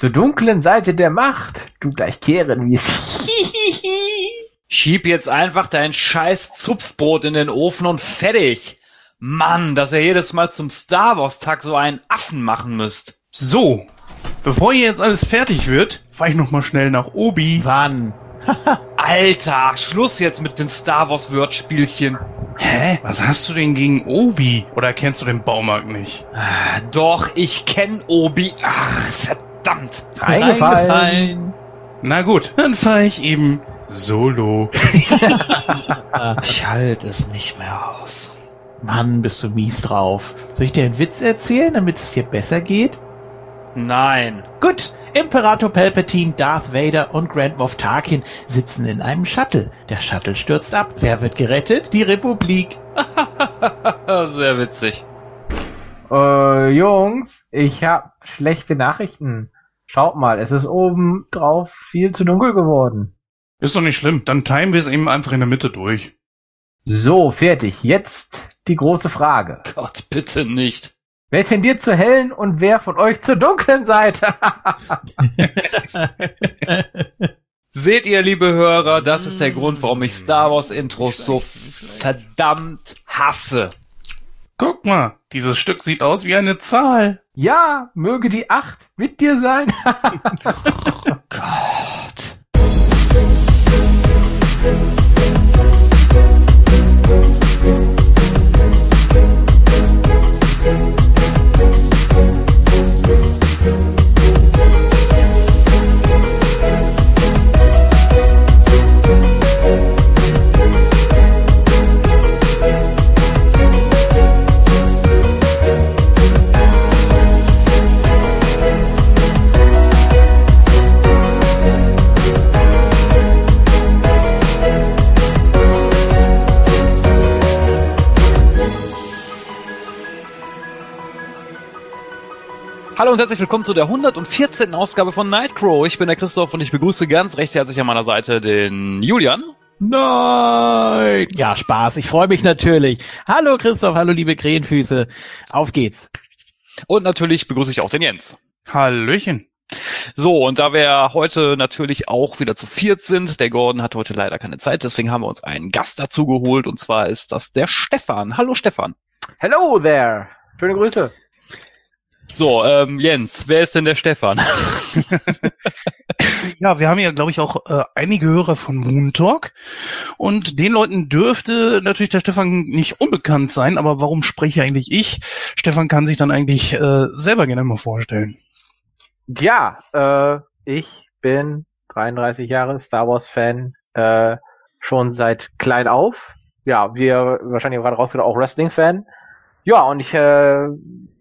Zur dunklen Seite der Macht. Du gleich kehren, wie es. Schieb jetzt einfach dein scheiß Zupfbrot in den Ofen und fertig. Mann, dass ihr jedes Mal zum Star Wars Tag so einen Affen machen müsst. So, bevor hier jetzt alles fertig wird, fahr ich noch mal schnell nach Obi. Wann? Alter, Schluss jetzt mit den Star Wars Wordspielchen. Hä? Was hast du denn gegen Obi? Oder kennst du den Baumarkt nicht? Ah, Doch, ich kenn Obi. Ach, verdammt. Eingefallen. Na gut, dann fahr ich eben solo. Ich halte es nicht mehr aus. Mann, bist du mies drauf. Soll ich dir einen Witz erzählen, damit es dir besser geht? Nein. Gut, Imperator Palpatine, Darth Vader und Grand Moff Tarkin sitzen in einem Shuttle. Der Shuttle stürzt ab. Wer wird gerettet? Die Republik. Sehr witzig. Äh, Jungs, ich hab schlechte Nachrichten. Schaut mal, es ist oben drauf viel zu dunkel geworden. Ist doch nicht schlimm, dann teilen wir es eben einfach in der Mitte durch. So, fertig. Jetzt die große Frage. Gott, bitte nicht. Wer tendiert zur hellen und wer von euch zur dunklen Seite? Seht ihr, liebe Hörer, das ist der Grund, warum ich Star Wars Intros so verdammt hasse. Guck mal, dieses Stück sieht aus wie eine Zahl. Ja, möge die Acht mit dir sein. Gott. Hallo und herzlich willkommen zu der 114. Ausgabe von Nightcrow. Ich bin der Christoph und ich begrüße ganz recht herzlich an meiner Seite den Julian. Nein! Ja, Spaß. Ich freue mich natürlich. Hallo Christoph, hallo liebe Krähenfüße. Auf geht's. Und natürlich begrüße ich auch den Jens. Hallöchen. So, und da wir heute natürlich auch wieder zu viert sind, der Gordon hat heute leider keine Zeit, deswegen haben wir uns einen Gast dazu geholt und zwar ist das der Stefan. Hallo Stefan. Hello there. Schöne Grüße. So, ähm, Jens, wer ist denn der Stefan? Ja, wir haben ja, glaube ich, auch äh, einige Hörer von Moon Talk. Und den Leuten dürfte natürlich der Stefan nicht unbekannt sein, aber warum spreche eigentlich ich? Stefan kann sich dann eigentlich äh, selber gerne mal vorstellen. Ja, äh, ich bin 33 Jahre Star Wars Fan, äh, schon seit klein auf. Ja, wir wahrscheinlich gerade rausgehört auch Wrestling Fan. Ja, und ich äh,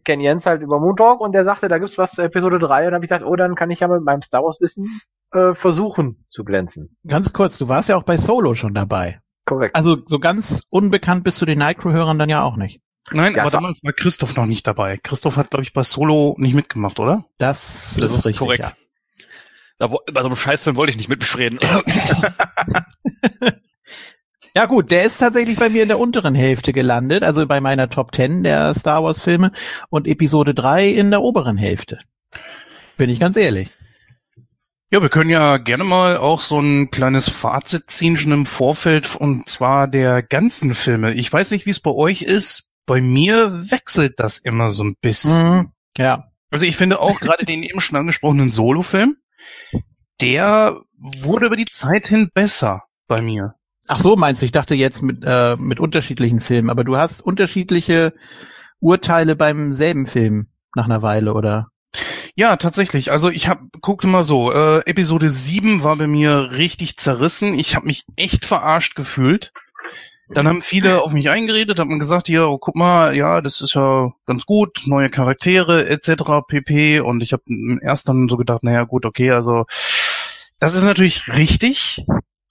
kenne Jens halt über Moon Talk und der sagte, da gibt's was zur Episode 3 und dann habe ich gedacht, oh, dann kann ich ja mit meinem Star Wars Wissen äh, versuchen zu glänzen. Ganz kurz, du warst ja auch bei Solo schon dabei. Korrekt. Also so ganz unbekannt bist du den Nightcrow-Hörern dann ja auch nicht. Nein, Ja, aber damals war Christoph noch nicht dabei. Christoph hat, glaube ich, bei Solo nicht mitgemacht, oder? Das, Das ist ist richtig. korrekt. Ja. Da, bei so einem Scheißfilm wollte ich nicht mit reden. Ja gut, der ist tatsächlich bei mir in der unteren Hälfte gelandet, also bei meiner Top 10 der Star Wars Filme und Episode 3 in der oberen Hälfte. Bin ich ganz ehrlich. Ja, wir können ja gerne mal auch so ein kleines Fazit ziehen schon im Vorfeld und zwar der ganzen Filme. Ich weiß nicht, wie es bei euch ist. Bei mir wechselt das immer so ein bisschen. Mhm. Ja. Also ich finde auch gerade den eben schon angesprochenen Solo-Film, der wurde über die Zeit hin besser bei mir. Ach so, meinst du, ich dachte jetzt mit, äh, mit unterschiedlichen Filmen, aber du hast unterschiedliche Urteile beim selben Film nach einer Weile, oder? Ja, tatsächlich. Also ich habe guckte mal so, äh, Episode 7 war bei mir richtig zerrissen. Ich habe mich echt verarscht gefühlt. Dann haben viele auf mich eingeredet, haben gesagt, hier, oh, guck mal, ja, das ist ja ganz gut, neue Charaktere etc. pp. Und ich habe erst dann so gedacht, naja gut, okay, also das ist natürlich richtig.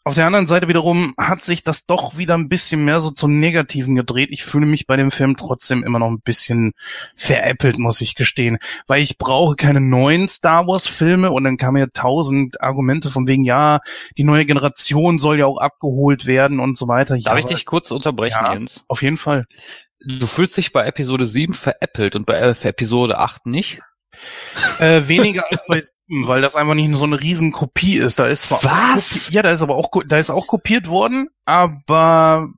Auf der anderen Seite wiederum hat sich das doch wieder ein bisschen mehr so zum Negativen gedreht. Ich fühle mich bei dem Film trotzdem immer noch ein bisschen veräppelt, muss ich gestehen weil ich brauche keine neuen Star Wars Filme und dann kamen ja tausend Argumente von wegen, ja, die neue Generation soll ja auch abgeholt werden und so weiter. Ja, Darf ich dich kurz unterbrechen, Ja. Jens? Auf jeden Fall. Du fühlst dich bei Episode 7 veräppelt und bei äh, Episode 8 nicht? Äh, weniger als bei Steam, weil das einfach nicht so eine riesen Kopie ist. Da ist zwar Was? Ja, da ist aber auch da ist auch kopiert worden, aber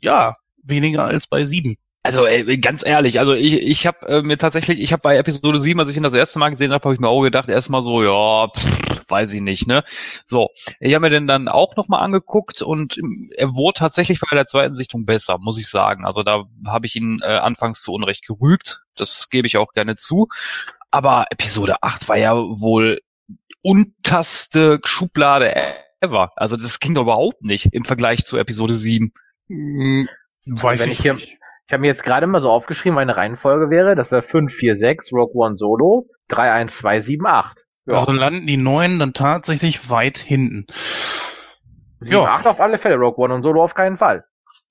ja, weniger als bei sieben. Also ey, ganz ehrlich, also ich, ich habe äh, mir tatsächlich, ich habe bei Episode 7, als ich ihn das erste Mal gesehen habe, habe ich mir auch gedacht, erstmal so, ja, pff, weiß ich nicht, ne? So, ich habe mir den dann auch nochmal angeguckt und ähm, er wurde tatsächlich bei der zweiten Sichtung besser, muss ich sagen. Also da habe ich ihn äh, anfangs zu Unrecht gerügt, das gebe ich auch gerne zu. Aber Episode 8 war ja wohl unterste Schublade ever. Also das ging doch überhaupt nicht im Vergleich zu Episode 7. Hm, weiß ich ich hier- nicht. Ich habe mir jetzt gerade mal so aufgeschrieben, meine Reihenfolge wäre, das wäre 5, 4, 6, Rogue One Solo, 3, 1, 2, 7, 8. Ja. Also landen die neuen dann tatsächlich weit hinten. 7, ja. 8 auf alle Fälle, Rogue One und Solo auf keinen Fall.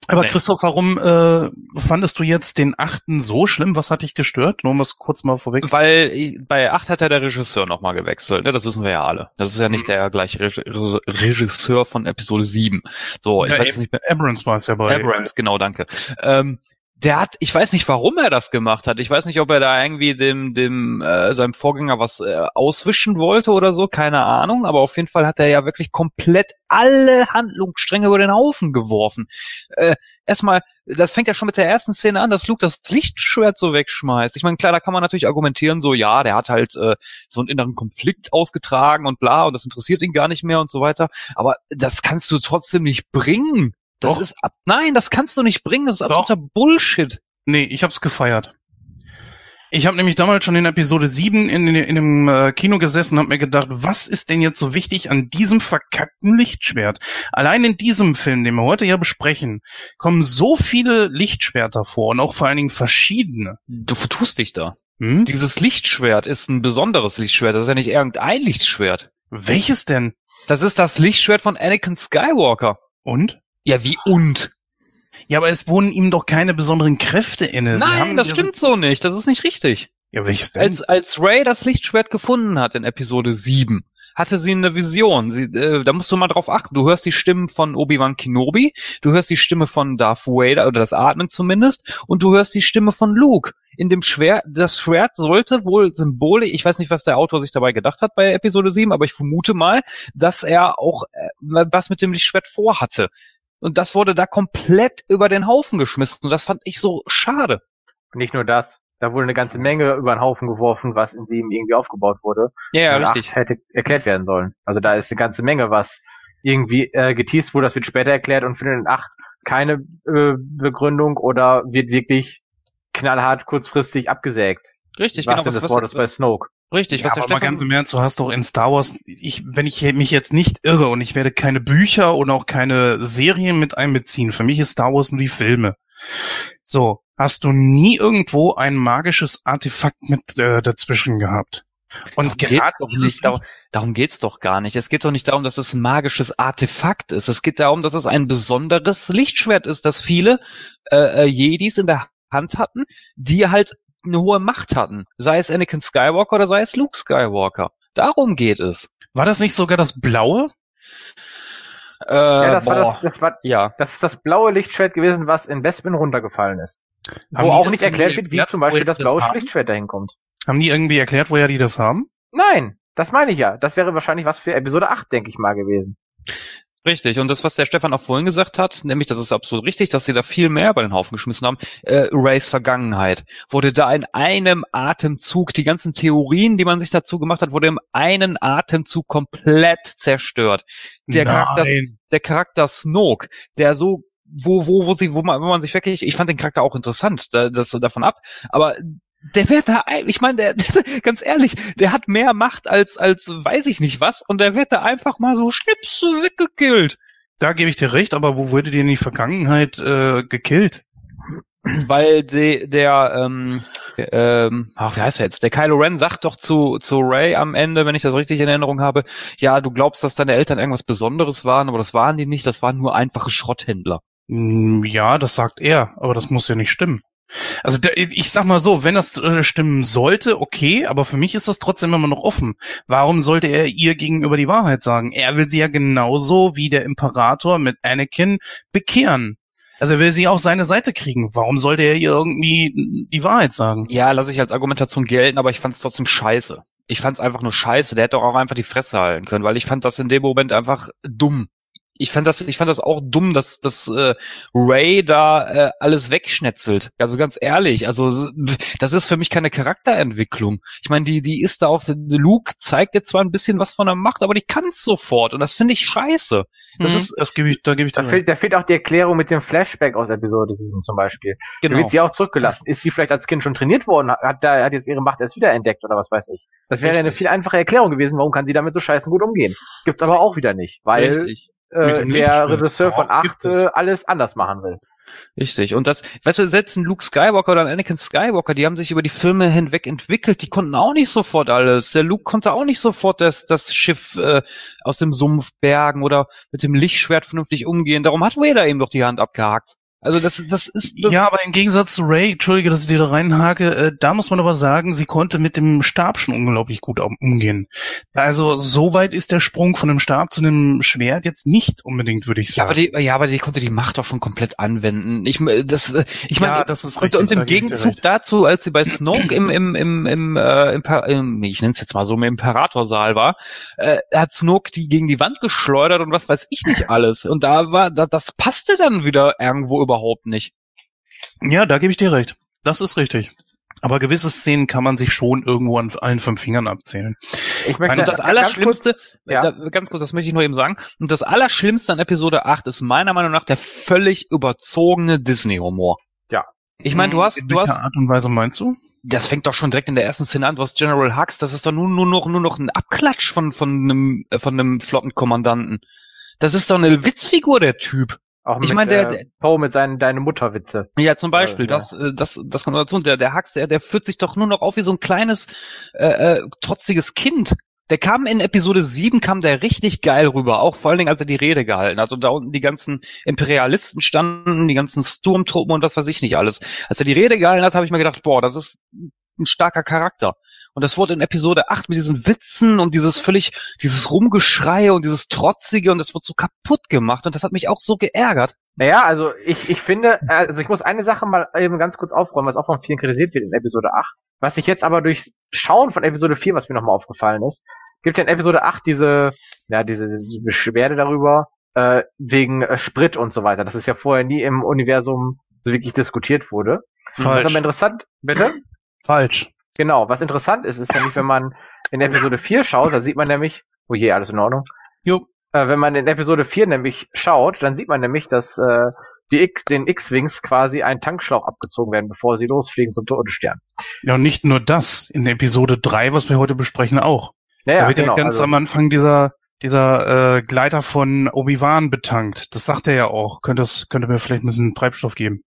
Aber Nee. Christoph, warum äh, fandest du jetzt den achten so schlimm? Was hat dich gestört? Nur um das kurz mal vorweg. Weil äh, bei 8 hat ja der Regisseur nochmal gewechselt, ne? Das wissen wir ja alle. Das ist ja nicht Mhm. der gleiche Re- Regisseur von Episode 7. So, ich Ja, weiß nicht mehr. Abrams war es ja bei. Abrams, genau, danke. Ähm, der hat, ich weiß nicht, warum er das gemacht hat. Ich weiß nicht, ob er da irgendwie dem, dem äh, seinem Vorgänger was äh, auswischen wollte oder so, keine Ahnung. Aber auf jeden Fall hat er ja wirklich komplett alle Handlungsstränge über den Haufen geworfen. Äh, erstmal, das fängt ja schon mit der ersten Szene an, dass Luke das Lichtschwert so wegschmeißt. Ich meine, klar, da kann man natürlich argumentieren, so ja, der hat halt äh, so einen inneren Konflikt ausgetragen und bla, und das interessiert ihn gar nicht mehr und so weiter. Aber das kannst du trotzdem nicht bringen. Das Doch. ist ab nein, das kannst du nicht bringen, das ist Doch. absoluter Bullshit. Nee, ich hab's gefeiert. Ich habe nämlich damals schon in Episode 7 in, in, in dem äh, Kino gesessen und hab mir gedacht, was ist denn jetzt so wichtig an diesem verkackten Lichtschwert? Allein in diesem Film, den wir heute ja besprechen, kommen so viele Lichtschwerter vor und auch vor allen Dingen verschiedene. Du vertust dich da. Hm? Dieses Lichtschwert ist ein besonderes Lichtschwert, das ist ja nicht irgendein Lichtschwert. Welches denn? Das ist das Lichtschwert von Anakin Skywalker. Und? Ja, wie und? Ja, aber es wohnen ihm doch keine besonderen Kräfte inne. Nein, das stimmt so nicht. Das ist nicht richtig. Ja, welches denn? Als, als Ray das Lichtschwert gefunden hat in Episode 7, hatte sie eine Vision. Sie, äh, da musst du mal drauf achten. Du hörst die Stimmen von Obi-Wan Kenobi, du hörst die Stimme von Darth Vader, oder das Atmen zumindest, und du hörst die Stimme von Luke. In dem Schwert, das Schwert sollte wohl Symbole, ich weiß nicht, was der Autor sich dabei gedacht hat bei Episode 7, aber ich vermute mal, dass er auch äh, was mit dem Lichtschwert vorhatte. Und das wurde da komplett über den Haufen geschmissen. Und das fand ich so schade. Und nicht nur das, da wurde eine ganze Menge über den Haufen geworfen, was in 7 irgendwie aufgebaut wurde. Ja, ja, richtig. 8 hätte erklärt werden sollen. Also da ist eine ganze Menge, was irgendwie äh, geteased wurde, das wird später erklärt und findet in 8 keine äh, Begründung oder wird wirklich knallhart kurzfristig abgesägt. Richtig, was genau. Was, das was, Wort ist bei Snoke. Richtig, Ja, was der aber mal Stefan ganz im Ernst, du hast doch in Star Wars, ich, wenn ich mich jetzt nicht irre und ich werde keine Bücher und auch keine Serien mit einbeziehen, für mich ist Star Wars nur die Filme. So, hast du nie irgendwo ein magisches Artefakt mit äh, dazwischen gehabt? Und Darum geht's gerade doch dieses nicht. Darum, darum geht's doch gar nicht. Es geht doch nicht darum, dass es ein magisches Artefakt ist. Es geht darum, dass es ein besonderes Lichtschwert ist, das viele äh, äh, Jedis in der Hand hatten, die halt eine hohe Macht hatten. Sei es Anakin Skywalker oder sei es Luke Skywalker. Darum geht es. war das nicht sogar das Blaue? Äh, ja, das war das, das war, ja. das ist das blaue Lichtschwert gewesen, was in Bespin runtergefallen ist. Haben wo die auch nicht erklärt wird, wie erklärt, zum Beispiel das blaue? Lichtschwert dahin kommt. Haben die irgendwie erklärt, woher die das haben? Nein, das meine ich ja. Das wäre wahrscheinlich was für Episode 8, denke ich mal, gewesen. Richtig. Und das, was der Stefan auch vorhin gesagt hat, nämlich, das ist absolut richtig, dass sie da viel mehr bei den Haufen geschmissen haben, äh, Rays Vergangenheit. Wurde da in einem Atemzug, die ganzen Theorien, die man sich dazu gemacht hat, wurde im einen Atemzug komplett zerstört. Der Charakter, Nein. der Charakter Snoke, der so wo, wo, wo sie, wo man, wo man sich wirklich, ich fand den Charakter auch interessant, da, das davon ab, aber der wird da, ich meine, der, ganz ehrlich, der hat mehr Macht als, als weiß ich nicht was und der wird da einfach mal so schnips weggekillt. Da gebe ich dir recht, aber wo wurde dir in die Vergangenheit äh, gekillt? Weil de, der, ähm, ähm, ach, wie heißt er jetzt? Der Kylo Ren sagt doch zu, zu Ray am Ende, wenn ich das richtig in Erinnerung habe, ja, du glaubst, dass deine Eltern irgendwas Besonderes waren, aber das waren die nicht, das waren nur einfache Schrotthändler. Hm, Ja, das sagt er, aber das muss ja nicht stimmen. Also ich sag mal so, wenn das äh, stimmen sollte, okay, aber für mich ist das trotzdem immer noch offen. Warum sollte er ihr gegenüber die Wahrheit sagen? Er will sie ja genauso wie der Imperator mit Anakin bekehren. Also er will sie auf seine Seite kriegen. Warum sollte er ihr irgendwie die Wahrheit sagen? Ja, lasse ich als Argumentation gelten, aber ich fand es trotzdem scheiße. Ich fand es einfach nur scheiße. Der hätte doch auch einfach die Fresse halten können, weil ich fand das in dem Moment einfach dumm. Ich fand das, ich fand das auch dumm, dass, dass äh, Ray da äh, alles wegschnetzelt. Also ganz ehrlich, also das ist für mich keine Charakterentwicklung. Ich meine, die, die ist da auf Luke zeigt jetzt zwar ein bisschen was von der Macht, aber die kann es sofort und das finde ich scheiße. Das Mhm, ist das gebe ich, da gebe ich Da fehlt, da fehlt auch die Erklärung mit dem Flashback aus Episode 7 zum Beispiel. Da genau. wird sie auch zurückgelassen. Ist sie vielleicht als Kind schon trainiert worden? Hat, da, hat jetzt ihre Macht erst wieder entdeckt oder was weiß ich? Das wäre ja eine Richtig. viel einfache Erklärung gewesen, warum kann sie damit so scheißen gut umgehen. Gibt's aber auch wieder nicht, weil Richtig. Äh, der. Regisseur von Doch, 8 gibt es. äh, alles anders machen will. Richtig. Und das, weißt du, selbst ein Luke Skywalker oder ein Anakin Skywalker, die haben sich über die Filme hinweg entwickelt, die konnten auch nicht sofort alles. Der Luke konnte auch nicht sofort das, das Schiff äh, aus dem Sumpf bergen oder mit dem Lichtschwert vernünftig umgehen. Darum hat Vader ihm doch die Hand abgehakt. Also das, das ist das, Ja, aber im Gegensatz zu Ray, entschuldige, dass ich dir da reinhake, äh, da muss man aber sagen, sie konnte mit dem Stab schon unglaublich gut um- umgehen. Also so weit ist der Sprung von dem Stab zu einem Schwert jetzt nicht unbedingt, würde ich ja, sagen. aber die, ja, aber die konnte die Macht doch schon komplett anwenden. Ich, äh, das, äh, ich meine, ja, das ist Und, richtig, und im Gegenzug dazu, als sie bei Snoke im, im, im, im, äh, Imper im ich nenne es jetzt mal so, im Imperatorsaal war, äh, hat Snoke die gegen die Wand geschleudert und was weiß ich nicht alles. Und da war, da, das passte dann wieder irgendwo überhaupt nicht. Ja, da gebe ich dir recht. Das ist richtig. Aber gewisse Szenen kann man sich schon irgendwo an allen fünf Fingern abzählen. Ich möchte Und Also das ganz kurz- Allerschlimmste, ja. da, ganz kurz, das möchte ich nur eben sagen, und das Allerschlimmste an Episode 8 ist meiner Meinung nach der völlig überzogene Disney-Humor. Ja. Ich meine, du hast, In du welcher hast, Art und Weise meinst du? das fängt doch schon direkt in der ersten Szene an. Du hast General Hux, das ist doch nur, nur noch, nur noch ein Abklatsch von, von einem, äh, von einem Flottenkommandanten. Das ist doch eine Witzfigur, der Typ. Auch Ich meine, der- äh, der- Poe mit seinen deine Mutterwitze. Ja, zum Beispiel, Äh, ja. das, äh, das, das kommt dazu. Der, der Hux, der, der führt sich doch nur noch auf wie so ein kleines, äh, äh, trotziges Kind. Der kam in Episode 7, kam der richtig geil rüber, auch vor allen Dingen, als er die Rede gehalten hat und da unten die ganzen Imperialisten standen, die ganzen Sturmtruppen und was weiß ich nicht alles. Als er die Rede gehalten hat, habe ich mir gedacht, boah, das ist ein starker Charakter. Und das wurde in Episode 8 mit diesen Witzen und dieses völlig, dieses Rumgeschrei und dieses Trotzige und das wird so kaputt gemacht und das hat mich auch so geärgert. Naja, also ich, ich finde, also ich muss eine Sache mal eben ganz kurz aufräumen, was auch von vielen kritisiert wird in Episode 8. Was ich jetzt aber durch Schauen von Episode 4, was mir nochmal aufgefallen ist, gibt ja in Episode 8 diese, ja, diese, diese Beschwerde darüber, äh, wegen äh, Sprit und so weiter. Das ist ja vorher nie im Universum so wirklich diskutiert wurde. Was aber interessant, bitte? Falsch. Genau, was interessant ist, ist nämlich, wenn man in Episode 4 schaut, da sieht man nämlich, oh je, alles in Ordnung. Jo. Äh, wenn man in Episode 4 nämlich schaut, dann sieht man nämlich, dass äh, die X, den X-Wings quasi ein Tankschlauch abgezogen werden, bevor sie losfliegen zum Todesstern. Ja, und nicht nur das. In Episode 3, was wir heute besprechen, auch. Naja, da wird genau. ja ganz also, am Anfang dieser dieser äh, Gleiter von Obi-Wan betankt. Das sagt er ja auch. Könnte es könnte mir vielleicht ein bisschen Treibstoff geben.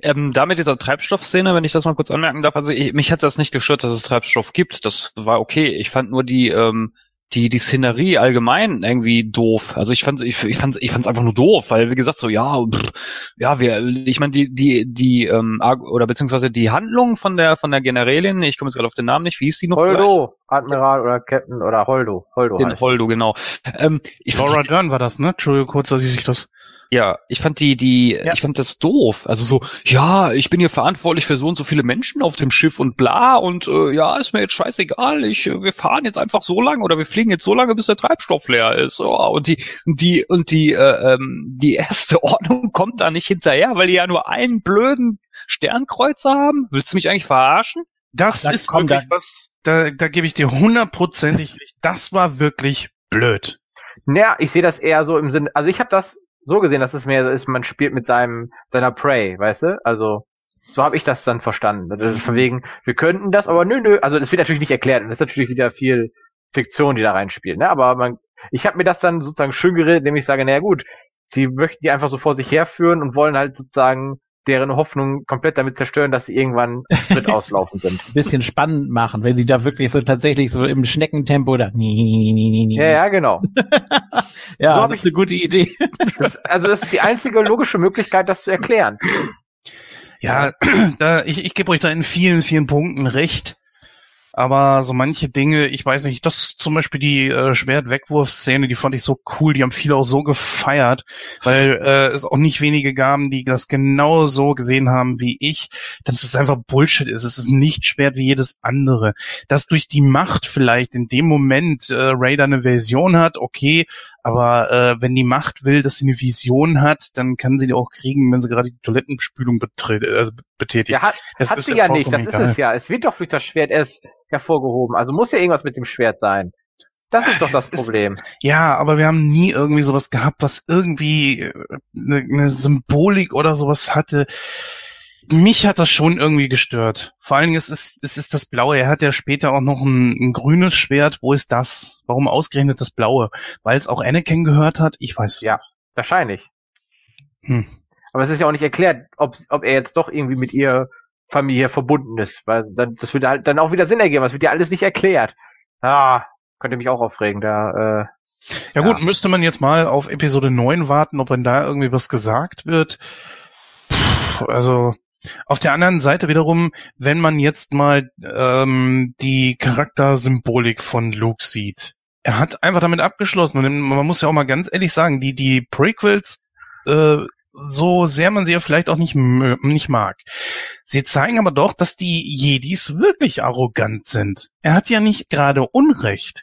Ähm, da mit dieser Treibstoffszene, wenn ich das mal kurz anmerken darf, also ich, mich hat das nicht gestört, dass es Treibstoff gibt. Das war okay. Ich fand nur die ähm, die die Szenerie allgemein irgendwie doof. Also ich fand ich, ich fand ich fand's einfach nur doof, weil wie gesagt so ja pff, ja wir ich meine die die die ähm, oder beziehungsweise die Handlung von der von der Generälin, ich komme jetzt gerade auf den Namen nicht, wie hieß die noch? gleich? Holdo, Admiral oder Captain oder Holdo. Holdo Den heißt. Holdo genau. Ähm, ich Laura Dern war das, ne? Entschuldigung kurz, dass ich sich das. Ja, ich fand die, die, Ja. ich fand das doof. Also so, ja, ich bin hier verantwortlich für so und so viele Menschen auf dem Schiff und bla und äh, ja, ist mir jetzt scheißegal. Ich, äh, wir fahren jetzt einfach so lange oder wir fliegen jetzt so lange, bis der Treibstoff leer ist. Oh, und die, die und die, äh, ähm, die erste Ordnung kommt da nicht hinterher, weil die ja nur einen blöden Sternkreuzer haben. Willst du mich eigentlich verarschen? Das Da ist wirklich dann- was. Da, da gebe ich dir hundertprozentig recht. Das war wirklich blöd. Naja, ich sehe das eher so im Sinne, also ich habe das so gesehen, dass es mehr ist, man spielt mit seinem seiner Prey, weißt du? Also so habe ich das dann verstanden. Ist Von wegen, wir könnten das, aber nö, nö. Also das wird natürlich nicht erklärt. und Das ist natürlich wieder viel Fiktion, die da reinspielt. Ne? Aber man, ich habe mir das dann sozusagen schön geredet, indem ich sage, naja gut, sie möchten die einfach so vor sich herführen und wollen halt sozusagen deren Hoffnung komplett damit zerstören, dass sie irgendwann Sprit auslaufen sind. bisschen spannend machen, wenn sie da wirklich so tatsächlich so im Schneckentempo da. Ja, ja, genau. ja So das ist eine gute Idee. Das, also das ist die einzige logische Möglichkeit, das zu erklären. Ja, da, ich, ich gebe euch da in vielen, vielen Punkten recht. Aber so manche Dinge, ich weiß nicht, das zum Beispiel die äh, Schwertwegwurfszene, die fand ich so cool, die haben viele auch so gefeiert, weil äh, es auch nicht wenige gaben, die das genau so gesehen haben wie ich, dass es einfach Bullshit ist. Es ist nicht Schwert wie jedes andere. Dass durch die Macht vielleicht in dem Moment äh, Raider eine Version hat, okay, aber äh, wenn die Macht will, dass sie eine Vision hat, dann kann sie die auch kriegen, wenn sie gerade die Toilettenspülung betritt, also betätigt. Ja, hat, Das hat sie ja ja nicht, das vollkommen ist es ja. Es wird doch durch das Schwert erst hervorgehoben. Also muss ja irgendwas mit dem Schwert sein. Das ist doch das Es ist- Problem. Ja, aber wir haben nie irgendwie sowas gehabt, was irgendwie eine, eine Symbolik oder sowas hatte. Mich hat das schon irgendwie gestört. Vor allen Dingen, es ist, es ist das Blaue. Er hat ja später auch noch ein, ein grünes Schwert. Wo ist das? Warum ausgerechnet das Blaue? Weil es auch Anakin gehört hat? Ich weiß es Ja. nicht. Wahrscheinlich. Hm. Aber es ist ja auch nicht erklärt, ob, ob er jetzt doch irgendwie mit ihr Familie verbunden ist. Weil dann, das würde halt dann auch wieder Sinn ergeben. Das wird ja alles nicht erklärt. Ah, könnte mich auch aufregen. Da, äh, Ja, gut, Ja. müsste man jetzt mal auf Episode 9 warten, ob dann da irgendwie was gesagt wird. Puh, also auf der anderen Seite wiederum, wenn man jetzt mal ähm, die Charaktersymbolik von Luke sieht, er hat einfach damit abgeschlossen und man muss ja auch mal ganz ehrlich sagen, die die Prequels äh, so sehr man sie ja vielleicht auch nicht, nicht mag. Sie zeigen aber doch, dass die Jedis wirklich arrogant sind. Er hat ja nicht gerade Unrecht.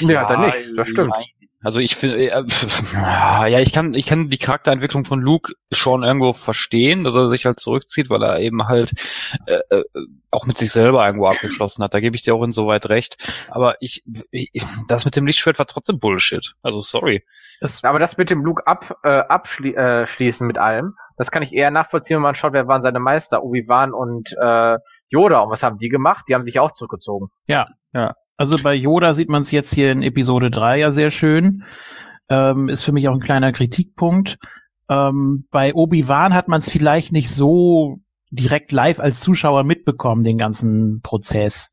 Nee, hat er nicht, das stimmt. nein. Also ich finde, äh, ja, ich kann, ich kann die Charakterentwicklung von Luke schon irgendwo verstehen, dass er sich halt zurückzieht, weil er eben halt äh, äh, auch mit sich selber irgendwo abgeschlossen hat. Da gebe ich dir auch insoweit recht. Aber ich, ich, das mit dem Lichtschwert war trotzdem Bullshit. Also sorry. Das, aber das mit dem Luke ab, äh, abschließen äh, mit allem, das kann ich eher nachvollziehen, wenn man schaut, wer waren seine Meister, Obi-Wan und äh, Yoda. Und was haben die gemacht? Die haben sich auch zurückgezogen. Also bei Yoda sieht man es jetzt hier in Episode 3 ja sehr schön. Ähm, ist für mich auch ein kleiner Kritikpunkt. Ähm, bei Obi-Wan hat man es vielleicht nicht so direkt live als Zuschauer mitbekommen, den ganzen Prozess.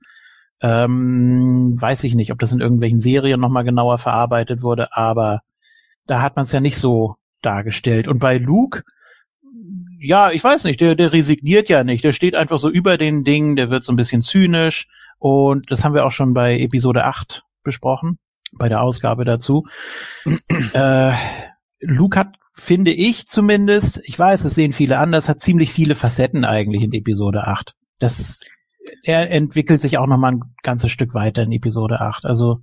Ähm, weiß ich nicht, ob das in irgendwelchen Serien nochmal genauer verarbeitet wurde, aber da hat man es ja nicht so dargestellt. Und bei Luke, ja, ich weiß nicht, der, der resigniert ja nicht. Der steht einfach so über den Dingen, der wird so ein bisschen zynisch. Und das haben wir auch schon bei Episode 8 besprochen, bei der Ausgabe dazu. äh, Luke hat, finde ich zumindest, ich weiß, es sehen viele anders, hat ziemlich viele Facetten eigentlich in Episode 8. Das, er entwickelt sich auch noch mal ein ganzes Stück weiter in Episode 8. Also,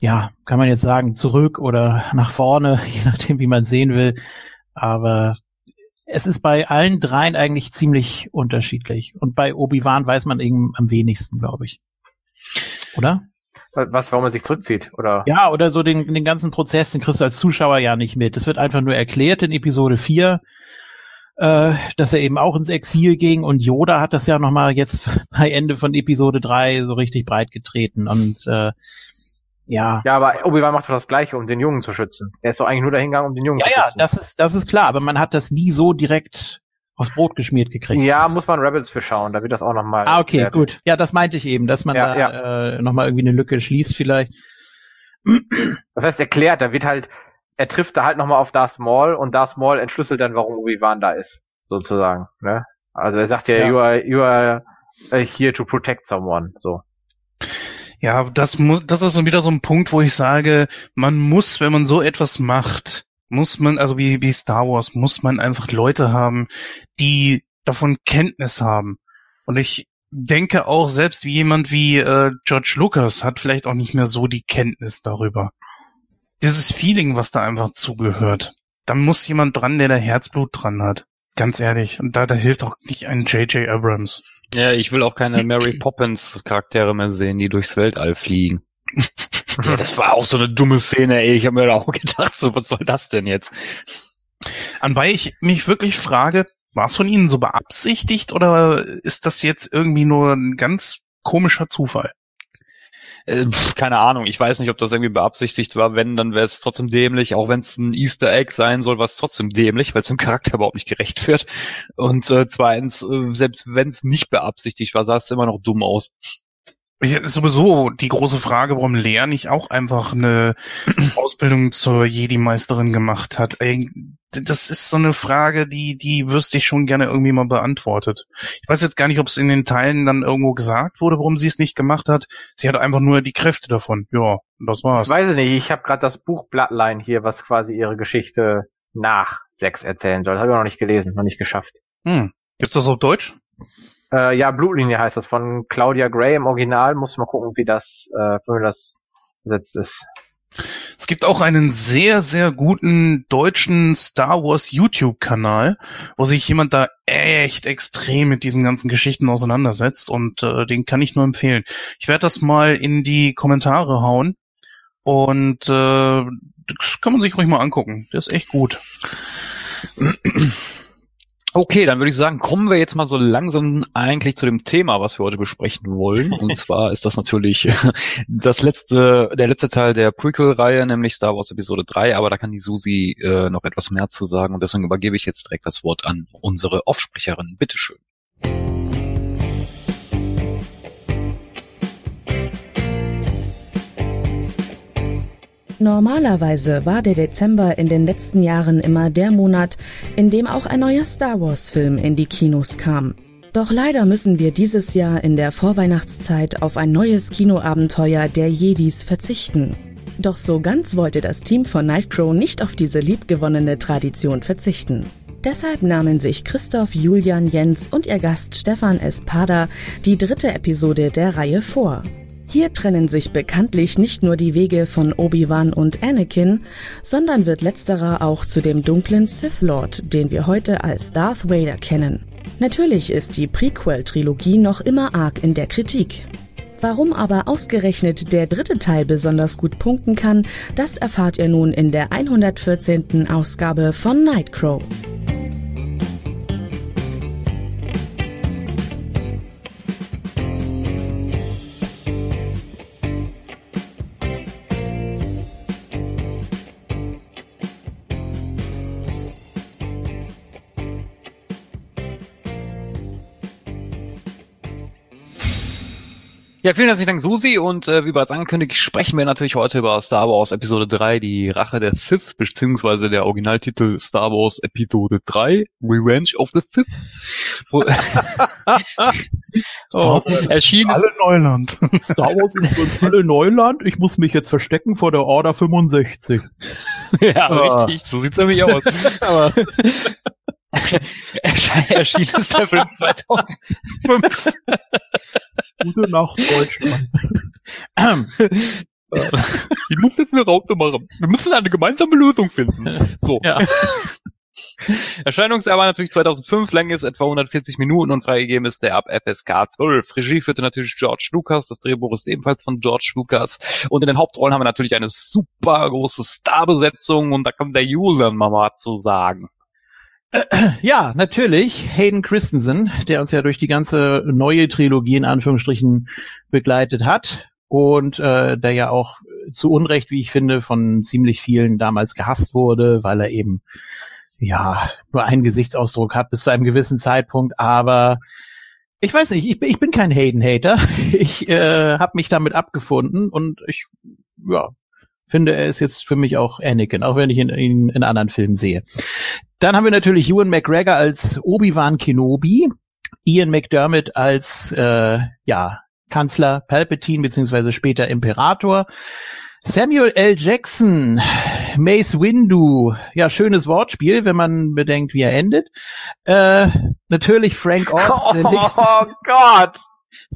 ja, kann man jetzt sagen, zurück oder nach vorne, je nachdem, wie man sehen will. Aber es ist bei allen dreien eigentlich ziemlich unterschiedlich. Und bei Obi-Wan weiß man eben am wenigsten, glaube ich. Oder? Was, warum er sich zurückzieht, oder? Ja, oder so den, den ganzen Prozess, den kriegst du als Zuschauer ja nicht mit. Es wird einfach nur erklärt in Episode 4, äh, dass er eben auch ins Exil ging und Yoda hat das ja nochmal jetzt bei Ende von Episode 3 so richtig breit getreten und äh, ja. Ja, aber Obi-Wan macht doch das Gleiche, um den Jungen zu schützen. Er ist doch eigentlich nur dahingegangen, um den Jungen Ja, zu ja, schützen. das ist, das ist klar, aber man hat das nie so direkt aufs Brot geschmiert gekriegt. Ja, muss man Rebels für schauen, da wird das auch nochmal. Ah, okay, gut. Ja, das meinte ich eben, dass man Ja, da Äh, nochmal irgendwie eine Lücke schließt vielleicht. Das heißt, erklärt, da wird halt, er trifft da halt nochmal auf Darth Maul und Darth Maul entschlüsselt dann, warum Obi-Wan da ist, sozusagen, ne? Also er sagt ja, Ja. you are, you are uh, here to protect someone, so. Ja, das muss, das ist wieder so ein Punkt, wo ich sage, man muss, wenn man so etwas macht, muss man, also wie, wie Star Wars, muss man einfach Leute haben, die davon Kenntnis haben. Und ich denke auch, selbst wie jemand wie äh, George Lucas hat vielleicht auch nicht mehr so die Kenntnis darüber. Dieses Feeling, was da einfach zugehört. Da muss jemand dran, der da Herzblut dran hat. Ganz ehrlich. Und da, da hilft auch nicht ein J.J. Abrams. Ja, ich will auch keine Mary Poppins Charaktere mehr sehen, die durchs Weltall fliegen. ja, das war auch so eine dumme Szene, ey. Ich habe mir da auch gedacht, so, was soll das denn jetzt? Anbei ich mich wirklich frage, war es von Ihnen so beabsichtigt oder ist das jetzt irgendwie nur ein ganz komischer Zufall? Äh, keine Ahnung, ich weiß nicht, ob das irgendwie beabsichtigt war. Wenn, dann wäre es trotzdem dämlich. Auch wenn es ein Easter Egg sein soll, war es trotzdem dämlich, weil es dem Charakter überhaupt nicht gerecht wird. Und äh, zweitens, äh, selbst wenn es nicht beabsichtigt war, sah es immer noch dumm aus. Ich, ist sowieso die große Frage, warum Lea nicht auch einfach eine Ausbildung zur Jedi-Meisterin gemacht hat. Das ist so eine Frage, die, die wüsste ich schon gerne irgendwie mal beantwortet. Ich weiß jetzt gar nicht, ob es in den Teilen dann irgendwo gesagt wurde, warum sie es nicht gemacht hat. Sie hat einfach nur die Kräfte davon. Ja, das war's. Ich weiß es nicht, ich habe gerade das Buch Bloodline hier, was quasi ihre Geschichte nach sechs erzählen soll. Habe ich noch nicht gelesen, noch nicht geschafft. Hm. Gibt's das auf Deutsch? Äh, ja, Blutlinie heißt das von Claudia Gray im Original. Muss mal gucken, wie das, äh, wie das besetzt ist. Es gibt auch einen sehr, sehr guten deutschen Star Wars YouTube-Kanal, wo sich jemand da echt extrem mit diesen ganzen Geschichten auseinandersetzt und äh, den kann ich nur empfehlen. Ich werde das mal in die Kommentare hauen und äh, das kann man sich ruhig mal angucken. Der ist echt gut. Okay, dann würde ich sagen, kommen wir jetzt mal so langsam eigentlich zu dem Thema, was wir heute besprechen wollen. Und zwar ist das natürlich das letzte, der letzte Teil der Prequel-Reihe, nämlich Star Wars Episode 3, aber da kann die Susi äh, noch etwas mehr zu sagen und deswegen übergebe ich jetzt direkt das Wort an unsere Offsprecherin. Bitteschön. Normalerweise war der Dezember in den letzten Jahren immer der Monat, in dem auch ein neuer Star Wars-Film in die Kinos kam. Doch leider müssen wir dieses Jahr in der Vorweihnachtszeit auf ein neues Kinoabenteuer der Jedis verzichten. Doch so ganz wollte das Team von Nightcrow nicht auf diese liebgewonnene Tradition verzichten. Deshalb nahmen sich Christoph, Julian, Jens und ihr Gast Stefan Espada die dritte Episode der Reihe vor. Hier trennen sich bekanntlich nicht nur die Wege von Obi-Wan und Anakin, sondern wird letzterer auch zu dem dunklen Sith Lord, den wir heute als Darth Vader kennen. Natürlich ist die Prequel-Trilogie noch immer arg in der Kritik. Warum aber ausgerechnet der dritte Teil besonders gut punkten kann, das erfahrt ihr nun in der 114. Ausgabe von Nightcrow. Ja, vielen herzlichen Dank, Susi. Und äh, wie bereits angekündigt, sprechen wir natürlich heute über Star Wars Episode 3, die Rache der Sith, beziehungsweise der Originaltitel Star Wars Episode 3, Revenge of the Sith. oh, erschienen alle Neuland. Star Wars ist uns alle Neuland. Ich muss mich jetzt verstecken vor der Order 65. ja, ah. richtig. So sieht's nämlich aus. Aber Erschien ist der Film 2005. Gute Nacht, Deutschland. Ich muss jetzt eine Raute machen. Wir müssen eine gemeinsame Lösung finden. So. Ja. Erscheinungsjahr war natürlich 2005, Länge ist etwa 140 Minuten und freigegeben ist der ab FSK 12. Regie führte natürlich George Lucas, das Drehbuch ist ebenfalls von George Lucas und in den Hauptrollen haben wir natürlich eine super große Starbesetzung und da kommt der Julian mal zu sagen. Ja, natürlich. Hayden Christensen, der uns ja durch die ganze neue Trilogie in Anführungsstrichen begleitet hat und äh, der ja auch zu Unrecht, wie ich finde, von ziemlich vielen damals gehasst wurde, weil er eben ja nur einen Gesichtsausdruck hat bis zu einem gewissen Zeitpunkt. Aber ich weiß nicht, ich, ich bin kein Hayden-Hater. Ich äh, habe mich damit abgefunden und ich ja finde, er ist jetzt für mich auch Anakin, auch wenn ich ihn in, in anderen Filmen sehe. Dann haben wir natürlich Ewan McGregor als Obi-Wan Kenobi, Ian McDermott als äh, ja Kanzler Palpatine beziehungsweise später Imperator. Samuel L. Jackson, Mace Windu, ja, schönes Wortspiel, wenn man bedenkt, wie er endet. Äh, natürlich Frank Oz. Oh Gott!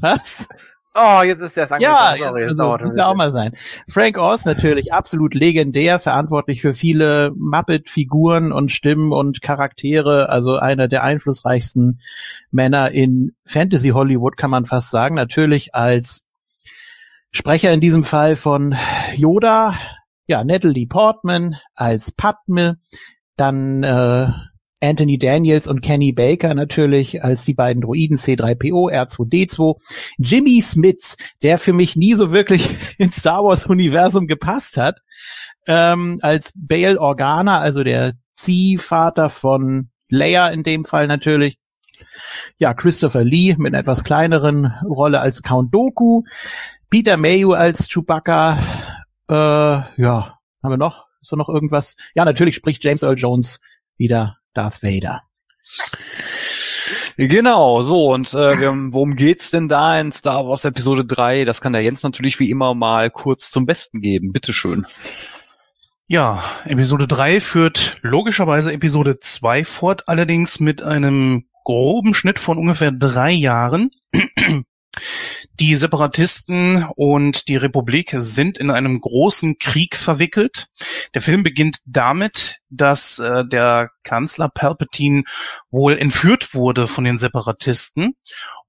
Was? Oh, jetzt ist der Ja, Sorry, also, muss ja auch mal sein. Frank Oz natürlich absolut legendär, verantwortlich für viele Muppet-Figuren und Stimmen und Charaktere, also einer der einflussreichsten Männer in Fantasy Hollywood, kann man fast sagen. Natürlich als Sprecher in diesem Fall von Yoda, ja, Natalie Portman als Padme, dann äh, Anthony Daniels und Kenny Baker natürlich als die beiden Droiden C3PO, R2D2. Jimmy Smits, der für mich nie so wirklich ins Star Wars Universum gepasst hat, ähm, als Bail Organa, also der Ziehvater von Leia in dem Fall natürlich. Ja, Christopher Lee mit einer etwas kleineren Rolle als Count Doku. Peter Mayu als Chewbacca. Äh, ja, haben wir noch? Ist da noch irgendwas? Ja, natürlich spricht James Earl Jones wieder Darth Vader. Genau, so, und äh, worum geht's denn da in Star Wars Episode 3? Das kann der Jens natürlich wie immer mal kurz zum Besten geben. Bitteschön. Ja, Episode 3 führt logischerweise Episode 2 fort, allerdings mit einem groben Schnitt von ungefähr drei Jahren. Die Separatisten und die Republik sind in einem großen Krieg verwickelt. Der Film beginnt damit, dass äh, der Kanzler Palpatine wohl entführt wurde von den Separatisten.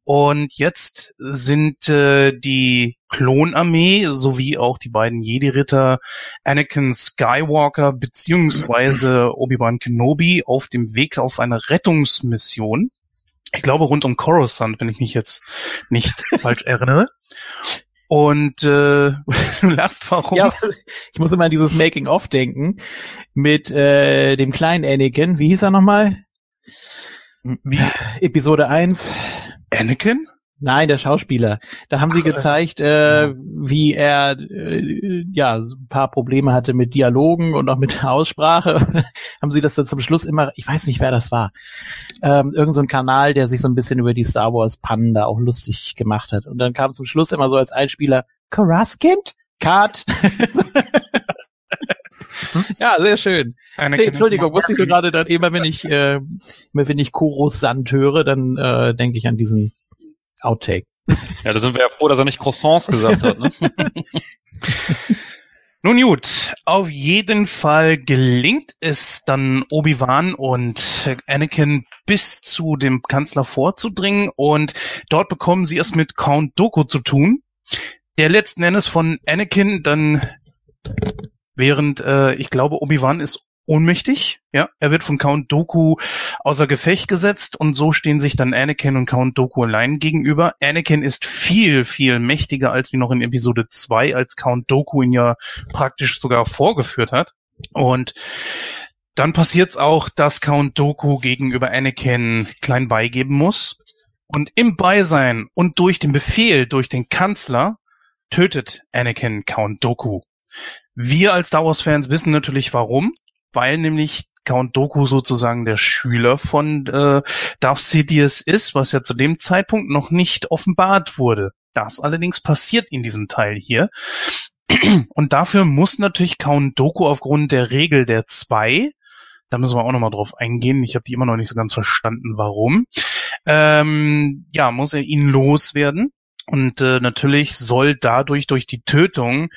Und jetzt sind äh, die Klonarmee sowie auch die beiden Jedi-Ritter Anakin Skywalker beziehungsweise Obi-Wan Kenobi auf dem Weg auf eine Rettungsmission ich glaube rund um Coruscant, wenn ich mich jetzt nicht falsch erinnere. Und äh, du lachst warum? Ja, ich muss immer an dieses Making-of denken mit äh, dem kleinen Anakin. Wie hieß er nochmal? Wie? Episode 1. Anakin? Nein, der Schauspieler. Da haben sie Ach, gezeigt, äh, wie er äh, ja ein paar Probleme hatte mit Dialogen und auch mit der Aussprache. haben sie das dann zum Schluss immer, ich weiß nicht, wer das war, ähm, irgend so ein Kanal, der sich so ein bisschen über die Star Wars Pannen da auch lustig gemacht hat. Und dann kam zum Schluss immer so als Einspieler Karaskind, Cut. ja, sehr schön. Nee, Entschuldigung, wusste ich gerade dann immer, wenn ich, äh, wenn ich Koros Sand höre, dann äh, denke ich an diesen Outtake. Ja, da sind wir ja froh, dass er nicht Croissants gesagt hat. Ne? Nun gut, auf jeden Fall gelingt es dann Obi-Wan und Anakin bis zu dem Kanzler vorzudringen und dort bekommen sie es mit Count Doku zu tun, der letzten Endes von Anakin dann während äh, ich glaube Obi-Wan ist ohnmächtig. Ja, er wird von Count Doku außer Gefecht gesetzt und so stehen sich dann Anakin und Count Doku allein gegenüber. Anakin ist viel, viel mächtiger als wie noch in Episode 2, als Count Doku ihn ja praktisch sogar vorgeführt hat. Und dann passiert's auch, dass Count Doku gegenüber Anakin klein beigeben muss. Und im Beisein und durch den Befehl durch den Kanzler tötet Anakin Count Doku. Wir als Star Wars Fans wissen natürlich warum weil nämlich Count Doku sozusagen der Schüler von äh, Darth Sidious ist, was ja zu dem Zeitpunkt noch nicht offenbart wurde. Das allerdings passiert in diesem Teil hier. Und dafür muss natürlich Count Doku aufgrund der Regel der zwei, da müssen wir auch nochmal drauf eingehen, ich habe die immer noch nicht so ganz verstanden, warum, ähm, ja, muss er ihn loswerden. Und äh, natürlich soll dadurch durch die Tötung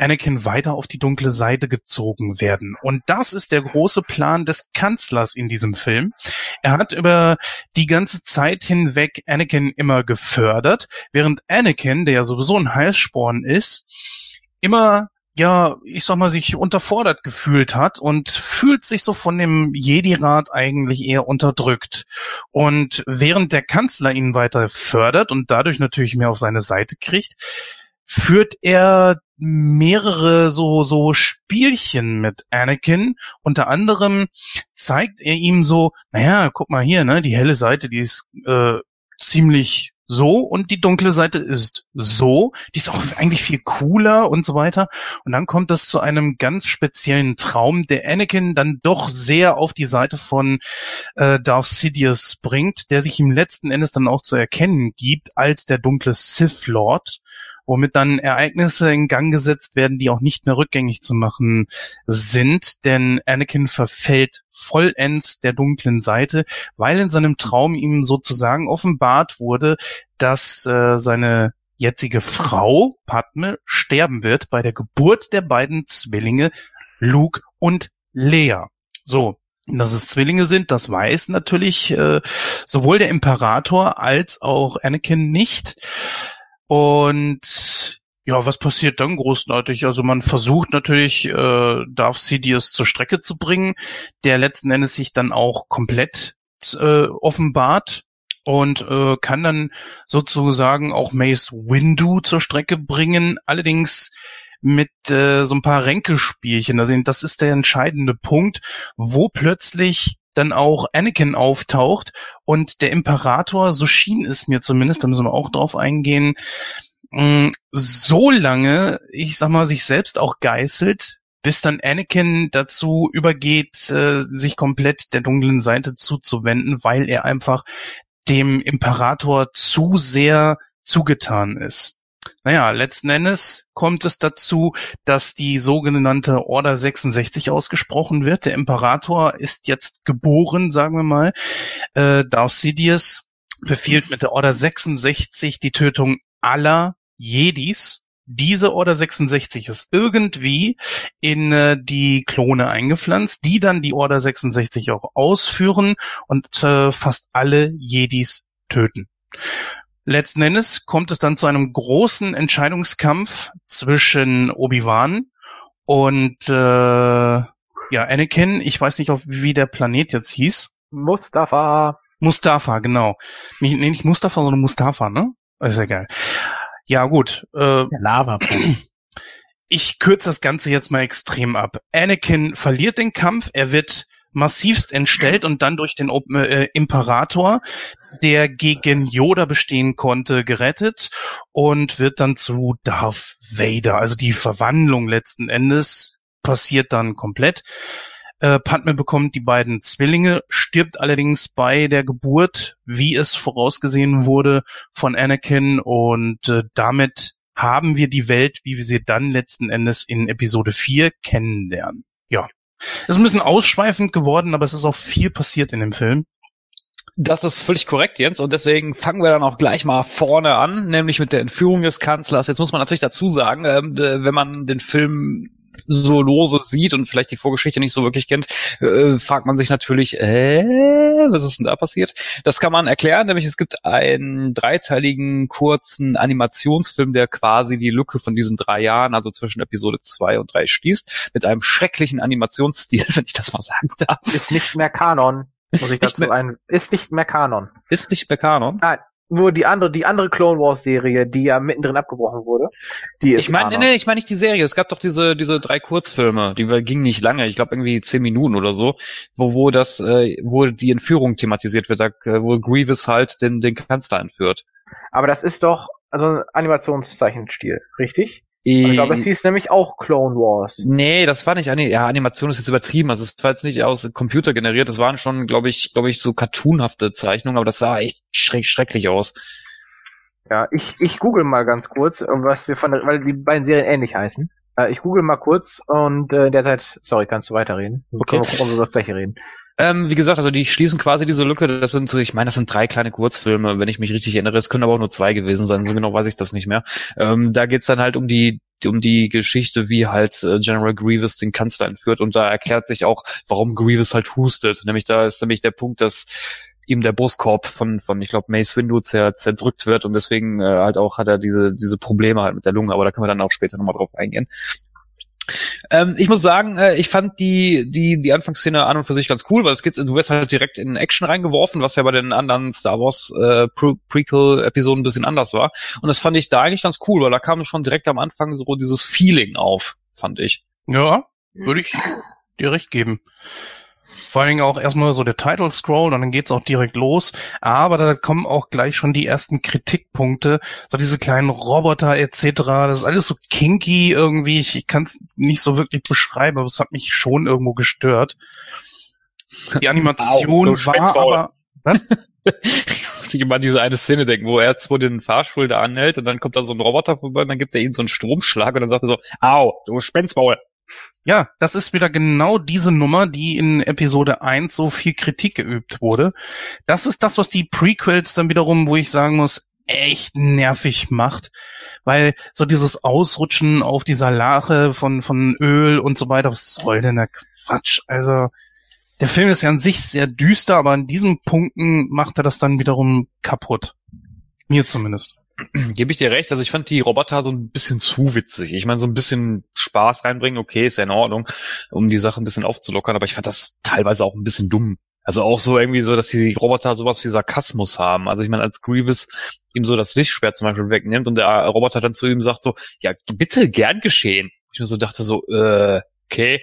Anakin weiter auf die dunkle Seite gezogen werden. Und das ist der große Plan des Kanzlers in diesem Film. Er hat über die ganze Zeit hinweg Anakin immer gefördert, während Anakin, der ja sowieso ein Heilsporn ist, immer ja, ich sag mal, sich unterfordert gefühlt hat und fühlt sich so von dem Jedi-Rat eigentlich eher unterdrückt. Und während der Kanzler ihn weiter fördert und dadurch natürlich mehr auf seine Seite kriegt, führt er mehrere so so Spielchen mit Anakin. Unter anderem zeigt er ihm so, naja, guck mal hier, ne, die helle Seite, die ist äh, ziemlich so und die dunkle Seite ist so. Die ist auch eigentlich viel cooler und so weiter. Und dann kommt es zu einem ganz speziellen Traum, der Anakin dann doch sehr auf die Seite von äh, Darth Sidious bringt, der sich ihm letzten Endes dann auch zu erkennen gibt als der dunkle Sith Lord womit dann Ereignisse in Gang gesetzt werden, die auch nicht mehr rückgängig zu machen sind, denn Anakin verfällt vollends der dunklen Seite, weil in seinem Traum ihm sozusagen offenbart wurde, dass äh, seine jetzige Frau Padme sterben wird bei der Geburt der beiden Zwillinge Luke und Leia. So, dass es Zwillinge sind, das weiß natürlich äh, sowohl der Imperator als auch Anakin nicht. Und ja, was passiert dann großartig? Also man versucht natürlich, äh, Darth Sidious zur Strecke zu bringen, der letzten Endes sich dann auch komplett äh, offenbart und äh, kann dann sozusagen auch Mace Windu zur Strecke bringen. Allerdings mit äh, so ein paar Ränkespielchen. Also das ist der entscheidende Punkt, wo plötzlich dann auch Anakin auftaucht und der Imperator, so schien es mir zumindest, da müssen wir auch drauf eingehen, mm, so lange, ich sag mal, sich selbst auch geißelt, bis dann Anakin dazu übergeht, äh, sich komplett der dunklen Seite zuzuwenden, weil er einfach dem Imperator zu sehr zugetan ist. Naja, letzten Endes kommt es dazu, dass die sogenannte Order 66 ausgesprochen wird. Der Imperator ist jetzt geboren, sagen wir mal. Äh, Darth Sidious befiehlt mit der Order 66 die Tötung aller Jedis. Diese Order 66 ist irgendwie in äh, die Klone eingepflanzt, die dann die Order 66 auch ausführen und äh, fast alle Jedis töten. Letzten Endes kommt es dann zu einem großen Entscheidungskampf zwischen Obi-Wan und äh, ja, Anakin. Ich weiß nicht, auf wie der Planet jetzt hieß. Mustafa. Mustafa, genau. Nicht, nee, nicht Mustafa, sondern Mustafa, ne? ist ja geil. Ja, gut. Äh, Der Lava. ich kürze das Ganze jetzt mal extrem ab. Anakin verliert den Kampf, er wird massivst entstellt und dann durch den äh, Imperator, der gegen Yoda bestehen konnte, gerettet und wird dann zu Darth Vader. Also die Verwandlung letzten Endes passiert dann komplett. Äh, Padme bekommt die beiden Zwillinge, stirbt allerdings bei der Geburt, wie es vorausgesehen wurde von Anakin und äh, damit haben wir die Welt, wie wir sie dann letzten Endes in Episode 4 kennenlernen. Ja. Ist ein bisschen ausschweifend geworden, aber es ist auch viel passiert in dem Film. Das ist völlig korrekt, Jens. Und deswegen fangen wir dann auch gleich mal vorne an, nämlich mit der Entführung des Kanzlers. Jetzt muss man natürlich dazu sagen, ähm, wenn man den Film so lose sieht und vielleicht die Vorgeschichte nicht so wirklich kennt, äh, fragt man sich natürlich, äh, was ist denn da passiert? Das kann man erklären, nämlich es gibt einen dreiteiligen kurzen Animationsfilm, der quasi die Lücke von diesen drei Jahren, also zwischen Episode zwei und drei schließt, mit einem schrecklichen Animationsstil, wenn ich das mal sagen darf. Ist nicht mehr Kanon. Muss ich dazu ein, ist nicht mehr Kanon. Ist nicht mehr Kanon? Nein, nur die andere, die andere Clone Wars Serie, die ja mittendrin abgebrochen wurde. Die ist ich meine, nee, ich meine nicht die Serie. Es gab doch diese diese drei Kurzfilme, die gingen nicht lange. Ich glaube irgendwie zehn Minuten oder so, wo wo das, äh, wo die Entführung thematisiert wird, da, äh, wo Grievous halt den den Kanzler entführt. Aber das ist doch also ein Animationszeichenstil, richtig? Ich glaube, es hieß nämlich auch Clone Wars. Nee, das war nicht, ja, Animation ist jetzt übertrieben, also es war jetzt nicht aus Computer generiert, das waren schon, glaube ich, glaube ich, so cartoonhafte Zeichnungen, aber das sah echt schreck, schrecklich aus. Ja, ich, ich google mal ganz kurz, was wir von, weil die beiden Serien ähnlich heißen. Äh, ich google mal kurz und äh, derzeit, sorry, kannst du weiterreden. Okay. Können wir gucken, ob wir das gleiche reden. Ähm, wie gesagt, also die schließen quasi diese Lücke. Das sind so, ich meine, das sind drei kleine Kurzfilme, wenn ich mich richtig erinnere. Es können aber auch nur zwei gewesen sein. So genau weiß ich das nicht mehr. Ähm, da geht's dann halt um die um die Geschichte, wie halt äh, General Grievous den Kanzler entführt. Und da erklärt sich auch, warum Grievous halt hustet. Nämlich da ist nämlich der Punkt, dass ihm der Brustkorb von, von ich glaube, Mace Windu zer, zerdrückt wird und deswegen äh, halt auch hat er diese, diese Probleme halt mit der Lunge, aber da können wir dann auch später nochmal drauf eingehen. Ähm, ich muss sagen, äh, ich fand die, die, die Anfangsszene an und für sich ganz cool, weil es geht, du wirst halt direkt in Action reingeworfen, was ja bei den anderen Star Wars äh, Pre Prequel-Episoden ein bisschen anders war. Und das fand ich da eigentlich ganz cool, weil da kam schon direkt am Anfang so dieses Feeling auf, fand ich. Ja, würde ich dir recht geben. Vor allen Dingen auch erstmal so der Title Scroll und dann geht's auch direkt los. Aber da kommen auch gleich schon die ersten Kritikpunkte. So diese kleinen Roboter etc. Das ist alles so kinky irgendwie. Ich, ich kann es nicht so wirklich beschreiben, aber es hat mich schon irgendwo gestört. Die Animation Au, war aber... Was? ich muss immer an diese eine Szene denken, wo er jetzt vor den Fahrstuhl da anhält und dann kommt da so ein Roboter vorbei und dann gibt er ihm so einen Stromschlag und dann sagt er so, au, du Spenzmaul. Ja, das ist wieder genau diese Nummer, die in Episode 1 so viel Kritik geübt wurde. Das ist das, was die Prequels dann wiederum, wo ich sagen muss, echt nervig macht, weil so dieses Ausrutschen auf dieser Lache von, von Öl und so weiter, was soll denn der Quatsch? Also, der Film ist ja an sich sehr düster, aber an diesen Punkten macht er das dann wiederum kaputt. Mir zumindest. Gebe ich dir recht. Also ich fand die Roboter so ein bisschen zu witzig. Ich meine, so ein bisschen Spaß reinbringen, okay, ist ja in Ordnung, um die Sache ein bisschen aufzulockern, aber ich fand das teilweise auch ein bisschen dumm. Also auch so irgendwie so, dass die Roboter sowas wie Sarkasmus haben. Also ich meine, als Grievous ihm so das Lichtschwert zum Beispiel wegnimmt und der Roboter dann zu ihm sagt so, ja, bitte gern geschehen. Ich mir so dachte so, äh, okay.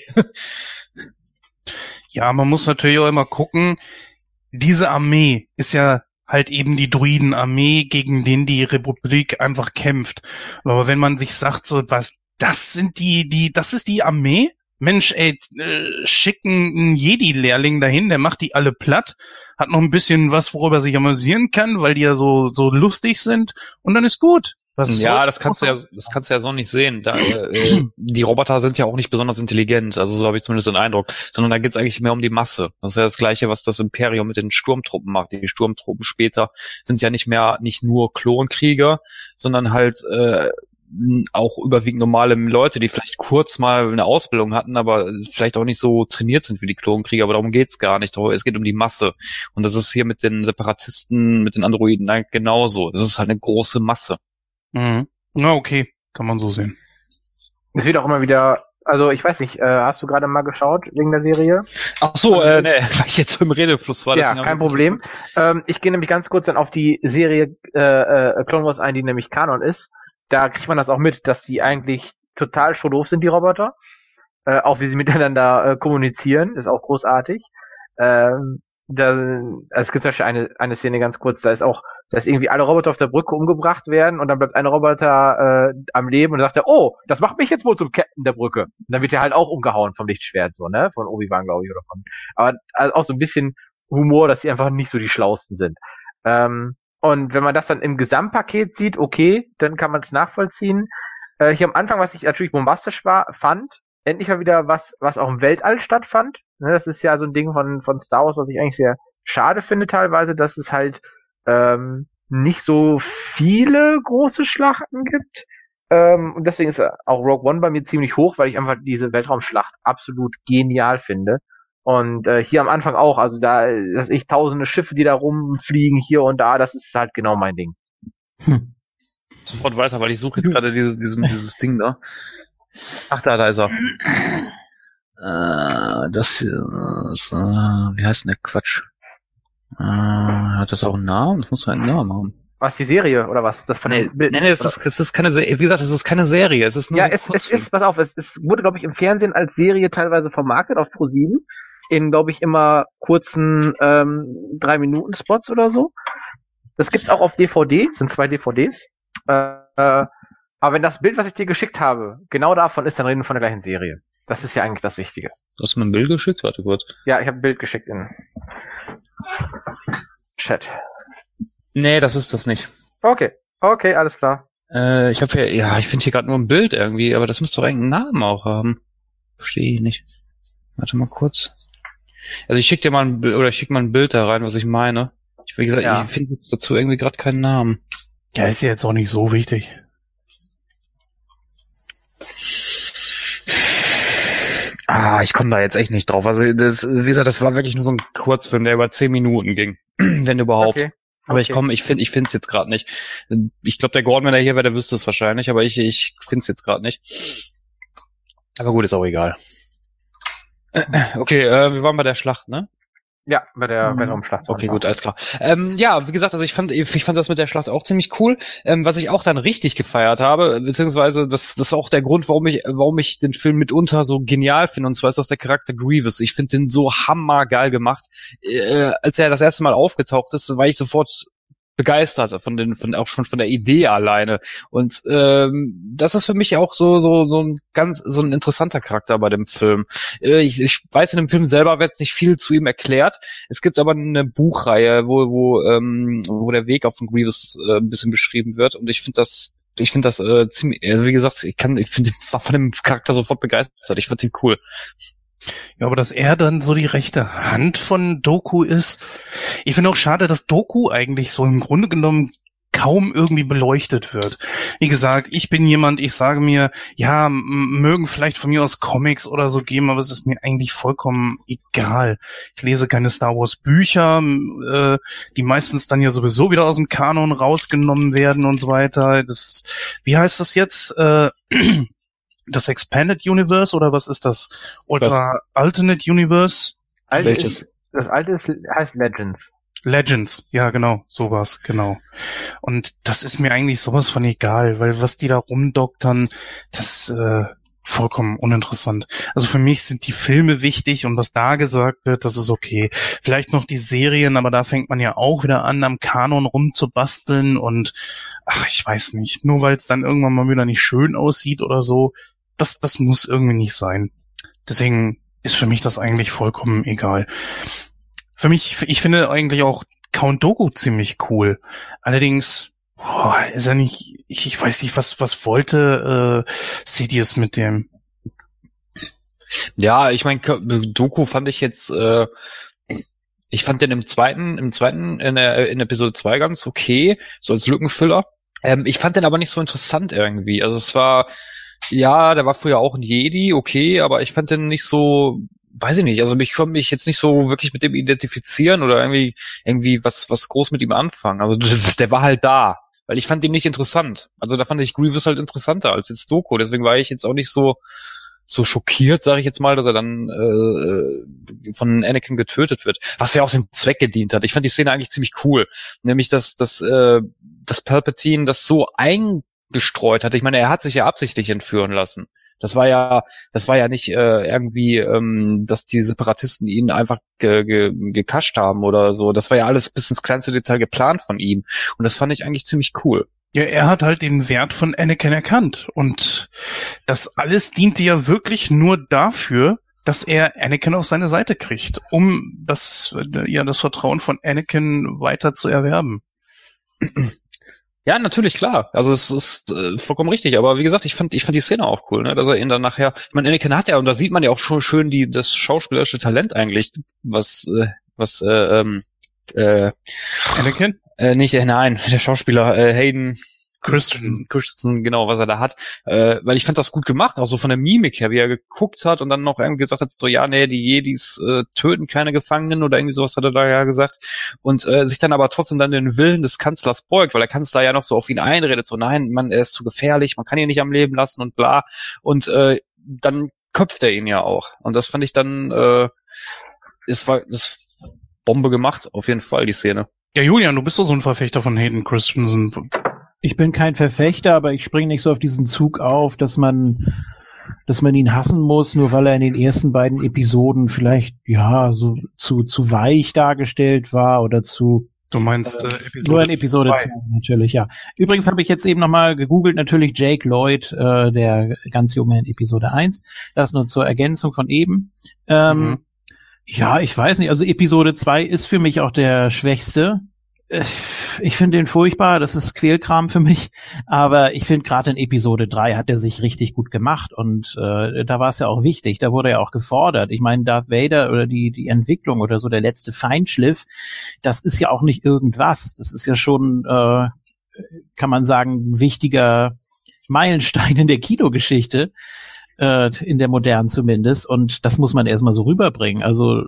Ja, man muss natürlich auch immer gucken, diese Armee ist ja halt eben die Druidenarmee, gegen den die Republik einfach kämpft. Aber wenn man sich sagt, so was, das sind die, die, das ist die Armee, Mensch, ey, äh, schicken einen Jedi-Lehrling dahin, der macht die alle platt, hat noch ein bisschen was, worüber er sich amüsieren kann, weil die ja so, so lustig sind und dann ist gut. Was ja, das kannst du ja, das kannst du ja so nicht sehen. Da, äh, die Roboter sind ja auch nicht besonders intelligent, also so habe ich zumindest den Eindruck, sondern da geht's eigentlich mehr um die Masse. Das ist ja das Gleiche, was das Imperium mit den Sturmtruppen macht. Die Sturmtruppen später sind ja nicht mehr nicht nur Klonkrieger, sondern halt äh, auch überwiegend normale Leute, die vielleicht kurz mal eine Ausbildung hatten, aber vielleicht auch nicht so trainiert sind wie die Klonkrieger, aber darum geht's gar nicht. Es geht um die Masse. Und das ist hier mit den Separatisten, mit den Androiden genauso. Das ist halt eine große Masse. Mhm. Na, okay. Kann man so sehen. Es wird auch immer wieder also ich weiß nicht, äh, hast du gerade mal geschaut wegen der Serie? Ach so, äh, nee, weil ich jetzt im Redefluss war. Ja, kein Problem. Ähm, ich gehe nämlich ganz kurz dann auf die Serie äh, äh, Clone Wars ein, die nämlich Kanon ist. Da kriegt man das auch mit, dass die eigentlich total schon doof sind, die Roboter. Äh, auch wie sie miteinander äh, kommunizieren, ist auch großartig. Ähm, da, also es gibt zum Beispiel eine, eine Szene ganz kurz, da ist auch dass irgendwie alle Roboter auf der Brücke umgebracht werden und dann bleibt ein Roboter äh, am Leben und sagt er, oh, das macht mich jetzt wohl zum Captain der Brücke. Und dann wird er halt auch umgehauen vom Lichtschwert, so, ne? Von Obi-Wan, glaube ich, oder von. Aber also auch so ein bisschen Humor, dass sie einfach nicht so die Schlausten sind. Ähm, und wenn man das dann im Gesamtpaket sieht, okay, dann kann man es nachvollziehen. Äh, hier am Anfang, was ich natürlich bombastisch war, fand, endlich mal wieder was, was auch im Weltall stattfand. Ne, das ist ja so ein Ding von, von Star Wars, was ich eigentlich sehr schade finde teilweise, dass es halt ähm, nicht so viele große Schlachten gibt. Ähm, und deswegen ist auch Rogue One bei mir ziemlich hoch, weil ich einfach diese Weltraumschlacht absolut genial finde. Und äh, hier am Anfang auch, also da, dass ich tausende Schiffe, die da rumfliegen, hier und da, das ist halt genau mein Ding. Hm. Sofort weiter, weil ich suche jetzt gerade diese, diesen, dieses Ding da. Ach da, da ist er. Äh, das hier, das, äh, wie heißt denn der Quatsch? Äh, hat das auch einen Namen? Das muss doch einen Namen haben. Was, die Serie oder was? Das von nee, Bild, nee, nee, es ist, es ist keine Serie. Wie gesagt, es ist keine Serie. Es ist nur ja, es, es ist, pass auf, es, es wurde, glaube ich, im Fernsehen als Serie teilweise vermarktet auf Pro7 in, glaube ich, immer kurzen ähm, drei Minuten Spots oder so. Das gibt's auch auf DVD, sind zwei DVDs. Äh, äh, aber wenn das Bild, was ich dir geschickt habe, genau davon ist, dann reden wir von der gleichen Serie. Das ist ja eigentlich das Wichtige. Du hast mir ein Bild geschickt? Warte kurz. Ja, ich habe ein Bild geschickt in Chat. Nee, das ist das nicht. Okay, okay, alles klar. Äh, ich habe hier, ja, ich finde hier gerade nur ein Bild irgendwie, aber das müsste doch irgendeinen Namen auch haben. Verstehe ich nicht. Warte mal kurz. Also ich schicke dir mal ein Bild, oder ich schicke mal ein Bild da rein, was ich meine. Ich, wie gesagt, ja. ich finde jetzt dazu irgendwie gerade keinen Namen. Ja, ist ja jetzt auch nicht so wichtig. Ah, ich komme da jetzt echt nicht drauf. Also das, wie gesagt, das war wirklich nur so ein Kurzfilm, der über zehn Minuten ging, wenn überhaupt. Okay. Aber okay. ich komme, ich finde, ich finde es jetzt gerade nicht. Ich glaube, der Gordon, wenn er hier wäre, der wüsste es wahrscheinlich, aber ich, ich finde es jetzt gerade nicht. Aber gut, ist auch egal. Okay, äh, wir waren bei der Schlacht, ne? Ja, bei der mhm. Weltraumschlacht. Okay, gut, alles klar. Ähm, ja, wie gesagt, also ich fand, ich fand das mit der Schlacht auch ziemlich cool. Ähm, was ich auch dann richtig gefeiert habe, beziehungsweise das, das ist auch der Grund, warum ich, warum ich den Film mitunter so genial finde. Und zwar ist das der Charakter Grievous. Ich finde den so hammergeil gemacht. Äh, als er das erste Mal aufgetaucht ist, war ich sofort begeistert von den, von auch schon von der Idee alleine. Und ähm, das ist für mich auch so so so ein ganz so ein interessanter Charakter bei dem Film. Äh, ich, ich weiß in dem Film selber wird nicht viel zu ihm erklärt. Es gibt aber eine Buchreihe, wo wo ähm, wo der Weg auf den Grievous äh, ein bisschen beschrieben wird. Und ich finde das ich finde das äh, ziemlich, äh, wie gesagt, ich kann, ich finde, war von dem Charakter sofort begeistert. Ich fand ihn cool. Ja, aber dass er dann so die rechte Hand von Doku ist. Ich finde auch schade, dass Doku eigentlich so im Grunde genommen kaum irgendwie beleuchtet wird. Wie gesagt, ich bin jemand, ich sage mir, ja, mögen vielleicht von mir aus Comics oder so geben, aber es ist mir eigentlich vollkommen egal. Ich lese keine Star Wars Bücher, äh, die meistens dann ja sowieso wieder aus dem Kanon rausgenommen werden und so weiter. Das, wie heißt das jetzt? Äh, das Expanded Universe oder was ist das? Ultra was? Alternate Universe? Alte Welches? Ist, das alte ist, heißt Legends. Legends, ja genau, sowas, genau. Und das ist mir eigentlich sowas von egal, weil was die da rumdoktern, das äh, vollkommen uninteressant. Also für mich sind die Filme wichtig und was da gesagt wird, das ist okay. Vielleicht noch die Serien, aber da fängt man ja auch wieder an, am Kanon rumzubasteln und ach, ich weiß nicht, nur weil es dann irgendwann mal wieder nicht schön aussieht oder so, das, das muss irgendwie nicht sein. Deswegen ist für mich das eigentlich vollkommen egal. Für mich, ich finde eigentlich auch Count Doku ziemlich cool. Allerdings, boah, ist er nicht, ich, ich weiß nicht, was, was wollte äh, Sidious mit dem? Ja, ich meine, Doku fand ich jetzt, äh, ich fand den im zweiten, im zweiten, in, der, in Episode 2 ganz okay, so als Lückenfüller. Ähm, ich fand den aber nicht so interessant irgendwie. Also es war, ja, der war früher auch ein Jedi, okay, aber ich fand den nicht so, weiß ich nicht, also ich konnte mich jetzt nicht so wirklich mit dem identifizieren oder irgendwie, irgendwie was, was groß mit ihm anfangen. Also der war halt da. Weil ich fand ihn nicht interessant. Also da fand ich Grievous halt interessanter als jetzt Doku. Deswegen war ich jetzt auch nicht so, so schockiert, sage ich jetzt mal, dass er dann äh, von Anakin getötet wird, was ja auch den Zweck gedient hat. Ich fand die Szene eigentlich ziemlich cool, nämlich dass dass äh, dass Palpatine das so eingestreut hat. Ich meine, er hat sich ja absichtlich entführen lassen. Das war ja, das war ja nicht äh, irgendwie, ähm, dass die Separatisten ihn einfach ge ge gekascht haben oder so. Das war ja alles bis ins kleinste Detail geplant von ihm. Und das fand ich eigentlich ziemlich cool. Ja, er hat halt den Wert von Anakin erkannt. Und das alles diente ja wirklich nur dafür, dass er Anakin auf seine Seite kriegt, um das, ja, das Vertrauen von Anakin weiter zu erwerben. Ja, natürlich, klar. Also es ist äh, vollkommen richtig. Aber wie gesagt, ich fand, ich fand die Szene auch cool, ne? dass er ihn dann nachher, ich meine, Anakin hat ja, und da sieht man ja auch schon schön die, das schauspielerische Talent eigentlich, was, äh, was, äh, ähm, äh, Anakin? Äh, nicht, äh, nein, der Schauspieler äh, Hayden Christian, Christensen, genau, was er da hat. Äh, weil ich fand das gut gemacht, auch so von der Mimik her, wie er geguckt hat und dann noch irgendwie gesagt hat, so, ja, nee, die Jedis äh, töten keine Gefangenen oder irgendwie sowas hat er da ja gesagt. Und äh, sich dann aber trotzdem dann den Willen des Kanzlers beugt, weil der Kanzler ja noch so auf ihn einredet, so, nein, man, er ist zu gefährlich, man kann ihn nicht am Leben lassen und bla. Und äh, dann köpft er ihn ja auch. Und das fand ich dann, äh, es war das Bombe gemacht, auf jeden Fall, die Szene. Ja, Julian, du bist doch so ein Verfechter von Hayden Christensen. Ich bin kein Verfechter, aber ich springe nicht so auf diesen Zug auf, dass man, dass man ihn hassen muss, nur weil er in den ersten beiden Episoden vielleicht, ja, so zu, zu weich dargestellt war oder zu, Du meinst äh, Episode Nur in Episode 2, natürlich, ja. Übrigens habe ich jetzt eben nochmal gegoogelt, natürlich Jake Lloyd, äh, der ganz junge in Episode 1. Das nur zur Ergänzung von eben. Ähm, mhm. Ja, ich weiß nicht. Also Episode 2 ist für mich auch der schwächste. Ich finde den furchtbar, das ist Quälkram für mich, aber ich finde gerade in Episode 3 hat er sich richtig gut gemacht und äh, da war es ja auch wichtig, da wurde er auch gefordert. Ich meine, Darth Vader oder die, die Entwicklung oder so der letzte Feinschliff, das ist ja auch nicht irgendwas. Das ist ja schon, äh, kann man sagen, ein wichtiger Meilenstein in der Kinogeschichte, äh, in der modernen zumindest. Und das muss man erstmal so rüberbringen. Also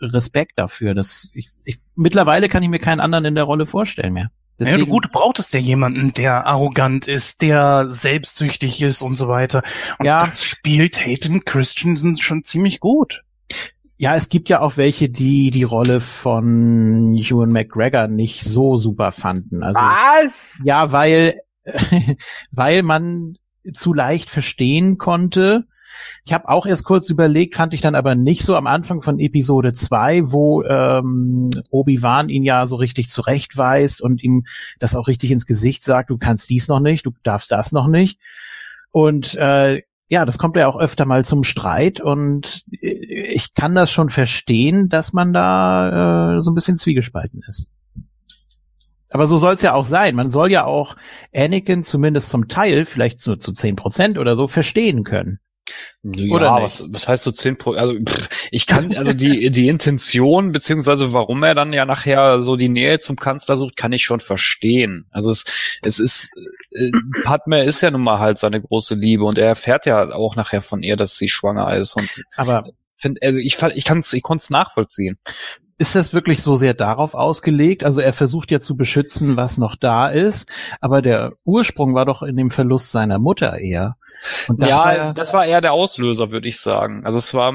Respekt dafür. Das, ich, ich, mittlerweile kann ich mir keinen anderen in der Rolle vorstellen mehr. Deswegen, ja, du gut, brauchtest ja jemanden, der arrogant ist, der selbstsüchtig ist und so weiter. Und ja. das spielt Hayden Christensen schon ziemlich gut. Ja, es gibt ja auch welche, die die Rolle von Ewan McGregor nicht so super fanden. Also, Was? Ja, weil, weil man zu leicht verstehen konnte, ich habe auch erst kurz überlegt, fand ich dann aber nicht so am Anfang von Episode 2, wo ähm, Obi-Wan ihn ja so richtig zurechtweist und ihm das auch richtig ins Gesicht sagt, du kannst dies noch nicht, du darfst das noch nicht. Und äh, ja, das kommt ja auch öfter mal zum Streit und ich kann das schon verstehen, dass man da äh, so ein bisschen zwiegespalten ist. Aber so soll es ja auch sein. Man soll ja auch Anakin zumindest zum Teil, vielleicht nur zu zehn Prozent oder so, verstehen können. Ja, Oder was, was heißt so zehn Pro, also pff, ich kann, also die, die Intention, beziehungsweise warum er dann ja nachher so die Nähe zum Kanzler sucht, kann ich schon verstehen. Also es, es ist, äh, Padme ist ja nun mal halt seine große Liebe und er erfährt ja auch nachher von ihr, dass sie schwanger ist und aber find, also ich, ich kann's, ich konnte es nachvollziehen. Ist das wirklich so sehr darauf ausgelegt? Also er versucht ja zu beschützen, was noch da ist, aber der Ursprung war doch in dem Verlust seiner Mutter eher. Das ja, war ja, das war eher der Auslöser, würde ich sagen. Also es war,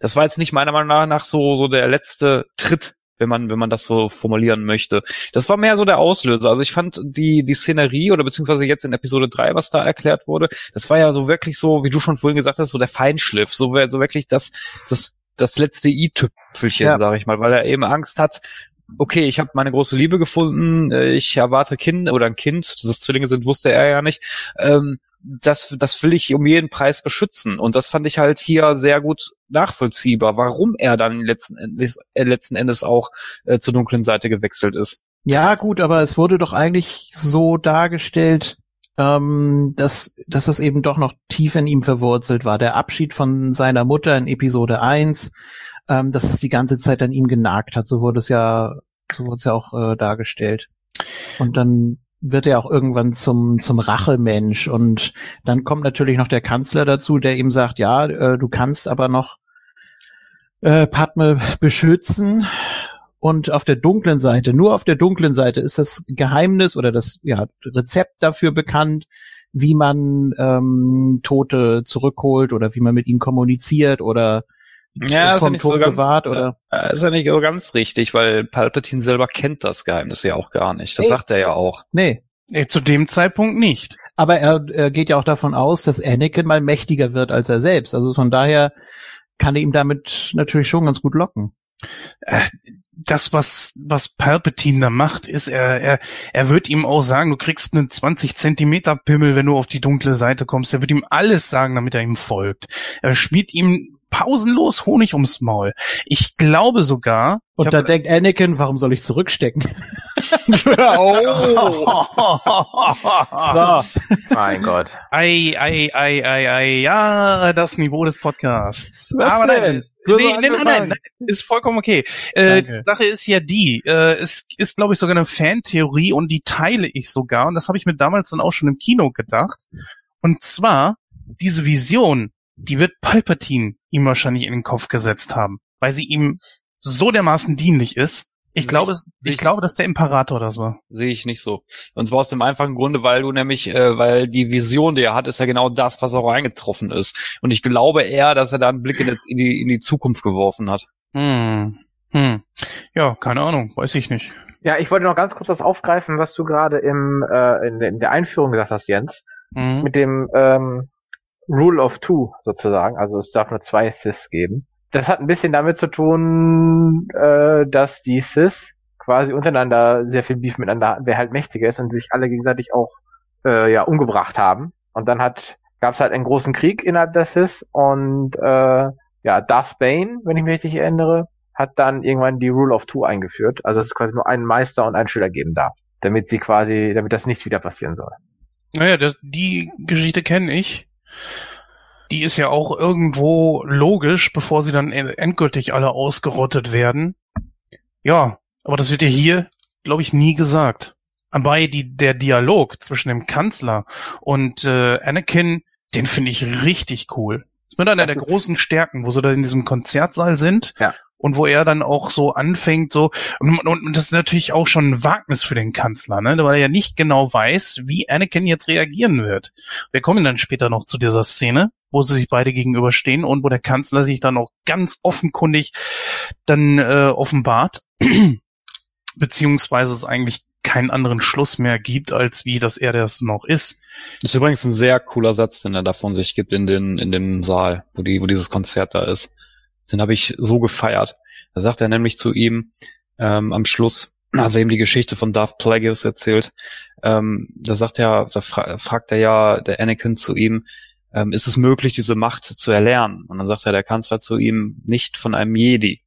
das war jetzt nicht meiner Meinung nach so so der letzte Tritt, wenn man wenn man das so formulieren möchte. Das war mehr so der Auslöser. Also ich fand die die Szenerie oder beziehungsweise jetzt in Episode 3, was da erklärt wurde, das war ja so wirklich so, wie du schon vorhin gesagt hast, so der Feinschliff, so so wirklich das das das letzte i-Tüpfelchen, ja. sage ich mal, weil er eben Angst hat, okay, ich habe meine große Liebe gefunden, ich erwarte Kind oder ein Kind, dass es Zwillinge sind, wusste er ja nicht. Ähm, das, das will ich um jeden Preis beschützen. Und das fand ich halt hier sehr gut nachvollziehbar, warum er dann letzten Endes, äh, letzten Endes auch äh, zur dunklen Seite gewechselt ist. Ja, gut, aber es wurde doch eigentlich so dargestellt, ähm, dass, dass das eben doch noch tief in ihm verwurzelt war. Der Abschied von seiner Mutter in Episode 1, ähm, dass es die ganze Zeit an ihm genagt hat. So wurde es ja, so wurde es ja auch äh, dargestellt. Und dann wird er auch irgendwann zum, zum Rachemensch. Und dann kommt natürlich noch der Kanzler dazu, der ihm sagt, ja, äh, du kannst aber noch äh, Padme beschützen. Und auf der dunklen Seite, nur auf der dunklen Seite ist das Geheimnis oder das ja, Rezept dafür bekannt, wie man ähm, Tote zurückholt oder wie man mit ihnen kommuniziert oder ja, vom ist ja Tod so bewahrt oder äh, ist ja nicht so ganz richtig, weil Palpatine selber kennt das Geheimnis ja auch gar nicht. Das Nee. sagt er ja auch. nee. Nee, zu dem Zeitpunkt nicht. Aber er, er geht ja auch davon aus, dass Anakin mal mächtiger wird als er selbst. Also von daher kann er ihm damit natürlich schon ganz gut locken. Äh, das, was, was Palpatine da macht, ist, er, er, er wird ihm auch sagen, du kriegst einen 20 Zentimeter Pimmel, wenn du auf die dunkle Seite kommst. Er wird ihm alles sagen, damit er ihm folgt. Er schmiert ihm pausenlos Honig ums Maul. Ich glaube sogar, Und da denkt Anakin, warum soll ich zurückstecken? so. Mein Gott. Ei, ei, ei, ei, ei, ja, das Niveau des Podcasts. Was Aber denn? nein, nee, nein, nein, nein, ist vollkommen okay. Äh, Danke. Sache ist ja die, äh, es ist, glaube ich, sogar eine Fantheorie und die teile ich sogar und das habe ich mir damals dann auch schon im Kino gedacht. Und zwar, diese Vision, die wird Palpatine ihm wahrscheinlich in den Kopf gesetzt haben, weil sie ihm so dermaßen dienlich ist. Ich glaube, ich- ich ich glaube, dass der Imperator das war. Sehe ich nicht so. Und zwar aus dem einfachen Grunde, weil du nämlich, äh, weil die Vision, die er hat, ist ja genau das, was auch eingetroffen ist. Und ich glaube eher, dass er da einen Blick in die, in die, Zukunft geworfen hat. Hm. Hm. Ja, keine Ahnung, weiß ich nicht. Ja, ich wollte noch ganz kurz was aufgreifen, was du gerade im äh, in, in der Einführung gesagt hast, Jens, Hm. mit dem ähm, Rule of Two sozusagen. Also es darf nur zwei Sith geben. Das hat ein bisschen damit zu tun, äh, dass die Sith quasi untereinander sehr viel Beef miteinander hatten, wer halt mächtiger ist und sich alle gegenseitig auch äh, ja umgebracht haben. Und dann hat gab es halt einen großen Krieg innerhalb der Sith und äh, ja Darth Bane, wenn ich mich richtig erinnere, hat dann irgendwann die Rule of Two eingeführt. Also dass es quasi nur einen Meister und einen Schüler geben darf, damit sie quasi, damit das nicht wieder passieren soll. Naja, das, die Geschichte kenne ich. Die ist ja auch irgendwo logisch, bevor sie dann endgültig alle ausgerottet werden. Ja, aber das wird ja hier, glaube ich, nie gesagt. Aber die, der Dialog zwischen dem Kanzler und äh, Anakin, den finde ich richtig cool. Das ist mit einer der großen Stärken, wo sie da in diesem Konzertsaal sind. Ja. Und wo er dann auch so anfängt, so, und, und, das ist natürlich auch schon ein Wagnis für den Kanzler, ne? Weil er ja nicht genau weiß, wie Anakin jetzt reagieren wird. Wir kommen dann später noch zu dieser Szene, wo sie sich beide gegenüberstehen und wo der Kanzler sich dann auch ganz offenkundig dann äh, offenbart, beziehungsweise es eigentlich keinen anderen Schluss mehr gibt, als wie, dass er das noch ist. Das ist übrigens ein sehr cooler Satz, den er da von sich gibt in den, in dem Saal, wo die, wo dieses Konzert da ist. Den habe ich so gefeiert. Da sagt er nämlich zu ihm, ähm, am Schluss, als er ihm die Geschichte von Darth Plagueis erzählt, ähm, da sagt er, da fra fragt er ja der Anakin zu ihm, ähm, ist es möglich, diese Macht zu erlernen? Und dann sagt er der Kanzler zu ihm, nicht von einem Jedi.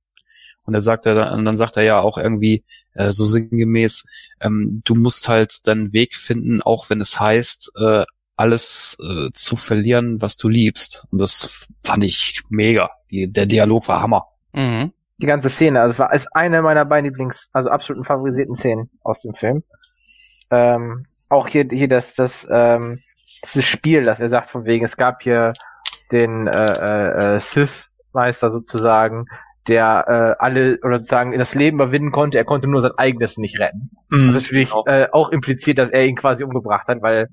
Und er sagt er dann, und dann sagt er ja auch irgendwie äh, so sinngemäß, ähm, du musst halt deinen Weg finden, auch wenn es heißt, äh, alles äh, zu verlieren, was du liebst. Und das fand ich mega. Die, der Dialog war Hammer. Mhm. die ganze Szene. Also es war ist eine meiner beiden Lieblings, also absoluten favorisierten Szenen aus dem Film. Ähm, auch hier, hier das, das, ähm, dieses Spiel, das er sagt von wegen, es gab hier den äh, äh, äh, Sith-Meister sozusagen, der äh, alle oder sozusagen das Leben überwinden konnte, er konnte nur sein eigenes nicht retten. Das ist natürlich Genau. äh, auch impliziert, dass er ihn quasi umgebracht hat, weil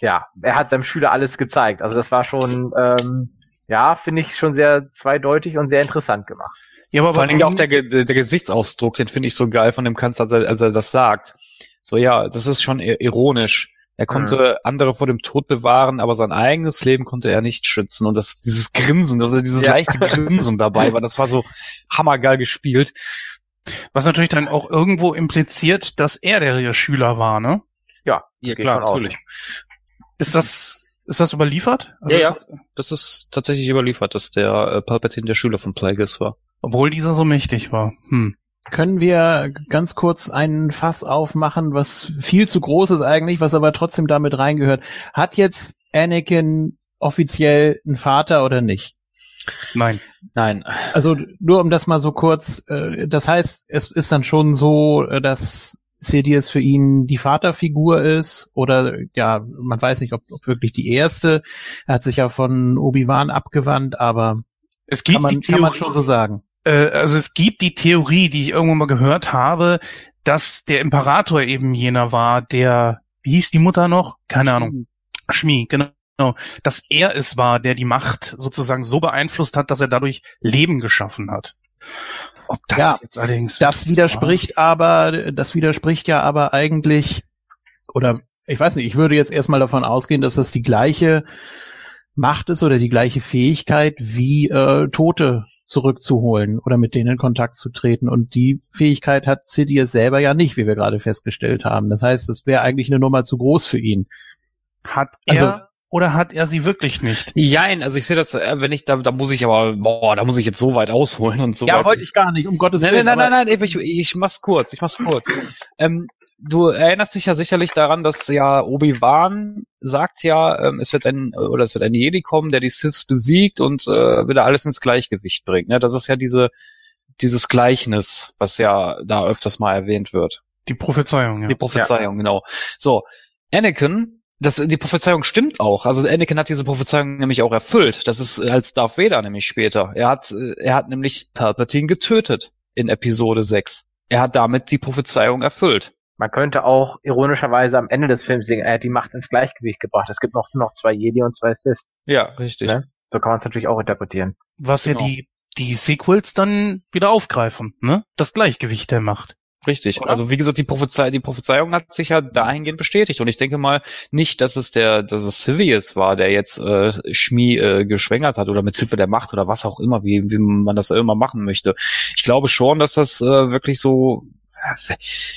ja, er hat seinem Schüler alles gezeigt. Also das war schon, ähm, ja, finde ich schon sehr zweideutig und sehr interessant gemacht. Ja, aber, Vor allen Dingen auch der, der, der Gesichtsausdruck, den finde ich so geil von dem Kanzler, als er, als er das sagt. So, ja, das ist schon ironisch. Er konnte andere vor dem Tod bewahren, aber sein eigenes Leben konnte er nicht schützen. Und das, dieses Grinsen, also dieses Ja. leichte Grinsen dabei war, das war so hammergeil gespielt. was natürlich dann auch irgendwo impliziert, dass er der Schüler war, ne? Ja, Ja, Geht von aus. Ist das, Ist das überliefert? Also Ja, ja. Das, Das ist tatsächlich überliefert, dass der äh, Palpatine der Schüler von Plagueis war. obwohl dieser so mächtig war. Hm. Können wir ganz kurz einen Fass aufmachen, was viel zu groß ist eigentlich, was aber trotzdem damit reingehört. Hat jetzt Anakin offiziell einen Vater oder nicht? Nein. Nein. Also nur um das mal so kurz, äh, das heißt, es ist dann schon so, äh, dass Sidious für ihn die Vaterfigur ist oder ja, man weiß nicht, ob, ob wirklich die erste. Er hat sich ja von Obi-Wan abgewandt, aber Es gibt kann man, die kann man Theorie- schon so sagen. äh, also es gibt die Theorie, die ich irgendwann mal gehört habe, dass der Imperator eben jener war, der, wie hieß die Mutter noch? Keine Ahnung. Schmi, genau. Dass er es war, der die Macht sozusagen so beeinflusst hat, dass er dadurch Leben geschaffen hat. Ob das Ja, jetzt allerdings Das widerspricht aber, das widerspricht ja aber eigentlich, oder ich weiß nicht, ich würde jetzt erstmal davon ausgehen, dass das die gleiche Macht ist oder die gleiche Fähigkeit wie äh, Tote zurückzuholen oder mit denen in Kontakt zu treten. Und die Fähigkeit hat Sidious selber ja nicht, wie wir gerade festgestellt haben. Das heißt, es wäre eigentlich eine Nummer zu groß für ihn. hat er Also- oder hat er sie wirklich nicht? Jein, also ich sehe das, äh, wenn ich, da, da muss ich aber, boah, da muss ich jetzt so weit ausholen und so weit. ich gar nicht, um Gottes Nein, nein, nein, nein, nein, ich, ich mach's kurz, ich mach's kurz. ähm, du erinnerst dich ja sicherlich daran, dass ja Obi-Wan sagt ja, ähm, es wird ein, oder es wird ein Jedi kommen, der die Siths besiegt und äh, wieder alles ins Gleichgewicht bringt. Ne? Das ist ja diese, dieses Gleichnis, was ja da öfters mal erwähnt wird. Die Prophezeiung, ja. Die Prophezeiung, genau. So, Anakin, das, die Prophezeiung stimmt auch. Also Anakin hat diese Prophezeiung nämlich auch erfüllt. Das ist als Darth Vader nämlich später. Er hat, äh, er hat nämlich Palpatine getötet in Episode 6. Er hat damit die Prophezeiung erfüllt. Man könnte auch ironischerweise am Ende des Films singen, er hat die Macht ins Gleichgewicht gebracht. Es gibt noch, noch zwei Jedi und zwei Sith. Ja, richtig. Ne? So kann man es natürlich auch interpretieren. Was Genau. ja die, die Sequels dann wieder aufgreifen, ne? Das Gleichgewicht der Macht. Richtig. Oder? Also wie gesagt, die, Prophezei die Prophezeiung hat sich ja dahingehend bestätigt. Und ich denke mal nicht, dass es der, dass es Sivius war, der jetzt äh, Schmi äh, geschwängert hat oder mit Hilfe der Macht oder was auch immer, wie, wie man das immer machen möchte. Ich glaube schon, dass das äh, wirklich so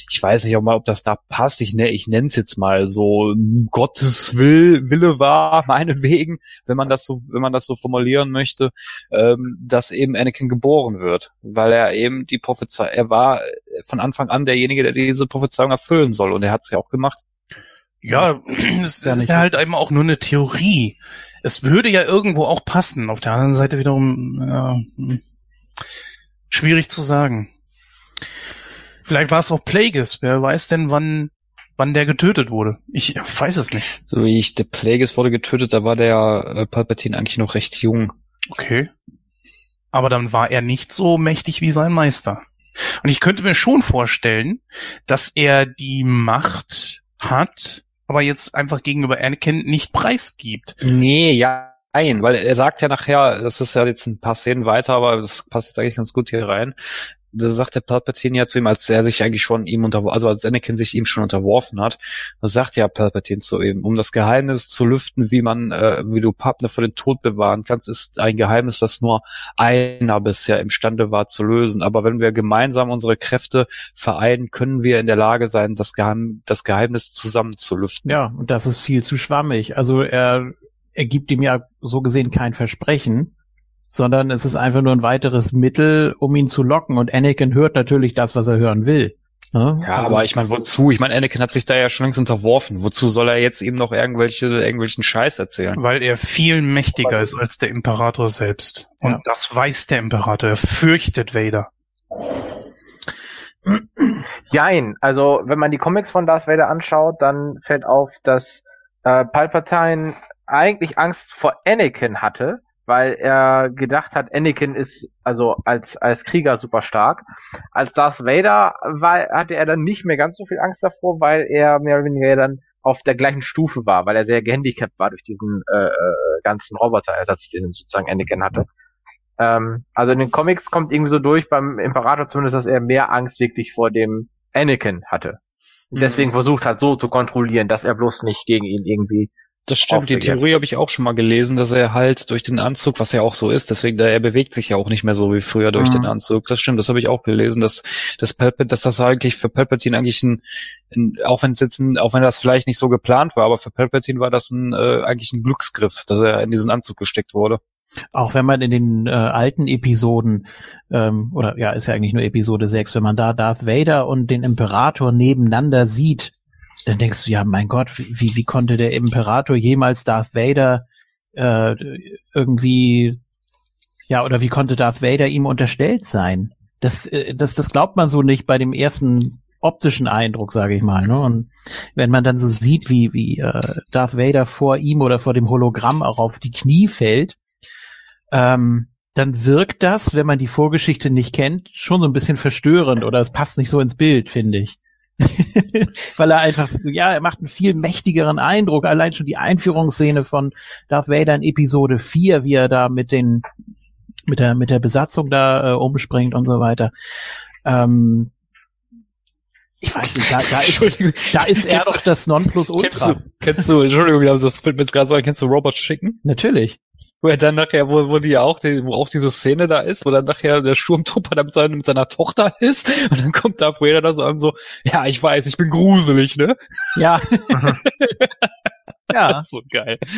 ich weiß nicht, ob, mal, ob das da passt. Ich, ne, ich nenne es jetzt mal so Gottes Will, Wille war, meinetwegen, wenn man das so, wenn man das so formulieren möchte, ähm, dass eben Anakin geboren wird, weil er eben die Prophezei, er war von Anfang an derjenige, der diese Prophezeiung erfüllen soll und er hat es ja auch gemacht. Ja, es Ja, ist ja halt eben auch nur eine Theorie. Es würde ja irgendwo auch passen. Auf der anderen Seite wiederum ja, hm, schwierig zu sagen. Vielleicht war es auch Plagueis. Wer weiß denn, wann wann der getötet wurde? Ich weiß es nicht. So wie ich, der Plagueis wurde getötet, da war der äh, Palpatine eigentlich noch recht jung. Okay. Aber dann war er nicht so mächtig wie sein Meister. Und ich könnte mir schon vorstellen, dass er die Macht hat, aber jetzt einfach gegenüber Anakin nicht preisgibt. Nee, ja, nein, weil er sagt ja nachher, das ist ja jetzt ein paar Szenen weiter, aber das passt jetzt eigentlich ganz gut hier rein. Da sagt der Palpatine ja zu ihm, als er sich eigentlich schon ihm unter, also als Anakin sich ihm schon unterworfen hat, da sagt ja Palpatine zu ihm, um das Geheimnis zu lüften, wie man, äh, wie du Partner vor dem Tod bewahren kannst, ist ein Geheimnis, das nur einer bisher imstande war zu lösen. Aber wenn wir gemeinsam unsere Kräfte vereinen, können wir in der Lage sein, das, Geheim, das Geheimnis zusammen zu lüften. Ja, und das ist viel zu schwammig. Also er, er gibt ihm ja so gesehen kein Versprechen, sondern es ist einfach nur ein weiteres Mittel, um ihn zu locken. Und Anakin hört natürlich das, was er hören will. Ne? Ja, Also- aber ich meine, wozu? Ich meine, Anakin hat sich da ja schon längst unterworfen. Wozu soll er jetzt ihm noch irgendwelche, irgendwelchen Scheiß erzählen? Weil er viel mächtiger Also- ist als der Imperator selbst. Und Ja. das weiß der Imperator. Er fürchtet Vader. Jein, also wenn man die Comics von Darth Vader anschaut, dann fällt auf, dass äh, Palpatine eigentlich Angst vor Anakin hatte, weil er gedacht hat, Anakin ist also als als Krieger super stark. Als Darth Vader war, hatte er dann nicht mehr ganz so viel Angst davor, weil er mehr oder weniger dann auf der gleichen Stufe war, weil er sehr gehandicapt war durch diesen äh, äh, ganzen Roboterersatz, den sozusagen Anakin hatte. Ähm, also in den Comics kommt irgendwie so durch, beim Imperator zumindest, dass er mehr Angst wirklich vor dem Anakin hatte. Und Mhm. deswegen versucht hat, so zu kontrollieren, dass er bloß nicht gegen ihn irgendwie Das stimmt, die. Theorie habe ich auch schon mal gelesen, dass er halt durch den Anzug, was ja auch so ist, deswegen, er bewegt sich ja auch nicht mehr so wie früher durch Mhm. den Anzug. Das stimmt, das habe ich auch gelesen, dass, dass, Palpat, dass das eigentlich für Palpatine eigentlich ein, ein auch wenn es jetzt ein, auch wenn das vielleicht nicht so geplant war, aber für Palpatine war das ein, äh, eigentlich ein Glücksgriff, dass er in diesen Anzug gesteckt wurde. Auch wenn man in den äh, alten Episoden, ähm, oder ja, ist ja eigentlich nur Episode 6, wenn man da Darth Vader und den Imperator nebeneinander sieht, dann denkst du, ja, mein Gott, wie, wie konnte der Imperator jemals Darth Vader äh, irgendwie, ja, oder wie konnte Darth Vader ihm unterstellt sein? Das, äh, das, das glaubt man so nicht bei dem ersten optischen Eindruck, sage ich mal. Ne? Und wenn man dann so sieht, wie, wie äh, Darth Vader vor ihm oder vor dem Hologramm auch auf die Knie fällt, ähm, dann wirkt das, wenn man die Vorgeschichte nicht kennt, schon so ein bisschen verstörend oder es passt nicht so ins Bild, finde ich. Weil er einfach, ja, er macht einen viel mächtigeren Eindruck. Allein schon die Einführungsszene von Darth Vader in Episode 4, wie er da mit den, mit der, mit der Besatzung da äh, umspringt und so weiter. Ähm, ich weiß nicht, da, da ist, da ist er Kennst doch das Kennst Nonplusultra. du, kennst du, Entschuldigung, das fällt mir jetzt gerade so ein, kennst du Robot Chicken? Natürlich. Wo er dann nachher, wo, wo die ja auch, die, wo auch diese Szene da ist, wo dann nachher der Sturmtrupper da mit, seiner- mit seiner Tochter ist und dann kommt Darth Vader da so an so, ja, ich weiß, ich bin gruselig, ne? Ja. ja. Das ist so geil.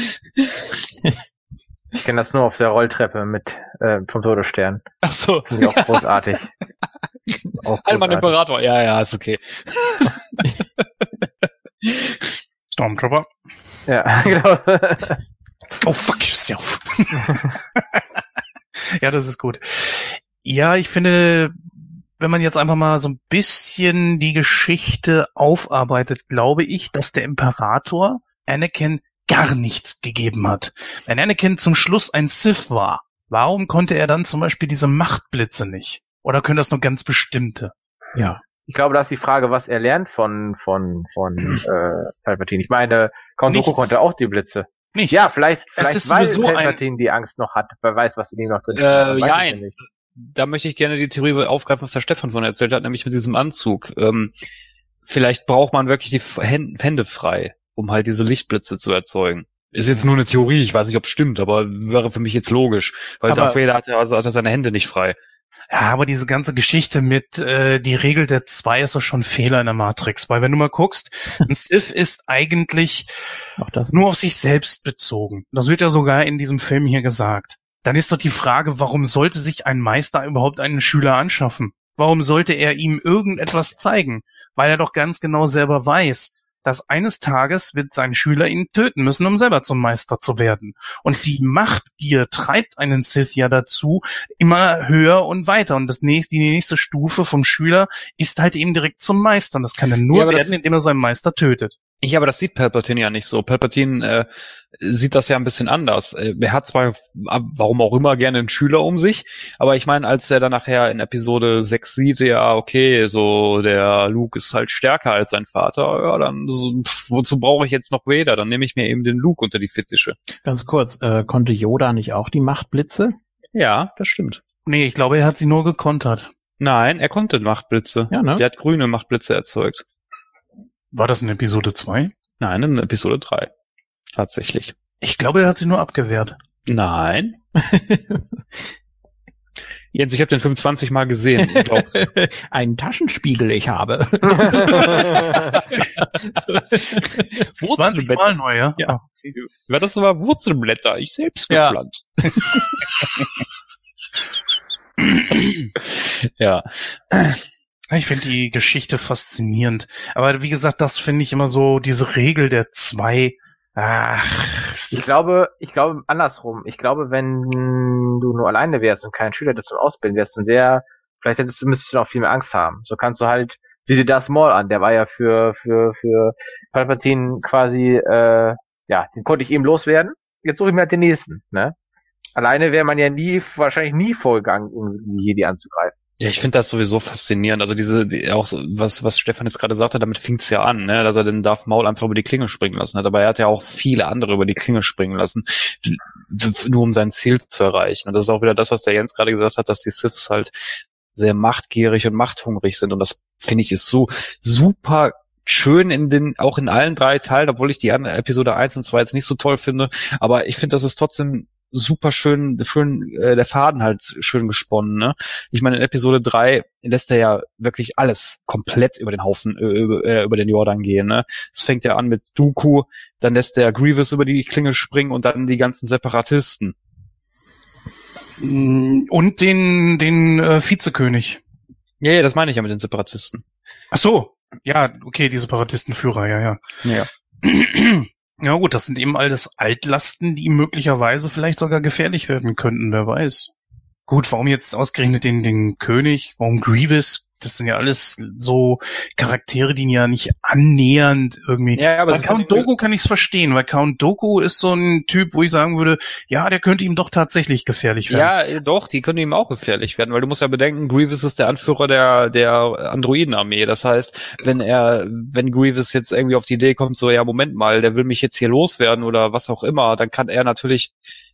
Ich kenne das nur auf der Rolltreppe mit äh, vom Todesstern. Ach so. Finde ich auch großartig. auch Alman großartig. Imperator, ja, ja, ist okay. Stormtrooper. Ja, genau. Oh, fuck yourself. ja, das ist gut. Ja, ich finde, wenn man jetzt einfach mal so ein bisschen die Geschichte aufarbeitet, glaube ich, dass der Imperator Anakin gar nichts gegeben hat. Wenn Anakin zum Schluss ein Sith war, warum konnte er dann zum Beispiel diese Machtblitze nicht? Oder können das nur ganz bestimmte? Ja. Ich glaube, da ist die Frage, was er lernt von von von äh, Palpatine. Ich meine, Count Dooku konnte auch die Blitze. Nichts. Ja, vielleicht, vielleicht ist weil sowieso ein- Palpatine die Angst noch hat. Wer weiß, was in ihm noch drin ist. Äh, nicht. Da möchte ich gerne die Theorie aufgreifen, was der Stefan von erzählt hat, nämlich mit diesem Anzug. Ähm, vielleicht braucht man wirklich die Hände frei, um halt diese Lichtblitze zu erzeugen. Ist jetzt nur eine Theorie, ich weiß nicht, ob es stimmt, aber wäre für mich jetzt logisch. Weil Aber- Darth Vader hat, ja- also hat er seine Hände nicht frei. Ja, aber diese ganze Geschichte mit äh, die Regel der zwei ist doch schon ein Fehler in der Matrix, weil wenn du mal guckst, ein Sith ist eigentlich nur auf sich selbst bezogen. Das wird ja sogar in diesem Film hier gesagt. Dann ist doch die Frage, warum sollte sich ein Meister überhaupt einen Schüler anschaffen? Warum sollte er ihm irgendetwas zeigen? Weil er doch ganz genau selber weiß, dass eines Tages wird sein Schüler ihn töten müssen, um selber zum Meister zu werden. Und die Machtgier treibt einen Sith ja dazu, immer höher und weiter. Und das nächste, die nächste Stufe vom Schüler ist halt eben direkt zum Meister. Und das kann er nur Ja, werden, indem er seinen Meister tötet. Ja, aber das sieht Palpatine ja nicht so. Palpatine äh, sieht das ja ein bisschen anders. Äh, Er hat zwar, warum auch immer, gerne einen Schüler um sich, aber ich meine, als er dann nachher in Episode 6 sieht, ja, okay, so der Luke ist halt stärker als sein Vater, ja, dann so, pff, wozu brauche ich jetzt noch Vader? Dann nehme ich mir eben den Luke unter die Fittiche. Ganz kurz, äh, konnte Yoda nicht auch die Machtblitze? Ja, das stimmt. Nee, ich glaube, er hat sie nur gekontert. Nein, er konnte Machtblitze. Ja, ne? Der hat grüne Machtblitze erzeugt. War das in Episode 2? Nein, in Episode 3. Tatsächlich. Ich glaube, er hat sie nur abgewehrt. Nein. Jens, ich habe den 25 Mal gesehen. Einen Taschenspiegel ich habe. 20 Mal neu, ja? Ja. War das aber Wurzelblätter? Ich selbst Ja. gepflanzt. ja. Ich finde die Geschichte faszinierend. Aber wie gesagt, das finde ich immer so, diese Regel der zwei. Ach, Ich glaube, ich glaube andersrum. Ich glaube, wenn du nur alleine wärst und kein Schüler das zum Ausbilden wärst, dann sehr, vielleicht hättest du, müsstest du noch viel mehr Angst haben. So kannst du halt, sieh dir das Maul an, der war ja für, für, für Palpatine quasi, äh, ja, den konnte ich eben loswerden. Jetzt suche ich mir halt den nächsten, ne? Alleine wäre man ja nie, wahrscheinlich nie vorgegangen, irgendwie Jedi anzugreifen. Ja, ich finde das sowieso faszinierend. Also diese, die, auch was, was Stefan jetzt gerade sagte, damit fing's ja an, ne, dass er den Darth Maul einfach über die Klinge springen lassen hat. Aber er hat ja auch viele andere über die Klinge springen lassen, nur um sein Ziel zu erreichen. Und das ist auch wieder das, was der Jens gerade gesagt hat, dass die Siths halt sehr machtgierig und machthungrig sind. Und das finde ich ist so super schön in den, auch in allen drei Teilen, obwohl ich die Episode 1 und 2 jetzt nicht so toll finde. Aber ich finde, das ist trotzdem super schön, schön, äh, der Faden halt schön gesponnen, ne? Ich meine, in Episode 3 lässt er ja wirklich alles komplett über den Haufen, äh, über, äh, über den Jordan gehen, ne? Es fängt ja an mit Dooku, dann lässt er Grievous über die Klinge springen und dann die ganzen Separatisten. Mm, Und den, den äh, Vizekönig. Ja, ja, das meine ich ja mit den Separatisten. Ach so. Ja, okay, die Separatistenführer, ja, ja. Ja. Ja gut, das sind eben alles Altlasten, die möglicherweise vielleicht sogar gefährlich werden könnten, wer weiß. Gut, warum jetzt ausgerechnet den, den König, warum Grievous? Das sind ja alles so Charaktere, die ihn ja nicht annähernd irgendwie. Ja, aber Bei Count Doku kann ich es verstehen, weil Count Doku ist so ein Typ, wo ich sagen würde, ja, der könnte ihm doch tatsächlich gefährlich werden. Ja, doch, die können ihm auch gefährlich werden, weil du musst ja bedenken, Grievous ist der Anführer der, der Androidenarmee. Das heißt, wenn er, wenn Grievous jetzt irgendwie auf die Idee kommt, so, ja, Moment mal, der will mich jetzt hier loswerden oder was auch immer, dann kann er natürlich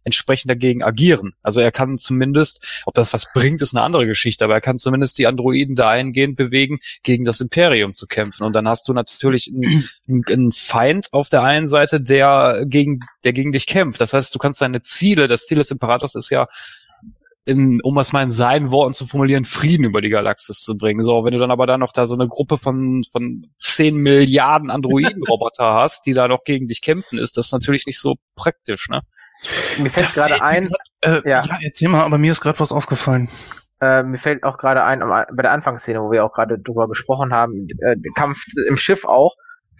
entsprechend dagegen agieren. Also er kann zumindest, ob das was bringt, ist eine andere Geschichte, aber er kann zumindest die Androiden dahingehend bewegen, gegen das Imperium zu kämpfen. Und dann hast du natürlich einen, einen Feind auf der einen Seite, der gegen, der gegen dich kämpft. Das heißt, du kannst deine Ziele, das Ziel des Imperators ist ja, im, um es mal in seinen Worten zu formulieren, Frieden über die Galaxis zu bringen. So, wenn du dann aber da noch da so eine Gruppe von, von 10 Milliarden Androiden-Roboter hast, die da noch gegen dich kämpfen, ist das natürlich nicht so praktisch, ne? Mir fällt gerade ein, grad- Äh, ja. Ja. erzähl mal, aber mir ist gerade was aufgefallen. äh, mir fällt auch gerade ein, bei der Anfangsszene, wo wir auch gerade drüber gesprochen haben, äh, der Kampf im Schiff auch,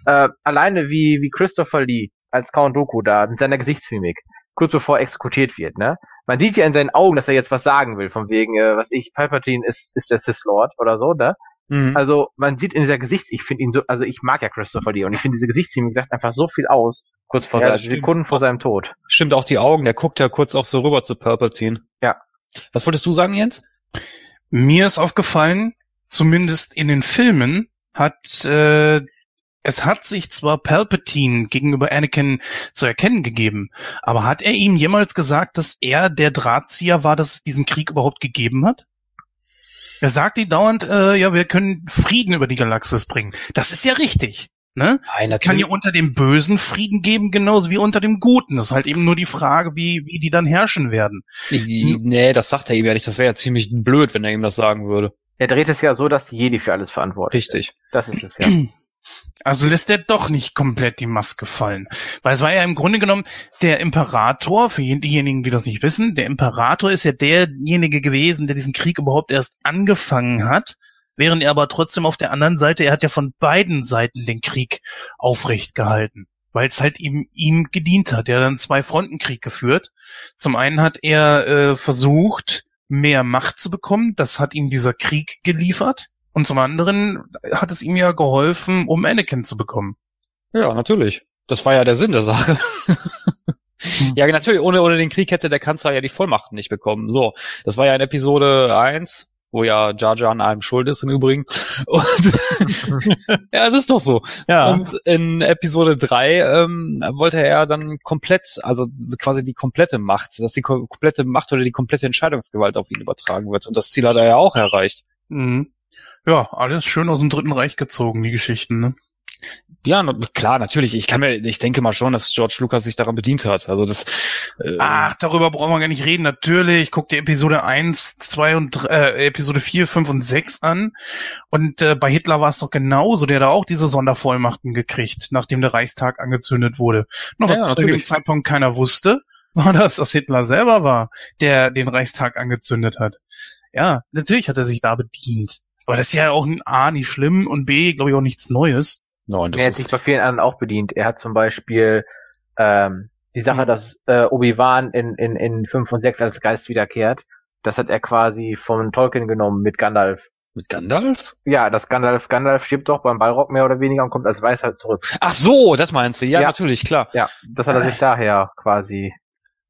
äh, alleine wie, wie Christopher Lee als Count Doku da mit seiner Gesichtsmimik, kurz bevor er exekutiert wird, ne? Man sieht ja in seinen Augen, dass er jetzt was sagen will, von wegen, äh, was ich, Palpatine ist, ist der Sith Lord oder so, ne? Mhm. Also man sieht in dieser Gesichts, ich finde ihn so, also ich mag ja Christopher Lee und ich finde diese Gesichtsmimik sagt einfach so viel aus, kurz vor Ja. Sekunden vor seinem Tod. Stimmt auch die Augen, der guckt ja kurz auch so rüber zu Palpatine. Ja. Was wolltest du sagen, Jens? Mir ist aufgefallen, zumindest in den Filmen hat äh, es hat sich zwar Palpatine gegenüber Anakin zu erkennen gegeben, aber hat er ihm jemals gesagt, dass er der Drahtzieher war, dass es diesen Krieg überhaupt gegeben hat? Er sagt ihm dauernd, äh, ja, wir können Frieden über die Galaxis bringen. Das ist ja richtig. Ne? Nein, Es kann ja unter dem Bösen Frieden geben, genauso wie unter dem Guten. Das ist halt eben nur die Frage, wie, wie die dann herrschen werden. Nee, das sagt er ihm ja nicht. Das wäre ja ziemlich blöd, wenn er ihm das sagen würde. Er dreht es ja so, dass die Jedi für alles verantwortlich Richtig. sind. Das ist es ja. Also lässt er doch nicht komplett die Maske fallen. Weil es war ja im Grunde genommen der Imperator, für jen- diejenigen, die das nicht wissen, der Imperator ist ja derjenige gewesen, der diesen Krieg überhaupt erst angefangen hat, während er aber trotzdem auf der anderen Seite, er hat ja von beiden Seiten den Krieg aufrecht gehalten. Weil es halt ihm, ihm gedient hat. Er hat dann zwei Frontenkrieg geführt. Zum einen hat er äh, versucht, mehr Macht zu bekommen. Das hat ihm dieser Krieg geliefert. Und zum anderen hat es ihm ja geholfen, um Anakin zu bekommen. Ja, natürlich. Das war ja der Sinn der Sache. ja, natürlich, ohne, ohne den Krieg hätte der Kanzler ja die Vollmachten nicht bekommen. So, das war ja in Episode 1, wo ja Jar Jar an allem schuld ist im Übrigen. Und ja, es ist doch so. Ja. Und in Episode 3 ähm, wollte er dann komplett, also quasi die komplette Macht, dass die ko- komplette Macht oder die komplette Entscheidungsgewalt auf ihn übertragen wird. Und das Ziel hat er ja auch erreicht. Mhm. Ja, alles schön aus dem Dritten Reich gezogen, die Geschichten, ne? Ja, klar, natürlich. Ich kann mir, ich denke mal schon, dass George Lucas sich daran bedient hat. Also das. Äh, Ach, darüber brauchen wir gar nicht reden. Natürlich, guck dir Episode 1, 2 und äh, Episode 4, 5 und 6 an. Und äh, bei Hitler war es doch genauso. Der hat auch diese Sondervollmachten gekriegt, nachdem der Reichstag angezündet wurde. Noch was ja, zu dem. Zeitpunkt keiner wusste, war das, dass Hitler selber war, der den Reichstag angezündet hat. Ja, natürlich hat er sich da bedient. Aber das ist ja auch A, nicht schlimm und B, glaube ich, auch nichts Neues. nein, Er hat das sich bei vielen anderen auch bedient. Er hat zum Beispiel ähm, die Sache, Mhm. dass äh, Obi-Wan in, in, in 5 und 6 als Geist wiederkehrt, das hat er quasi von Tolkien genommen mit Gandalf. mit Gandalf? Ja, das Gandalf, Gandalf stirbt doch beim Ballrock mehr oder weniger und kommt als Weisheit zurück. Ach so, das meinst du? Ja, Ja. natürlich, klar. Ja, das hat er sich daher quasi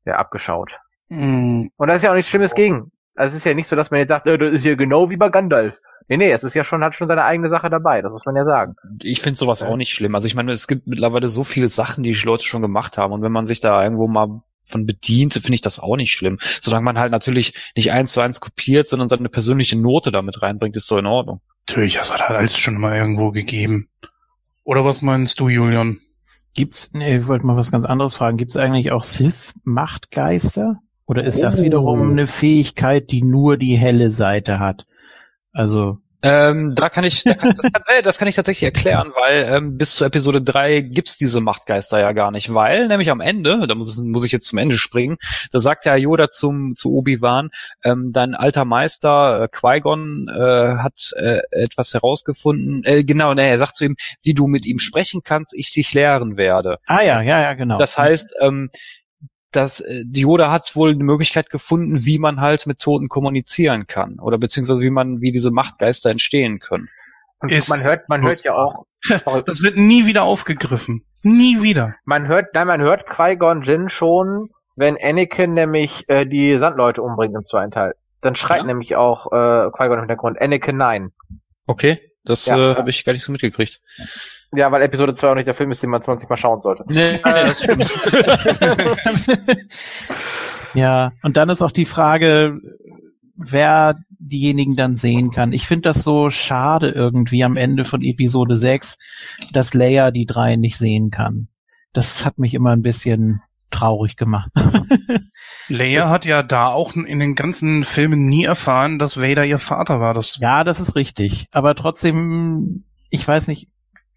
ja, abgeschaut. Mhm. Und da ist ja auch nichts Schlimmes gegen. Also es ist ja nicht so, dass man jetzt sagt, äh, das ist ja genau wie bei Gandalf. Nee, nee, es ist ja schon, hat schon seine eigene Sache dabei, das muss man ja sagen. Ich finde sowas auch nicht schlimm. Also ich meine, es gibt mittlerweile so viele Sachen, die die Leute schon gemacht haben. Und wenn man sich da irgendwo mal von bedient, finde ich das auch nicht schlimm. Solange man halt natürlich nicht eins zu eins kopiert, sondern seine persönliche Note damit reinbringt, ist so in Ordnung. Natürlich, das hat halt alles schon mal irgendwo gegeben. Oder was meinst du, Julian? Gibt's, nee, ich wollte mal was ganz anderes fragen. Gibt's eigentlich auch Sith-Machtgeister? Oder ist das wiederum eine Fähigkeit, die nur die helle Seite hat? Also, Ähm, da kann ich, da kann, das, kann, äh, das kann ich tatsächlich erklären, weil ähm, bis zur Episode 3 gibt's diese Machtgeister ja gar nicht, weil nämlich am Ende, da muss, muss ich jetzt zum Ende springen, da sagt ja Yoda zum zu Obi-Wan, ähm, dein alter Meister äh, Qui-Gon äh, hat äh, etwas herausgefunden, äh, genau, ne, er sagt zu ihm, wie du mit ihm sprechen kannst, ich dich lehren werde. ah ja, ja, ja, genau. Das heißt, ähm, dass äh, die Yoda hat wohl eine Möglichkeit gefunden, wie man halt mit Toten kommunizieren kann oder beziehungsweise wie man, wie diese Machtgeister entstehen können. Und Ist man hört, man hört ja auch, Das wird nie wieder aufgegriffen. Nie wieder. man hört, nein, man hört Qui-Gon Jinn schon, wenn Anakin nämlich äh, die Sandleute umbringt im zweiten Teil. Dann schreit Ja. nämlich auch äh, Qui-Gon im Hintergrund, Anakin nein. Okay, das Ja. äh, habe ich gar nicht so mitgekriegt. Ja, weil Episode 2 auch nicht der Film ist, den man 20 Mal schauen sollte. Nee, nee, das stimmt. ja, und dann ist auch die Frage, wer diejenigen dann sehen kann. Ich finde das so schade irgendwie am Ende von Episode 6, dass Leia die drei nicht sehen kann. Das hat mich immer ein bisschen traurig gemacht. Leia Das- hat ja da auch in den ganzen Filmen nie erfahren, dass Vader ihr Vater war. Das ja, das ist richtig. Aber trotzdem, ich weiß nicht,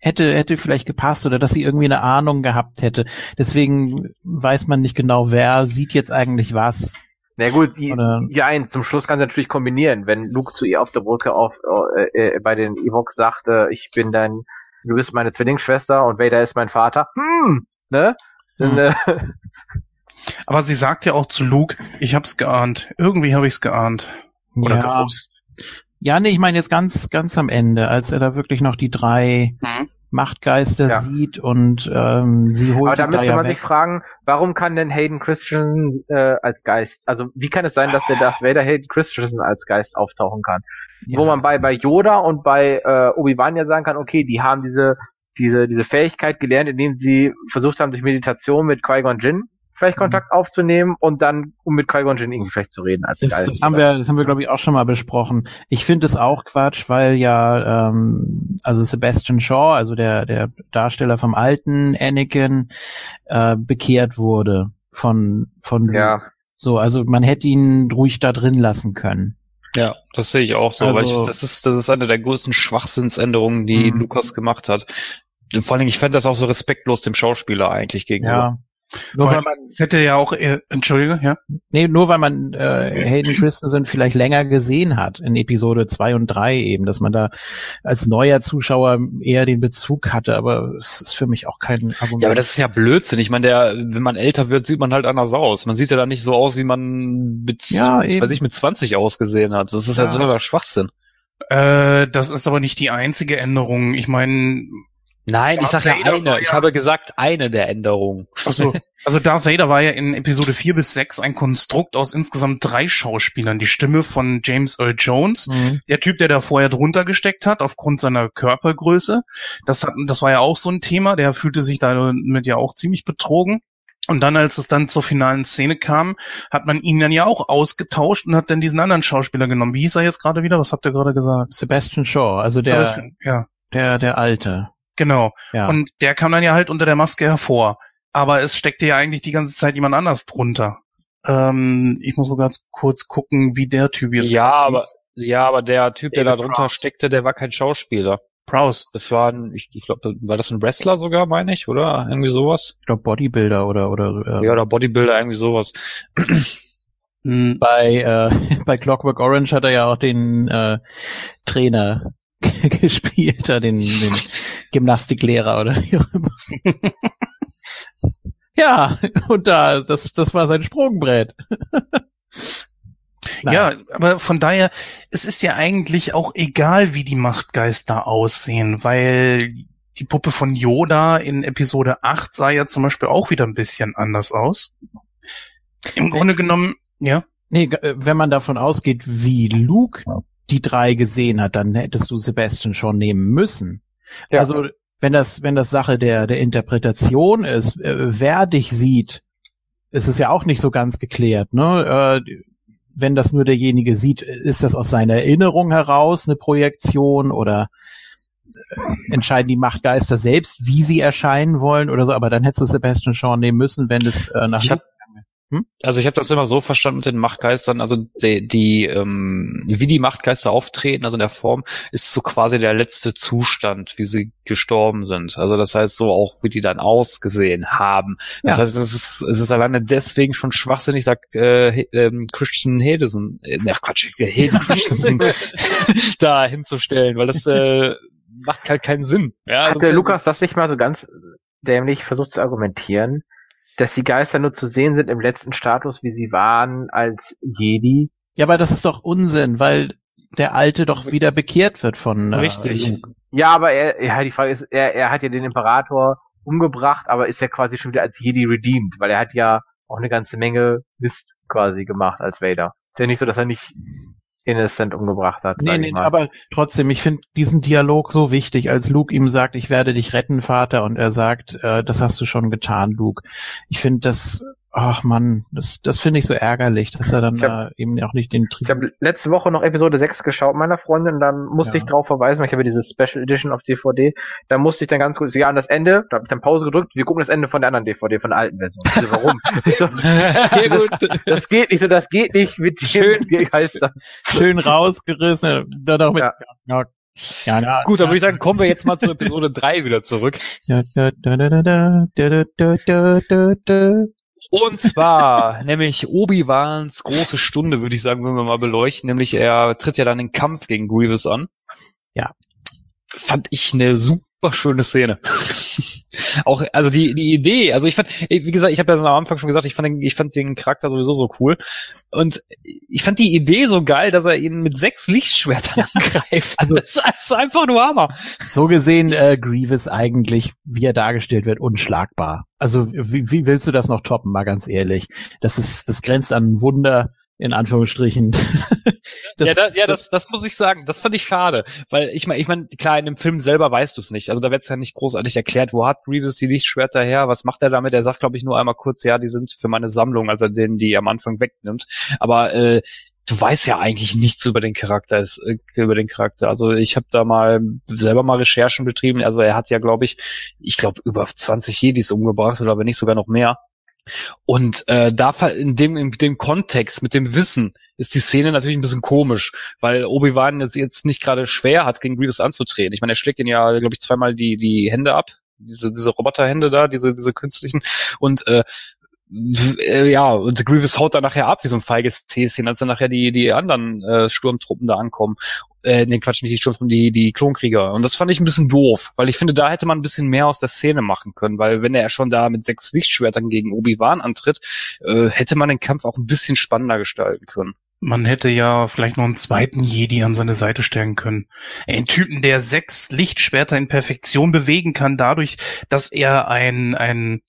hätte, hätte vielleicht gepasst oder dass sie irgendwie eine Ahnung gehabt hätte. Deswegen weiß man nicht genau, wer sieht jetzt eigentlich was. Na gut, die, Oder- ja, ein, zum Schluss kann sie natürlich kombinieren, wenn Luke zu ihr auf der Brücke auf äh, äh, bei den Evox sagt, äh, ich bin dein, du bist meine Zwillingsschwester und Vader ist mein Vater. Hm, ne? Dann, Hm. äh, Aber sie sagt ja auch zu Luke, ich hab's geahnt. Irgendwie habe ich's geahnt. Oder ja. gewusst. Ja, nee, ich meine jetzt ganz, ganz am Ende, als er da wirklich noch die drei Mhm. Machtgeister Ja. sieht und ähm, sie holt aber da müsste man weg. sich fragen, warum kann denn Hayden Christensen äh, als Geist, also wie kann es sein, dass der Darth Vader Hayden Christensen als Geist auftauchen kann? Ja, Wo man bei bei Yoda und bei äh, Obi-Wan ja sagen kann, okay, die haben diese diese diese Fähigkeit gelernt, indem sie versucht haben durch Meditation mit Qui-Gon Jinn vielleicht Mhm. Kontakt aufzunehmen und dann um mit Qui-Gon irgendwie vielleicht zu reden als Das, das haben wir, das haben wir glaube ich auch schon mal besprochen. Ich finde es auch Quatsch, weil ja ähm, also Sebastian Shaw, also der der Darsteller vom alten Anakin, äh, bekehrt wurde von von Luke. Ja. So, also man hätte ihn ruhig da drin lassen können. Ja, das sehe ich auch so, weil ich, Also- das ist, das ist eine der größten Schwachsinnsänderungen, die Mhm. Lukas gemacht hat. Vor allen Dingen, ich fand das auch so respektlos dem Schauspieler eigentlich gegenüber. Ja. Nur Vor weil man es hätte ja auch, äh, Entschuldige, ja. Nee, nur weil man äh, Hayden Christensen vielleicht länger gesehen hat in Episode zwei und drei eben, dass man da als neuer Zuschauer eher den Bezug hatte, aber es ist für mich auch kein Argument. Ja, aber das ist ja Blödsinn. Ich meine, der, wenn man älter wird, sieht man halt anders aus. Man sieht ja dann nicht so aus, wie man mit, Ja, was eben. weiß ich, mit 20 ausgesehen hat. Das ist ja, Ja. so ein Schwachsinn. Äh, das ist aber nicht die einzige Änderung. Ich meine, Nein, ich Darth sag ja Vader war eine. Ich ja- habe gesagt eine der Änderungen. also, also Darth Vader war ja in Episode 4 bis 6 ein Konstrukt aus insgesamt drei Schauspielern. Die Stimme von James Earl Jones, Mhm. der Typ, der da vorher drunter gesteckt hat, aufgrund seiner Körpergröße. Das hat, das war ja auch so ein Thema, der fühlte sich damit ja auch ziemlich betrogen. Und dann, als es dann zur finalen Szene kam, hat man ihn dann ja auch ausgetauscht und hat dann diesen anderen Schauspieler genommen. Wie hieß er jetzt gerade wieder? Was habt ihr gerade gesagt? Sebastian Shaw, also der, ja, der, der Alte. Genau. Ja. Und der kam dann ja halt unter der Maske hervor. Aber es steckte ja eigentlich die ganze Zeit jemand anders drunter. Ähm, ich muss mal ganz kurz gucken, wie der Typ jetzt Ja, aber, ja, aber der Typ, der da drunter Prowse. steckte, der war kein Schauspieler. Prowse. Das war ein, ich, ich glaube, war das ein Wrestler sogar, meine ich, oder? Irgendwie sowas? ich glaube Bodybuilder oder oder äh, Ja, oder Bodybuilder, irgendwie sowas. Bei äh, bei Clockwork Orange hat er ja auch den äh, Trainer gespielt, da den, den Gymnastiklehrer oder wie auch immer. ja, und da das das war sein Sprungbrett. Ja, aber von daher, es ist ja eigentlich auch egal, wie die Machtgeister aussehen, weil die Puppe von Yoda in Episode 8 sah ja zum Beispiel auch wieder ein bisschen anders aus. Im Grunde genommen, ja. Nee, äh, wenn man davon ausgeht, wie Luke die drei gesehen hat, dann hättest du Sebastian schon nehmen müssen. Ja. Also wenn das wenn das Sache der der Interpretation ist, äh, wer dich sieht, ist es ja auch nicht so ganz geklärt. Ne? Äh, wenn das nur derjenige sieht, ist das aus seiner Erinnerung heraus eine Projektion oder äh, entscheiden die Machtgeister selbst, wie sie erscheinen wollen oder so, aber dann hättest du Sebastian Shaw nehmen müssen, wenn es äh, nach Ich hab- Hm? Also ich habe das immer so verstanden mit den Machtgeistern, also die, die ähm, wie die Machtgeister auftreten, also in der Form, ist so quasi der letzte Zustand, wie sie gestorben sind. Also das heißt so auch, wie die dann ausgesehen haben. Das Ja. heißt, es ist, es ist alleine deswegen schon schwachsinnig, sagt äh, ähm, Christian Hedison, äh, ach Quatsch, äh, Hayden Christensen da hinzustellen, weil das äh, macht halt keinen Sinn. Ja, Hat das der ist- Lukas das nicht mal so ganz dämlich versucht zu argumentieren, dass die Geister nur zu sehen sind im letzten Status, wie sie waren als Jedi? Ja, aber das ist doch Unsinn, weil der Alte doch wieder bekehrt wird von äh, Richtig. Ja, aber er, ja, die Frage ist, er, er hat ja den Imperator umgebracht, aber ist ja quasi schon wieder als Jedi redeemed, weil er hat ja auch eine ganze Menge Mist quasi gemacht als Vader. Ist ja nicht so, dass er nicht Innocent umgebracht hat. Nee, nee, aber trotzdem, ich finde diesen Dialog so wichtig, als Luke ihm sagt, ich werde dich retten, Vater, und er sagt, äh, das hast du schon getan, Luke. Ich finde das, ach man, das, das finde ich so ärgerlich, dass er dann hab- äh, eben auch nicht den Ich habe letzte Woche noch Episode 6 geschaut meiner Freundin, dann musste Ja. ich drauf verweisen, weil ich habe ja diese Special Edition auf DVD, da musste ich dann ganz kurz, ja, an das Ende, da habe ich dann Pause gedrückt, wir gucken das Ende von der anderen DVD, von der alten Version. Ich so, warum? so, das, das geht nicht so, das geht nicht mit Schön. Geistern. schön rausgerissen, dann noch mit, Ja. ja, ja, ja, Gut, dann würde ich sagen, kommen wir jetzt mal zu Episode 3 wieder zurück. Da, da, da, Und zwar nämlich Obi-Wans große Stunde, würde ich sagen, wenn wir mal beleuchten. Nämlich er tritt ja dann den Kampf gegen Grievous an. Ja. Fand ich eine super schöne Szene. Auch, also die, die Idee, also ich fand, wie gesagt, ich habe ja am Anfang schon gesagt, ich fand, den, ich fand den Charakter sowieso so cool. Und ich fand die Idee so geil, dass er ihn mit sechs Lichtschwertern angreift. Also- das ist einfach nur Hammer. So gesehen, äh, Grievous eigentlich, wie er dargestellt wird, unschlagbar. Also wie, wie willst du das noch toppen, mal ganz ehrlich? Das ist, das grenzt an ein Wunder, in Anführungsstrichen. Das- ja, da, ja das, das muss ich sagen. Das fand ich schade. Weil ich meine, ich mein, klar, in dem Film selber weißt du es nicht. Also da wird es ja nicht großartig erklärt, wo hat Grievous die Lichtschwerter her, was macht er damit? Er sagt, glaube ich, nur einmal kurz, ja, die sind für meine Sammlung, also den, die am Anfang wegnimmt. Aber äh, du weißt ja eigentlich nichts über den Charakter, äh, über den Charakter. Also ich habe da mal selber mal Recherchen betrieben. Also er hat ja, glaube ich, ich glaube, über 20 Jedis umgebracht oder wenn nicht sogar noch mehr. Und äh, da in dem, in dem Kontext mit dem Wissen ist die Szene natürlich ein bisschen komisch, weil Obi-Wan es jetzt nicht gerade schwer hat, gegen Grievous anzutreten. Ich meine, er schlägt ihn ja, glaube ich, zweimal die, die Hände ab, diese, diese Roboterhände da, diese, diese künstlichen. Und äh, äh, ja, und Grievous haut da nachher ab wie so ein feiges Täschen, als dann nachher die, die anderen äh, Sturmtruppen da ankommen. Äh, nee, Quatsch, nicht die Sturmtruppen, die, die Klonkrieger. Und das fand ich ein bisschen doof, weil ich finde, da hätte man ein bisschen mehr aus der Szene machen können, weil wenn er schon da mit sechs Lichtschwertern gegen Obi-Wan antritt, äh, hätte man den Kampf auch ein bisschen spannender gestalten können. Man hätte ja vielleicht noch einen zweiten Jedi an seine Seite stellen können. Ein Typen, der sechs Lichtschwerter in Perfektion bewegen kann, dadurch, dass er ein, ein,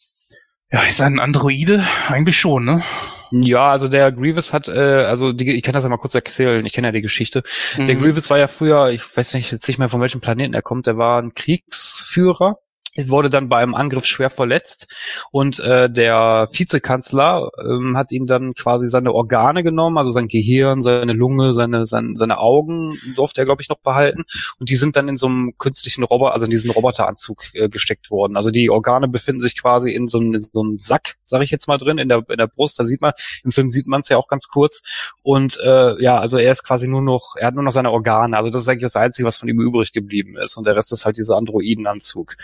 ja, ist ein Androide? Eigentlich schon, ne? Ja, also der Grievous hat, äh, also die, ich kann das ja mal kurz erzählen, ich kenne ja die Geschichte. Der Mhm. Grievous war ja früher, ich weiß nicht, jetzt nicht mehr von welchem Planeten er kommt, der war ein Kriegsführer. Er wurde dann beim Angriff schwer verletzt und äh, der Vizekanzler ähm, hat ihn dann quasi seine Organe genommen, also sein Gehirn, seine Lunge, seine seine, seine Augen durfte er glaube ich noch behalten und die sind dann in so einem künstlichen Roboter, also in diesen Roboteranzug äh, gesteckt worden. Also die Organe befinden sich quasi in so einem, in so einem Sack, sage ich jetzt mal drin, in der in der Brust. Da sieht man, im Film sieht man es ja auch ganz kurz und äh, ja, also er ist quasi nur noch, er hat nur noch seine Organe. Also das ist eigentlich das Einzige, was von ihm übrig geblieben ist. Und der Rest ist halt dieser Androidenanzug.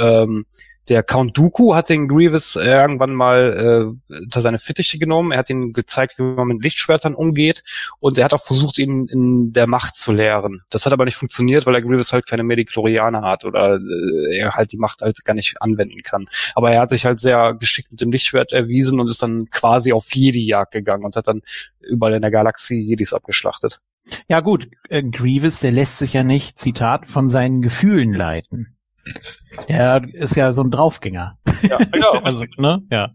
Ähm, der Count Dooku hat den Grievous irgendwann mal äh, unter seine Fittiche genommen. Er hat ihm gezeigt, wie man mit Lichtschwertern umgeht. Und er hat auch versucht, ihn in der Macht zu lehren. Das hat aber nicht funktioniert, weil der Grievous halt keine Mediklorianer hat oder äh, er halt die Macht halt gar nicht anwenden kann. Aber er hat sich halt sehr geschickt mit dem Lichtschwert erwiesen und ist dann quasi auf Jedi-Jagd gegangen und hat dann überall in der Galaxie Jedis abgeschlachtet. Ja gut, äh, Grievous, der lässt sich ja nicht, Zitat, von seinen Gefühlen leiten. Der ist ja so ein Draufgänger. Ja, genau. Also, ne? Ja.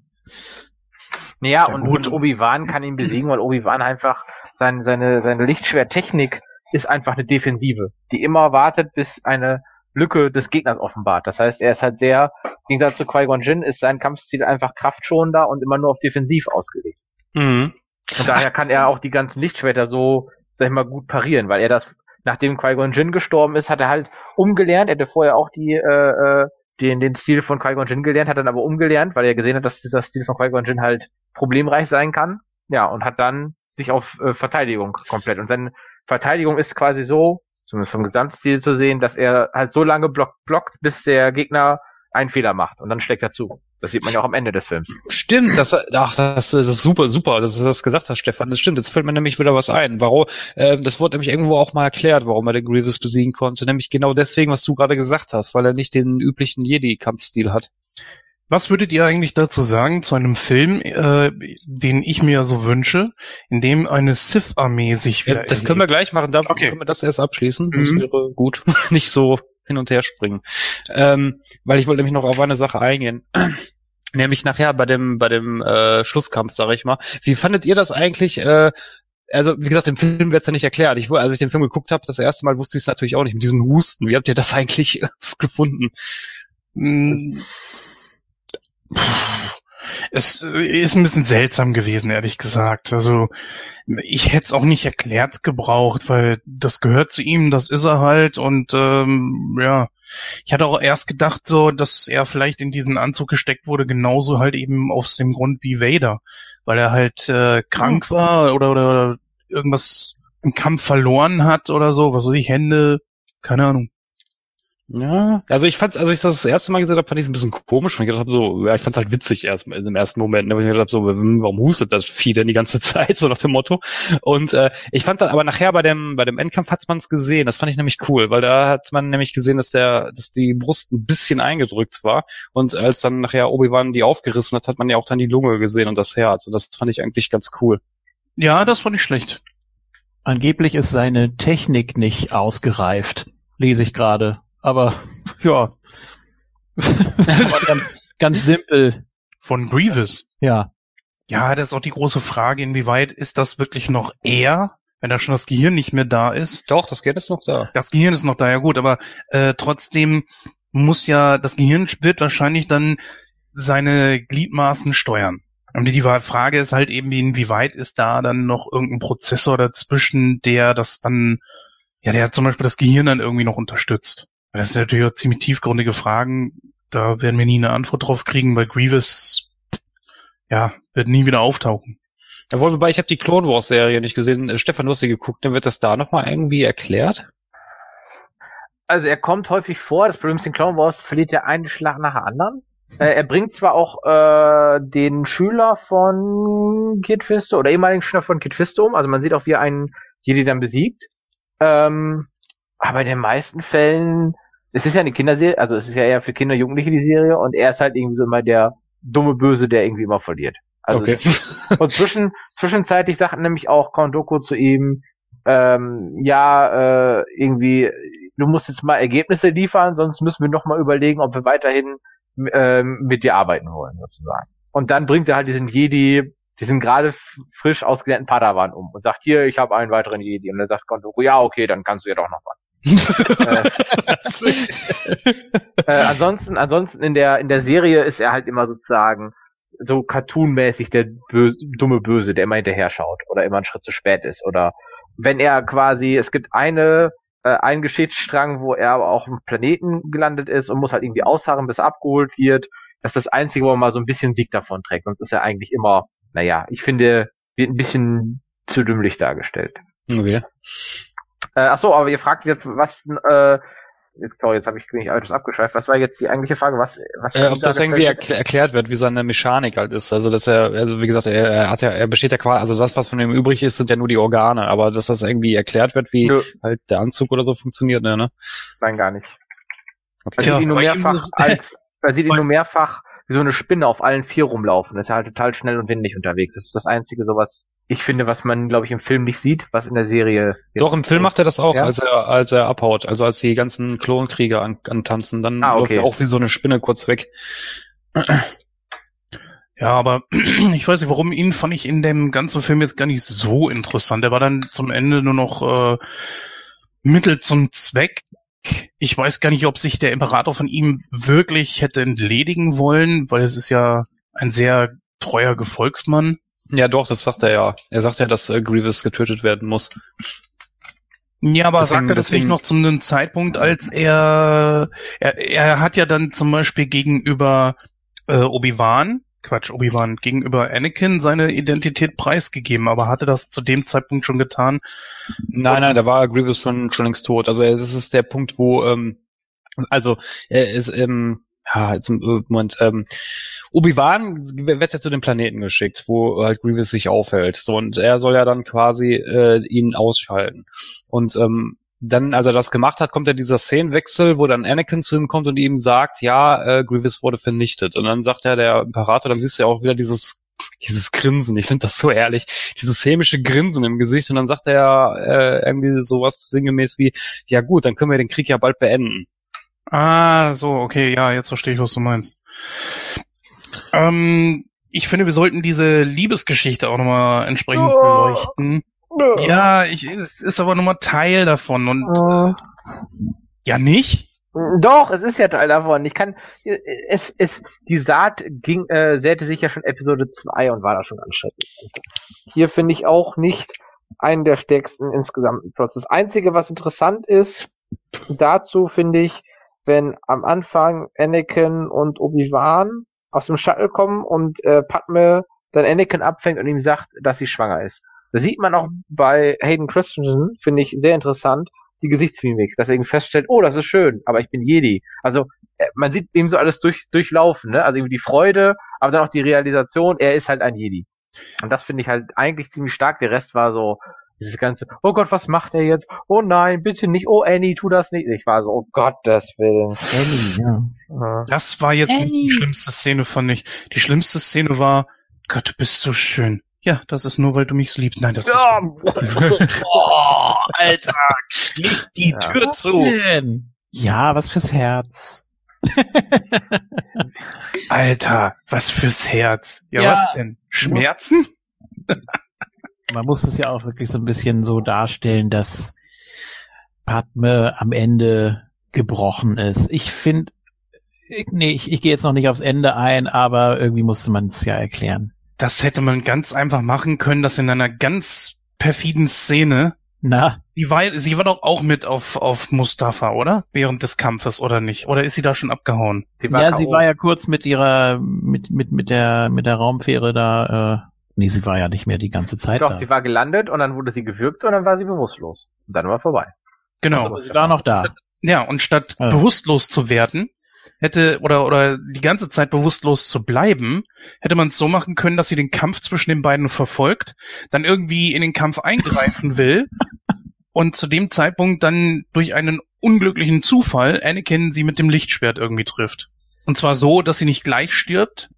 Naja, Ja, und, gut. und Obi-Wan kann ihn besiegen, weil Obi-Wan einfach sein, seine, seine Lichtschwertechnik ist einfach eine Defensive, die immer wartet, bis eine Lücke des Gegners offenbart. Das heißt, er ist halt sehr, im Gegensatz zu Qui-Gon Jinn, ist sein Kampfstil einfach kraftschonender und immer nur auf defensiv ausgelegt. Mhm. Und daher kann er auch die ganzen Lichtschwerter so, sag ich mal, gut parieren, weil er das nachdem Qui-Gon Jinn gestorben ist, hat er halt umgelernt. Er hatte vorher auch die, äh, äh, den, den Stil von Qui-Gon Jinn gelernt, hat dann aber umgelernt, weil er gesehen hat, dass dieser Stil von Qui-Gon Jinn halt problemreich sein kann. Ja, und hat dann sich auf äh, Verteidigung komplett. Und seine Verteidigung ist quasi so, zumindest vom Gesamtstil zu sehen, dass er halt so lange block, blockt, bis der Gegner einen Fehler macht und dann schlägt er zu. Das sieht man ja auch am Ende des Films. Stimmt, das, ach, das, das ist super, super, dass du das gesagt hast, Stefan. Das stimmt, jetzt fällt mir nämlich wieder was ein. Warum, äh, das wurde nämlich irgendwo auch mal erklärt, warum er den Grievous besiegen konnte. Nämlich genau deswegen, was du gerade gesagt hast, weil er nicht den üblichen Jedi-Kampfstil hat. Was würdet ihr eigentlich dazu sagen zu einem Film, äh, den ich mir so wünsche, in dem eine Sith-Armee sich wieder Ja, das können wir gleich machen, da Okay. können wir das erst abschließen. Das Mhm. wäre gut. nicht so hin und her springen. Ähm, weil ich wollte nämlich noch auf eine Sache eingehen. Nämlich nachher bei dem, bei dem äh, Schlusskampf, sage ich mal. Wie fandet ihr das eigentlich? Äh, also, wie gesagt, im Film wird's ja nicht erklärt. Ich, als ich den Film geguckt habe, das erste Mal wusste ich es natürlich auch nicht mit diesem Husten. Wie habt ihr das eigentlich äh, gefunden? Mm, Es ist ein bisschen seltsam gewesen, ehrlich gesagt. Also ich hätte es auch nicht erklärt gebraucht, weil das gehört zu ihm, das ist er halt. Und ähm, ja, ich hatte auch erst gedacht, so, dass er vielleicht in diesen Anzug gesteckt wurde, genauso halt eben aus dem Grund wie Vader, weil er halt äh, krank war oder, oder irgendwas im Kampf verloren hat oder so, was weiß ich, Hände, keine Ahnung. Ja, also ich fand's, als ich das das erste Mal gesehen habe, fand ich es ein bisschen komisch, weil ich gedacht habe, so, ja, ich fand's halt witzig erst im ersten Moment, ne, weil ich mir gedacht habe, so, hm, warum hustet das Vieh denn die ganze Zeit, so nach dem Motto. Und äh, ich fand dann, aber nachher bei dem bei dem Endkampf hat's man's gesehen, das fand ich nämlich cool, weil da hat man nämlich gesehen, dass der, dass die Brust ein bisschen eingedrückt war und als dann nachher Obi-Wan die aufgerissen hat, hat man ja auch dann die Lunge gesehen und das Herz und das fand ich eigentlich ganz cool. Ja, das war nicht schlecht. Angeblich ist seine Technik nicht ausgereift, lese ich gerade. Aber ja. Aber ganz, ganz simpel. Von Grievous. Ja. Ja, das ist auch die große Frage, inwieweit ist das wirklich noch er, wenn da schon das Gehirn nicht mehr da ist? Doch, das geht ist noch da. Das Gehirn ist noch da, ja gut, aber äh, trotzdem muss ja, das Gehirn wird wahrscheinlich dann seine Gliedmaßen steuern. Und die Frage ist halt eben, inwieweit ist da dann noch irgendein Prozessor dazwischen, der das dann, ja, der zum Beispiel das Gehirn dann irgendwie noch unterstützt. Das sind natürlich auch ziemlich tiefgründige Fragen. Da werden wir nie eine Antwort drauf kriegen, weil Grievous, ja, wird nie wieder auftauchen. Jawohl, wobei ich habe die Clone Wars Serie nicht gesehen. Äh, Stefan, du hast sie geguckt, dann wird das da nochmal irgendwie erklärt? Also er kommt häufig vor, das Problem ist, in Clone Wars verliert er einen Schlag nach dem anderen. Äh, er bringt zwar auch äh, den Schüler von Kid Fisto oder ehemaligen Schüler von Kid Fisto um, also man sieht auch, wie er einen Jedi dann besiegt. Ähm, aber in den meisten Fällen, es ist ja eine Kinderserie, also es ist ja eher für Kinder Jugendliche die Serie und er ist halt irgendwie so immer der dumme Böse, der irgendwie immer verliert. Also okay. und zwischen, zwischenzeitlich sagten nämlich auch Kondoko zu ihm, ähm, ja, äh, irgendwie, du musst jetzt mal Ergebnisse liefern, sonst müssen wir noch mal überlegen, ob wir weiterhin ähm, mit dir arbeiten wollen, sozusagen. Und dann bringt er halt diesen Jedi, diesen gerade f- frisch ausgelernten Padawan um und sagt, hier, ich habe einen weiteren Jedi. Und dann sagt Kondoko, ja, okay, dann kannst du ja doch noch was. äh, äh, ansonsten, ansonsten in der, in der Serie ist er halt immer sozusagen so cartoonmäßig der Böse, dumme Böse, der immer hinterher schaut oder immer einen Schritt zu spät ist. Oder wenn er quasi, es gibt eine, äh, einen Geschichtsstrang, wo er aber auch auf dem Planeten gelandet ist und muss halt irgendwie ausharren, bis er abgeholt wird. Das ist das Einzige, wo er mal so ein bisschen Sieg davon trägt. Sonst ist er eigentlich immer, naja, ich finde, wird ein bisschen zu dümmlich dargestellt. okay. Äh, ach so, aber ihr fragt jetzt, was, äh, jetzt, sorry, jetzt habe ich ich etwas abgeschweift. Was war jetzt die eigentliche Frage? Was, was Äh, ob das irgendwie erkl erklärt wird, wie seine Mechanik halt ist. Also dass er, also wie gesagt, er, er hat ja, er besteht ja quasi, also das, was von ihm übrig ist, sind ja nur die Organe, aber dass das irgendwie erklärt wird, wie Nö, halt der Anzug oder so funktioniert, ne? ne? nein, gar nicht. Man Okay. Tja, sieht ihn nur mehrfach als, man sieht ihn nur mehrfach wie so eine Spinne auf allen vier rumlaufen. Das ist ja halt total schnell und windig unterwegs. Das ist das einzige, sowas ich finde, was man, glaube ich, im Film nicht sieht, was in der Serie. Doch, im Film macht er das auch, Ja? als er, als er abhaut, also als die ganzen Klonkrieger an, antanzen, dann Ah, läuft okay. er auch wie so eine Spinne kurz weg. Ja, aber ich weiß nicht, warum ihn fand ich in dem ganzen Film jetzt gar nicht so interessant. Er war dann zum Ende nur noch äh, Mittel zum Zweck. Ich weiß gar nicht, ob sich der Imperator von ihm wirklich hätte entledigen wollen, weil es ist ja ein sehr treuer Gefolgsmann. Ja, doch, das sagt er ja. Er sagt ja, dass äh, Grievous getötet werden muss. Ja, aber Deswegen- sagt er das deswegen- nicht noch zu einem Zeitpunkt, als er, er, er hat ja dann zum Beispiel gegenüber äh, Obi-Wan, Quatsch, Obi-Wan, gegenüber Anakin seine Identität preisgegeben, aber hatte das zu dem Zeitpunkt schon getan. Nein, nein, da war Grievous schon, schon längst tot. Also das ist der Punkt, wo, ähm, also er ist, ähm, ja, jetzt im äh, Moment, ähm, Obi-Wan wird ja zu dem Planeten geschickt, wo halt Grievous sich aufhält. So, und er soll ja dann quasi äh, ihn ausschalten. Und ähm, dann, als er das gemacht hat, kommt ja dieser Szenenwechsel, wo dann Anakin zu ihm kommt und ihm sagt, ja, äh, Grievous wurde vernichtet. Und dann sagt ja der Imperator, dann siehst du ja auch wieder dieses dieses Grinsen, ich finde das so ehrlich, dieses hämische Grinsen im Gesicht und dann sagt er äh, irgendwie sowas sinngemäß wie, ja gut, dann können wir den Krieg ja bald beenden. Ah, so, okay, ja, jetzt verstehe ich, was du meinst. Ähm, ich finde, wir sollten diese Liebesgeschichte auch nochmal entsprechend Oh. beleuchten. Ja, ich, es ist aber nur mal Teil davon und Äh, ja nicht? Doch, es ist ja Teil davon. Ich kann, es, es, die Saat ging, äh, säte sich ja schon Episode 2 und war da schon anstrengend. Hier finde ich auch nicht einen der stärksten insgesamten Plots. Das Einzige, was interessant ist, dazu finde ich, wenn am Anfang Anakin und Obi-Wan aus dem Shuttle kommen und äh, Padme dann Anakin abfängt und ihm sagt, dass sie schwanger ist. Das sieht man auch bei Hayden Christensen, finde ich sehr interessant, die Gesichtsmimik, dass er eben feststellt, oh, das ist schön, aber ich bin Jedi. Also äh, man sieht ihm so alles durch, durchlaufen, ne? Also irgendwie die Freude, aber dann auch die Realisation, er ist halt ein Jedi. Und das finde ich halt eigentlich ziemlich stark. Der Rest war so, dieses ganze, oh Gott, was macht er jetzt? Oh nein, bitte nicht, oh Annie, tu das nicht. Ich war so, oh Gottes Willen. Annie, ja. Das war jetzt nicht die schlimmste Szene, fand ich. Die schlimmste Szene war, Gott, du bist so schön. Ja, das ist nur, weil du mich so liebst. Nein, das ist... Ja, Oh, Alter, klick die Ja. Tür Was zu. denn? Ja, was fürs Herz. Alter, was fürs Herz. Ja, Ja. was denn? Schmerzen? Man muss es ja auch wirklich so ein bisschen so darstellen, dass Padme am Ende gebrochen ist. Ich finde, nee, ich, ich gehe jetzt noch nicht aufs Ende ein, aber irgendwie musste man es ja erklären. Das hätte man ganz einfach machen können, dass in einer ganz perfiden Szene, Na, die war, sie war doch auch mit auf, auf Mustafa, oder? Während des Kampfes, oder nicht? Oder ist sie da schon abgehauen? ja, sie war ja kurz mit ihrer, mit, mit, mit der, mit der Raumfähre da, äh, nee, sie war ja nicht mehr die ganze Zeit Doch, da. sie war gelandet und dann wurde sie gewürgt und dann war sie bewusstlos. Und dann war vorbei. Genau. Aber sie war noch da. Ja, und statt Ja. bewusstlos zu werden, hätte, oder, oder die ganze Zeit bewusstlos zu bleiben, hätte man es so machen können, dass sie den Kampf zwischen den beiden verfolgt, dann irgendwie in den Kampf eingreifen will und zu dem Zeitpunkt dann durch einen unglücklichen Zufall Anakin sie mit dem Lichtschwert irgendwie trifft. Und zwar so, dass sie nicht gleich stirbt,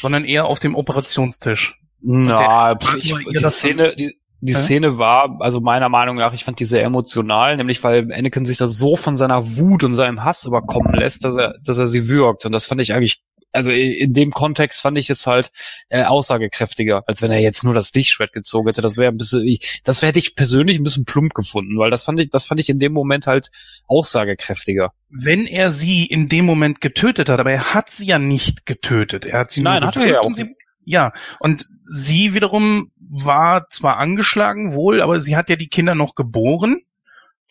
sondern eher auf dem Operationstisch. Na, ich, die Szene, die, die? Szene war, also meiner Meinung nach, ich fand die sehr emotional, nämlich weil Anakin sich da so von seiner Wut und seinem Hass überkommen lässt, dass er, dass er sie würgt. Und das fand ich eigentlich, also in dem Kontext fand ich es halt äh, aussagekräftiger, als wenn er jetzt nur das Lichtschwert gezogen hätte. Das wäre ein bisschen, das hätte ich persönlich ein bisschen plump gefunden, weil das fand ich, das fand ich in dem Moment halt aussagekräftiger. Wenn er sie in dem Moment getötet hat, aber er hat sie ja nicht getötet. Er hat sie Nein, nur hat er ja auch sie- Ja, und sie wiederum war zwar angeschlagen wohl, aber sie hat ja die Kinder noch geboren.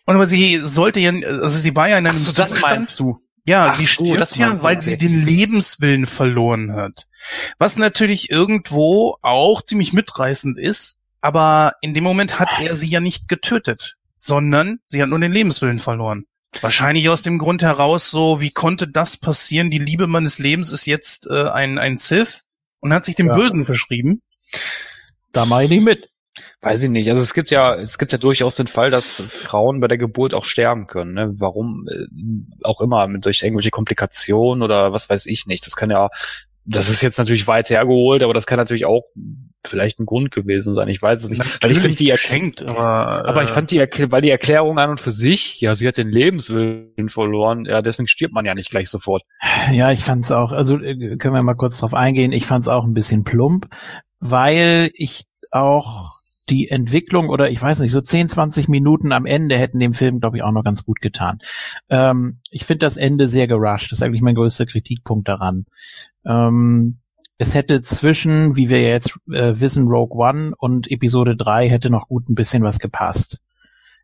Und aber sie sollte ja, also sie war ja in einem Ach so, das Zustand- meinst du? Ja, Ach sie so, stirbt das ja, weil okay. sie den Lebenswillen verloren hat. Was natürlich irgendwo auch ziemlich mitreißend ist, aber in dem Moment hat er sie ja nicht getötet, sondern sie hat nur den Lebenswillen verloren. Wahrscheinlich aus dem Grund heraus so, wie konnte das passieren? Die Liebe meines Lebens ist jetzt äh, ein, ein Sith und hat sich dem Ja. Bösen verschrieben. Da mache ich nicht mit. Weiß ich nicht. Also es gibt ja, es gibt ja durchaus den Fall, dass Frauen bei der Geburt auch sterben können. Ne? Warum äh, auch immer, mit durch irgendwelche Komplikationen oder was weiß ich nicht. Das kann ja, das ist jetzt natürlich weit hergeholt, aber das kann natürlich auch vielleicht ein Grund gewesen sein. Ich weiß es nicht. Weil ich finde die geschenkt, aber, äh, aber ich fand die, Erkl- weil die Erklärung an und für sich, ja, sie hat den Lebenswillen verloren, ja, deswegen stirbt man ja nicht gleich sofort. Ja, ich fand's auch, also äh, können wir mal kurz drauf eingehen, ich fand's auch ein bisschen plump, weil ich auch die Entwicklung oder ich weiß nicht, so 10, 20 Minuten am Ende hätten dem Film, glaube ich, auch noch ganz gut getan. Ähm, ich finde das Ende sehr gerusht, das ist eigentlich mein größter Kritikpunkt daran. Ähm, es hätte zwischen, wie wir jetzt äh, wissen, Rogue One und Episode 3 hätte noch gut ein bisschen was gepasst.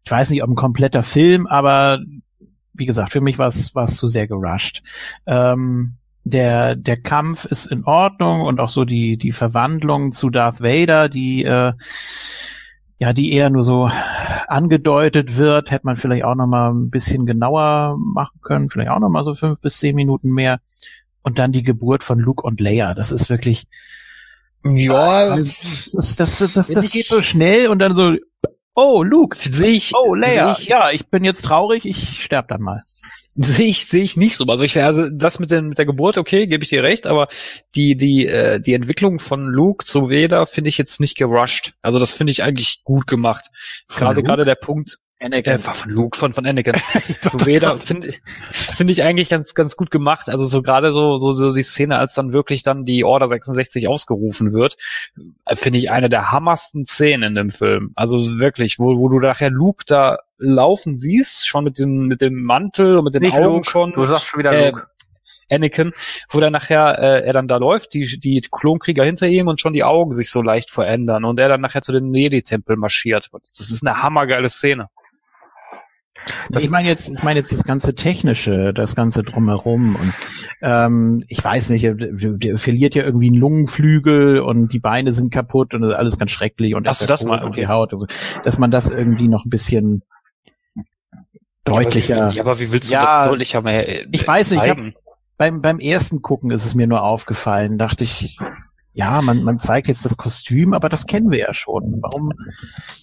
ich weiß nicht, ob ein kompletter Film, aber wie gesagt, für mich war es zu sehr gerusht. Ähm, der der Kampf ist in Ordnung und auch so die die Verwandlung zu Darth Vader, die äh, ja, die eher nur so angedeutet wird, hätte man vielleicht auch noch mal ein bisschen genauer machen können, vielleicht auch noch mal so fünf bis zehn Minuten mehr. Und dann die Geburt von Luke und Leia. Das ist wirklich, Ja, das, das, das, das, geht so schnell und dann so, oh, Luke, sehe ich. oh, Leia, ja, ich bin jetzt traurig, ich sterb dann mal. sehe ich, sehe ich nicht so. Also ich also das mit, den, mit der Geburt, okay, gebe ich dir recht, aber die, die, äh, die Entwicklung von Luke zu Vader finde ich jetzt nicht gerusht. Also das finde ich eigentlich gut gemacht. Gerade, Luke? gerade der Punkt, äh, von Luke, von, von Anakin zu Vader finde finde ich eigentlich ganz, ganz gut gemacht. Also so gerade so, so, so die Szene, als dann wirklich dann die Order 66 ausgerufen wird, äh, finde ich eine der hammersten Szenen in dem Film. Also wirklich, wo, wo du nachher Luke da laufen siehst, schon mit dem, mit dem Mantel und mit den Nicht Augen Luke, schon. du sagst schon wieder äh, Luke. Anakin, wo dann nachher äh, er dann da läuft, die, die Klonkrieger hinter ihm und schon die Augen sich so leicht verändern und er dann nachher zu den Jedi-Tempel marschiert. Das ist eine hammergeile Szene. Ich meine jetzt, ich meine jetzt das ganze Technische, das ganze drumherum und ähm, ich weiß nicht, der, verliert ja irgendwie einen Lungenflügel und die Beine sind kaputt und das ist alles ganz schrecklich und Ach das mal, Kot und okay. die Haut und so, dass man das irgendwie noch ein bisschen deutlicher. Ja, aber wie, ja, aber wie willst du Ja, das deutlicher mehr äh, ich weiß nicht, beim beim ersten gucken ist es mir nur aufgefallen, dachte ich, ja, man man zeigt jetzt das Kostüm, aber das kennen wir ja schon. Warum?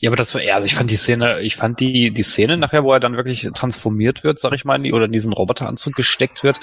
Ja, aber das war, ja, also ich fand die Szene, ich fand die, die Szene nachher, wo er dann wirklich transformiert wird, sag ich mal, in die, oder in diesen Roboteranzug gesteckt wird,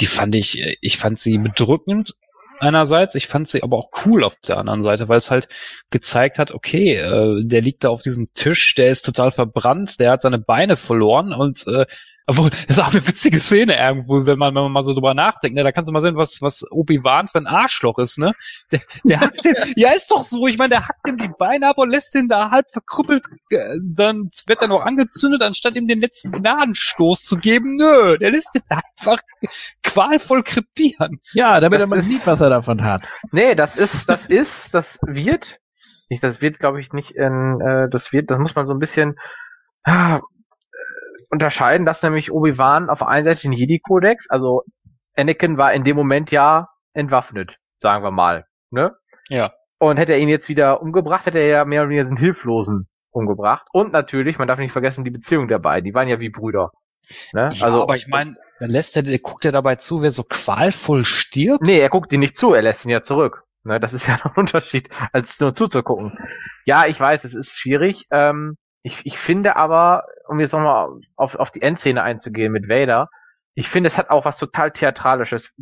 die fand ich, ich fand sie bedrückend einerseits, ich fand sie aber auch cool auf der anderen Seite, weil es halt gezeigt hat, okay, äh, der liegt da auf diesem Tisch, der ist total verbrannt, der hat seine Beine verloren und äh, obwohl, das ist auch eine witzige Szene irgendwo, wenn man, wenn man mal so drüber nachdenkt, ne? Da kannst du mal sehen, was, was Obi-Wan für ein Arschloch ist, ne? Der, der hackt dem, ja, ist doch so, ich meine, der hackt ihm die Beine ab und lässt ihn da halb verkrüppelt, äh, dann wird er noch angezündet, anstatt ihm den letzten Gnadenstoß zu geben. Nö, der lässt ihn einfach qualvoll krepieren. Ja, damit Das er mal ist- sieht, was er davon hat. Nee, das ist, das ist, das wird, nicht, das wird, glaube ich, nicht in, äh, das wird, das muss man so ein bisschen ah, unterscheiden, dass nämlich Obi-Wan auf der einen Seite den Jedi-Kodex, also Anakin war in dem Moment ja entwaffnet, sagen wir mal, ne? Ja. Und hätte er ihn jetzt wieder umgebracht, hätte er ja mehr oder weniger den Hilflosen umgebracht. Und natürlich, man darf nicht vergessen, die Beziehung der beiden, die waren ja wie Brüder. Ne? Ja, also, aber ich meine, dann lässt er, der guckt er dabei zu, wer so qualvoll stirbt. Nee, er guckt ihn nicht zu, er lässt ihn ja zurück. Ne, das ist ja noch ein Unterschied, als nur zuzugucken. Ja, ich weiß, es ist schwierig. Ähm, ich, ich finde aber, um jetzt nochmal auf, auf die Endszene einzugehen mit Vader, ich finde, es hat auch was total Theatralisches.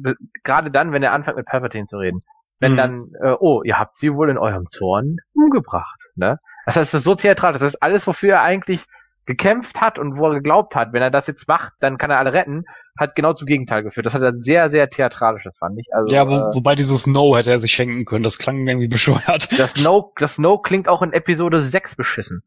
Gerade dann, wenn er anfängt mit Palpatine zu reden. Wenn Mhm. dann, äh, oh, ihr habt sie wohl in eurem Zorn umgebracht. Ne? Das heißt, es ist so theatralisch. Das ist alles, wofür er eigentlich gekämpft hat und wo er geglaubt hat. Wenn er das jetzt macht, dann kann er alle retten. Hat genau zum Gegenteil geführt. Das hat er sehr, sehr theatralisches, fand ich. Also, ja, äh, wo, wobei dieses No hätte er sich schenken können. Das klang irgendwie bescheuert. das No, das No klingt auch in Episode 6 beschissen.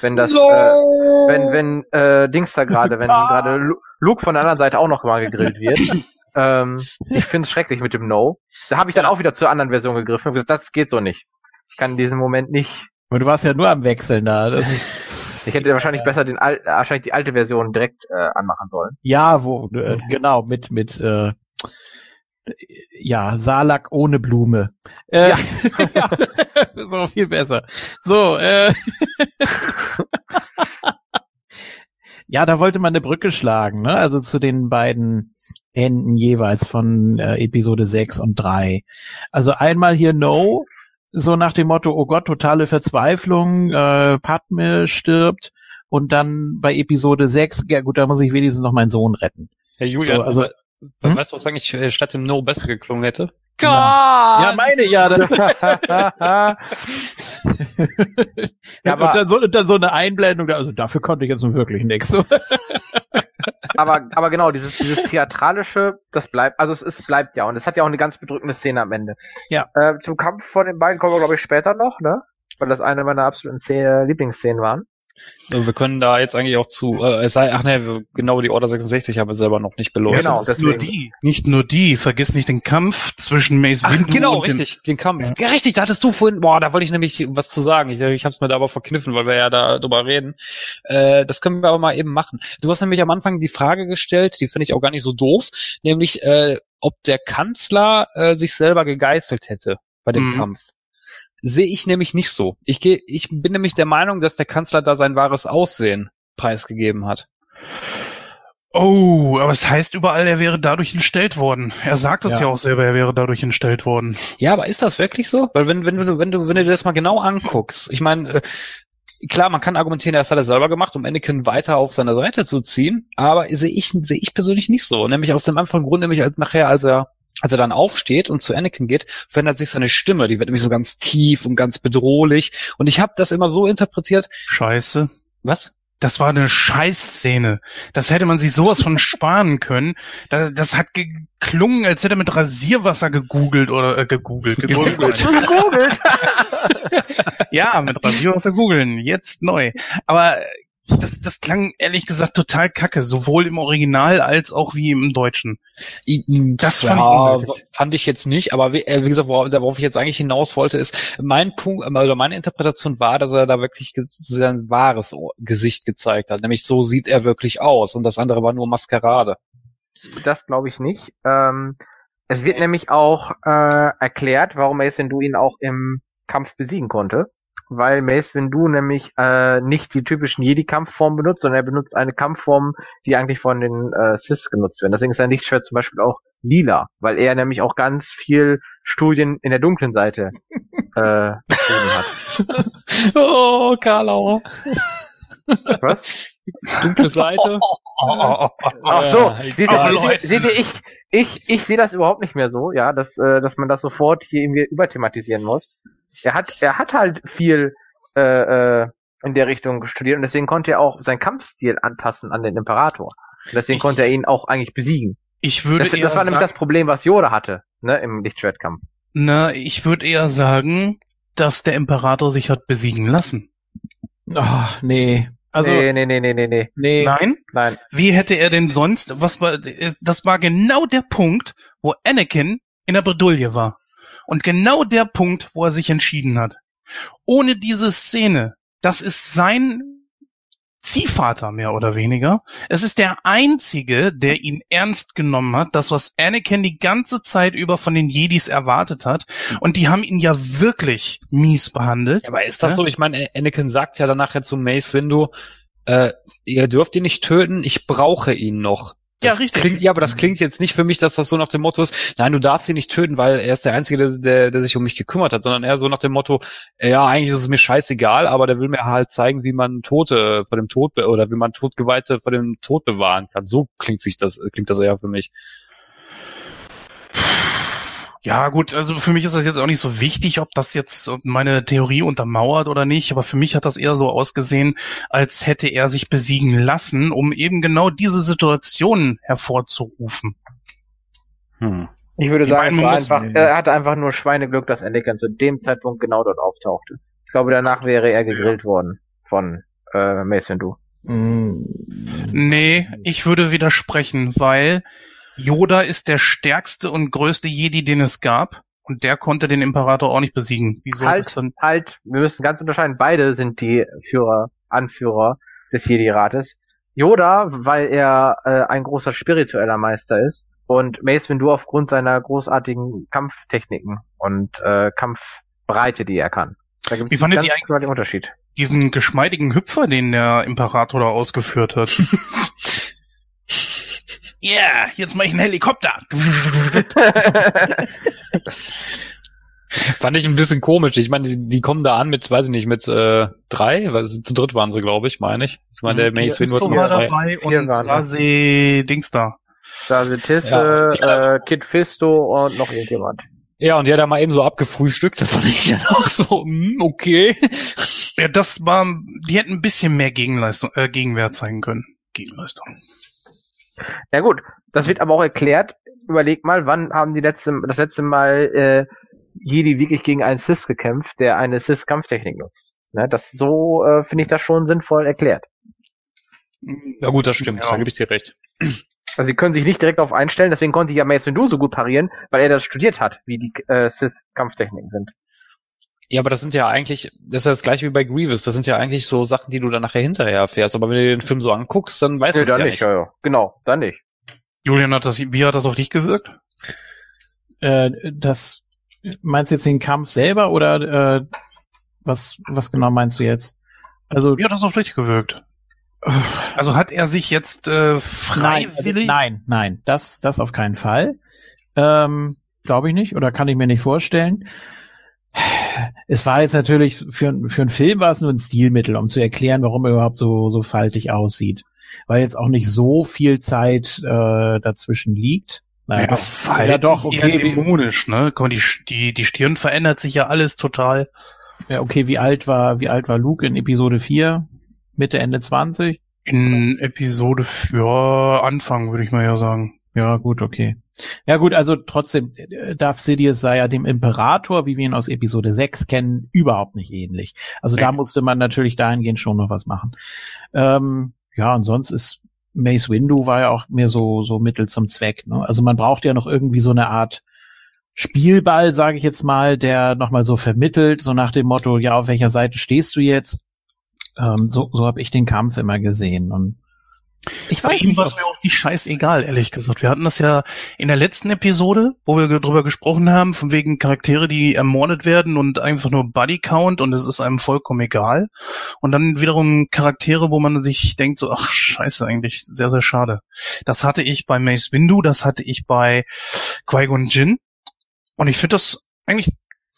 Wenn das, No! äh, wenn, wenn, äh, Dings da gerade, wenn gerade Lu- Luke von der anderen Seite auch noch mal gegrillt wird. ähm, ich finde es schrecklich mit dem No. Da habe ich dann auch wieder zur anderen Version gegriffen und gesagt, das geht so nicht. Ich kann in diesem Moment nicht. Und du warst ja nur am Wechseln da. Das ist, Ich hätte wahrscheinlich besser den al äh, wahrscheinlich die alte Version direkt äh, anmachen sollen. ja, wo, äh, genau, mit, mit, äh, ja, Salak ohne Blume. Äh, Ja. ja. so viel besser. So, äh, ja, da wollte man eine Brücke schlagen, ne? Also zu den beiden Enden jeweils von äh, Episode 6 und 3. Also einmal hier No, so nach dem Motto, oh Gott, totale Verzweiflung, äh, Padme stirbt und dann bei Episode 6, ja gut, da muss ich wenigstens noch meinen Sohn retten. Herr Julian, So, also- Hm? weißt du, was eigentlich äh, statt dem No besser geklungen hätte? Ja, meine ja. Das Ja, und, aber- dann so, und dann so eine Einblendung, also dafür konnte ich jetzt nun wirklich nichts. So. aber, aber genau, dieses, dieses theatralische, das bleibt, also es, es bleibt ja und es hat ja auch eine ganz bedrückende Szene am Ende. Ja. Äh, zum Kampf von den beiden kommen wir, glaube ich, später noch, ne? Weil das eine meiner absoluten Szene, Lieblingsszenen waren. Wir können da jetzt eigentlich auch zu, äh, es sei, ach ne, genau die Order 66 haben wir selber noch nicht beleuchtet. Genau, das ist nur deswegen. die. Nicht nur die. Vergiss nicht den Kampf zwischen Mace Ach, Windu genau, und richtig, den Kampf. Ja. Ja. richtig, da hattest du vorhin, boah, da wollte ich nämlich was zu sagen. Ich, ich habe es mir da aber verkniffen, weil wir ja da drüber reden. Äh, das können wir aber mal eben machen. Du hast nämlich am Anfang die Frage gestellt, die finde ich auch gar nicht so doof, nämlich äh, ob der Kanzler äh, sich selber gegeißelt hätte bei dem Mhm. Kampf. Sehe ich nämlich nicht so. Ich gehe, ich bin nämlich der Meinung, dass der Kanzler da sein wahres Aussehen preisgegeben hat. Oh, aber es heißt überall, er wäre dadurch entstellt worden. Er sagt es Ja. ja. auch selber, er wäre dadurch entstellt worden. Ja, aber ist das wirklich so? Weil wenn, wenn du, wenn du, wenn du dir das mal genau anguckst, ich meine, äh, klar, man kann argumentieren, das hat er selber gemacht, um Anakin weiter auf seine Seite zu ziehen, aber sehe ich, sehe ich persönlich nicht so. Nämlich aus dem einfachen Grund, nämlich als nachher, als er als er dann aufsteht und zu Anakin geht, verändert sich seine Stimme. Die wird nämlich so ganz tief und ganz bedrohlich. Und ich habe das immer so interpretiert. Scheiße. Was? Das war eine Scheißszene. Das hätte man sich sowas von sparen können. Das, das hat geklungen, als hätte er mit Rasierwasser gegoogelt oder äh, gegoogelt. gegoogelt. Gegoogelt. ja, mit Rasierwasser googeln. Jetzt neu. Aber das, das klang ehrlich gesagt total kacke, sowohl im Original als auch wie im Deutschen. Das fand ich ja, unnötig. fand ich jetzt nicht, aber wie, äh, wie gesagt, worauf, worauf ich jetzt eigentlich hinaus wollte, ist, mein Punkt, äh, oder meine Interpretation war, dass er da wirklich sein wahres Gesicht gezeigt hat. Nämlich so sieht er wirklich aus und das andere war nur Maskerade. Das glaube ich nicht. Ähm, es wird nämlich auch äh, erklärt, warum Mace Windu ihn auch im Kampf besiegen konnte. Weil Mace Windu nämlich äh, nicht die typischen Jedi-Kampfformen benutzt, sondern er benutzt eine Kampfform, die eigentlich von den äh, Sith genutzt werden. Deswegen ist sein Lichtschwert zum Beispiel auch lila, weil er nämlich auch ganz viel Studien in der dunklen Seite äh, hat. Oh, Karlauer. Was? Dunkle Seite. Ach so, Ja, seht egal. ihr, seht ihr, seht ihr, ich, ich, ich sehe das überhaupt nicht mehr so, ja, dass, äh, dass man das sofort hier irgendwie überthematisieren muss. Er hat, er hat halt viel äh, äh, in der Richtung studiert und deswegen konnte er auch seinen Kampfstil anpassen an den Imperator. Und deswegen Ich- konnte er ihn auch eigentlich besiegen. Ich würde Das, eher das war nämlich das Problem, was Yoda hatte, ne, im Lichtschwertkampf. na, ich würde eher sagen, dass der Imperator sich hat besiegen lassen. Oh, nee. Also, nee, nee, nee, nee, nee, nee. nee. Nein? Nein. Wie hätte er denn sonst, was war, das war genau der Punkt, wo Anakin in der Bredouille war. Und genau der Punkt, wo er sich entschieden hat. Ohne diese Szene, das ist sein Ziehvater mehr oder weniger. Es ist der einzige, der ihn ernst genommen hat, das was Anakin die ganze Zeit über von den Jedis erwartet hat. Und die haben ihn ja wirklich mies behandelt. Aber ist das Ja? so? Ich meine, Anakin sagt ja danach ja zu Mace Windu, äh, ihr dürft ihn nicht töten, ich brauche ihn noch. Das Ja, richtig. Klingt, ja, aber das klingt jetzt nicht für mich, dass das so nach dem Motto ist, nein, du darfst ihn nicht töten, weil er ist der Einzige, der, der, der sich um mich gekümmert hat, sondern eher so nach dem Motto, ja, eigentlich ist es mir scheißegal, aber der will mir halt zeigen, wie man Tote vor dem Tod oder wie man Todgeweihte vor dem Tod bewahren kann. So klingt sich das, klingt das eher für mich. Ja, gut, also für mich ist das jetzt auch nicht so wichtig, ob das jetzt meine Theorie untermauert oder nicht, aber für mich hat das eher so ausgesehen, als hätte er sich besiegen lassen, um eben genau diese Situation hervorzurufen. Hm. Ich würde Ich sagen, meine, einfach, er hatte einfach nur Schweineglück, dass Anakin zu dem Zeitpunkt genau dort auftauchte. Ich glaube, danach wäre er gegrillt worden von äh, Mace Windu. Mm, Nee, ich würde widersprechen, weil Yoda ist der stärkste und größte Jedi, den es gab. Und der konnte den Imperator auch nicht besiegen. Wieso halt, das dann? halt, wir müssen ganz unterscheiden. Beide sind die Führer, Anführer des Jedi-Rates. Yoda, weil er äh, ein großer spiritueller Meister ist und Mace Windu aufgrund seiner großartigen Kampftechniken und äh, Kampfbreite, die er kann. Da gibt Wie fandet ihr eigentlich- den Unterschied. Diesen geschmeidigen Hüpfer, den der Imperator da ausgeführt hat. Yeah, jetzt mache ich einen Helikopter. Fand ich ein bisschen komisch. Ich meine, die, die kommen da an mit, weiß ich nicht, mit äh, drei, weil sie zu dritt waren sie, glaube ich, meine ich. Ich meine, der Mace hat war nur zwei. dabei und waren da. Sase Dings da. da sind Tisse, Ja, äh, Kid Fisto und noch irgendjemand. Ja, und die hat er mal eben so abgefrühstückt. Das fand ich dann auch so, hm, okay. Ja, das war, die hätten ein bisschen mehr Gegenleistung, äh, Gegenwehr zeigen können. Gegenleistung. Ja gut, das wird aber auch erklärt. Überleg mal, wann haben die letzte, das letzte Mal äh, Jedi wirklich gegen einen Sith gekämpft, der eine Sith-Kampftechnik nutzt? Ne, das so äh, finde ich das schon sinnvoll erklärt. Ja gut, das stimmt, Ja. da gebe ich dir recht. Also sie können sich nicht direkt darauf einstellen, deswegen konnte ich ja Mace Windu so gut parieren, weil er das studiert hat, wie die äh, Sith-Kampftechniken sind. Ja, aber das sind ja eigentlich, das ist ja das gleiche wie bei Grievous, das sind ja eigentlich so Sachen, die du dann nachher hinterher erfährst. Aber wenn du dir den Film so anguckst, dann weißt du Nee, es dann ja nicht, nicht. ja, ja. Genau, dann nicht. Julian, hat das, wie hat das auf dich gewirkt? Äh, das meinst du jetzt den Kampf selber oder äh, was was genau meinst du jetzt? Also Wie hat das auf dich gewirkt? Also hat er sich jetzt äh, nein, also, freiwillig? nein, nein, das das auf keinen Fall. Ähm, Glaube ich nicht oder kann ich mir nicht vorstellen. Es war jetzt natürlich für, für einen Film war es nur ein Stilmittel, um zu erklären, warum er überhaupt so so faltig aussieht, weil jetzt auch nicht so viel Zeit äh, dazwischen liegt. Naja, doch, faltig, ja doch, okay, dämonisch, ne? Guck mal, die, die, die Stirn verändert sich ja alles total. ja, okay, wie alt war wie alt war Luke in Episode 4? Mitte Ende 20? In Episode für Anfang, würde ich mal ja sagen. Ja, gut, okay. Ja gut, also trotzdem, äh, Darth Sidious sei ja dem Imperator, wie wir ihn aus Episode 6 kennen, überhaupt nicht ähnlich. Also da Nee. musste man natürlich dahingehend schon noch was machen. Ähm, ja, und sonst ist Mace Windu war ja auch mehr so, so Mittel zum Zweck. Ne? Also man braucht ja noch irgendwie so eine Art Spielball, sage ich jetzt mal, der nochmal so vermittelt, so nach dem Motto, ja, auf welcher Seite stehst du jetzt? Ähm, so so habe ich den Kampf immer gesehen. Und ich weiß nicht, war es mir auch nicht scheißegal, ehrlich gesagt. Wir hatten das ja in der letzten Episode, wo wir drüber gesprochen haben, von wegen Charaktere, die ermordet werden und einfach nur Buddy Count und es ist einem vollkommen egal. Und dann wiederum Charaktere, wo man sich denkt so, ach scheiße, eigentlich sehr, sehr schade. Das hatte ich bei Mace Windu, das hatte ich bei Qui-Gon Jinn. Und ich finde das eigentlich,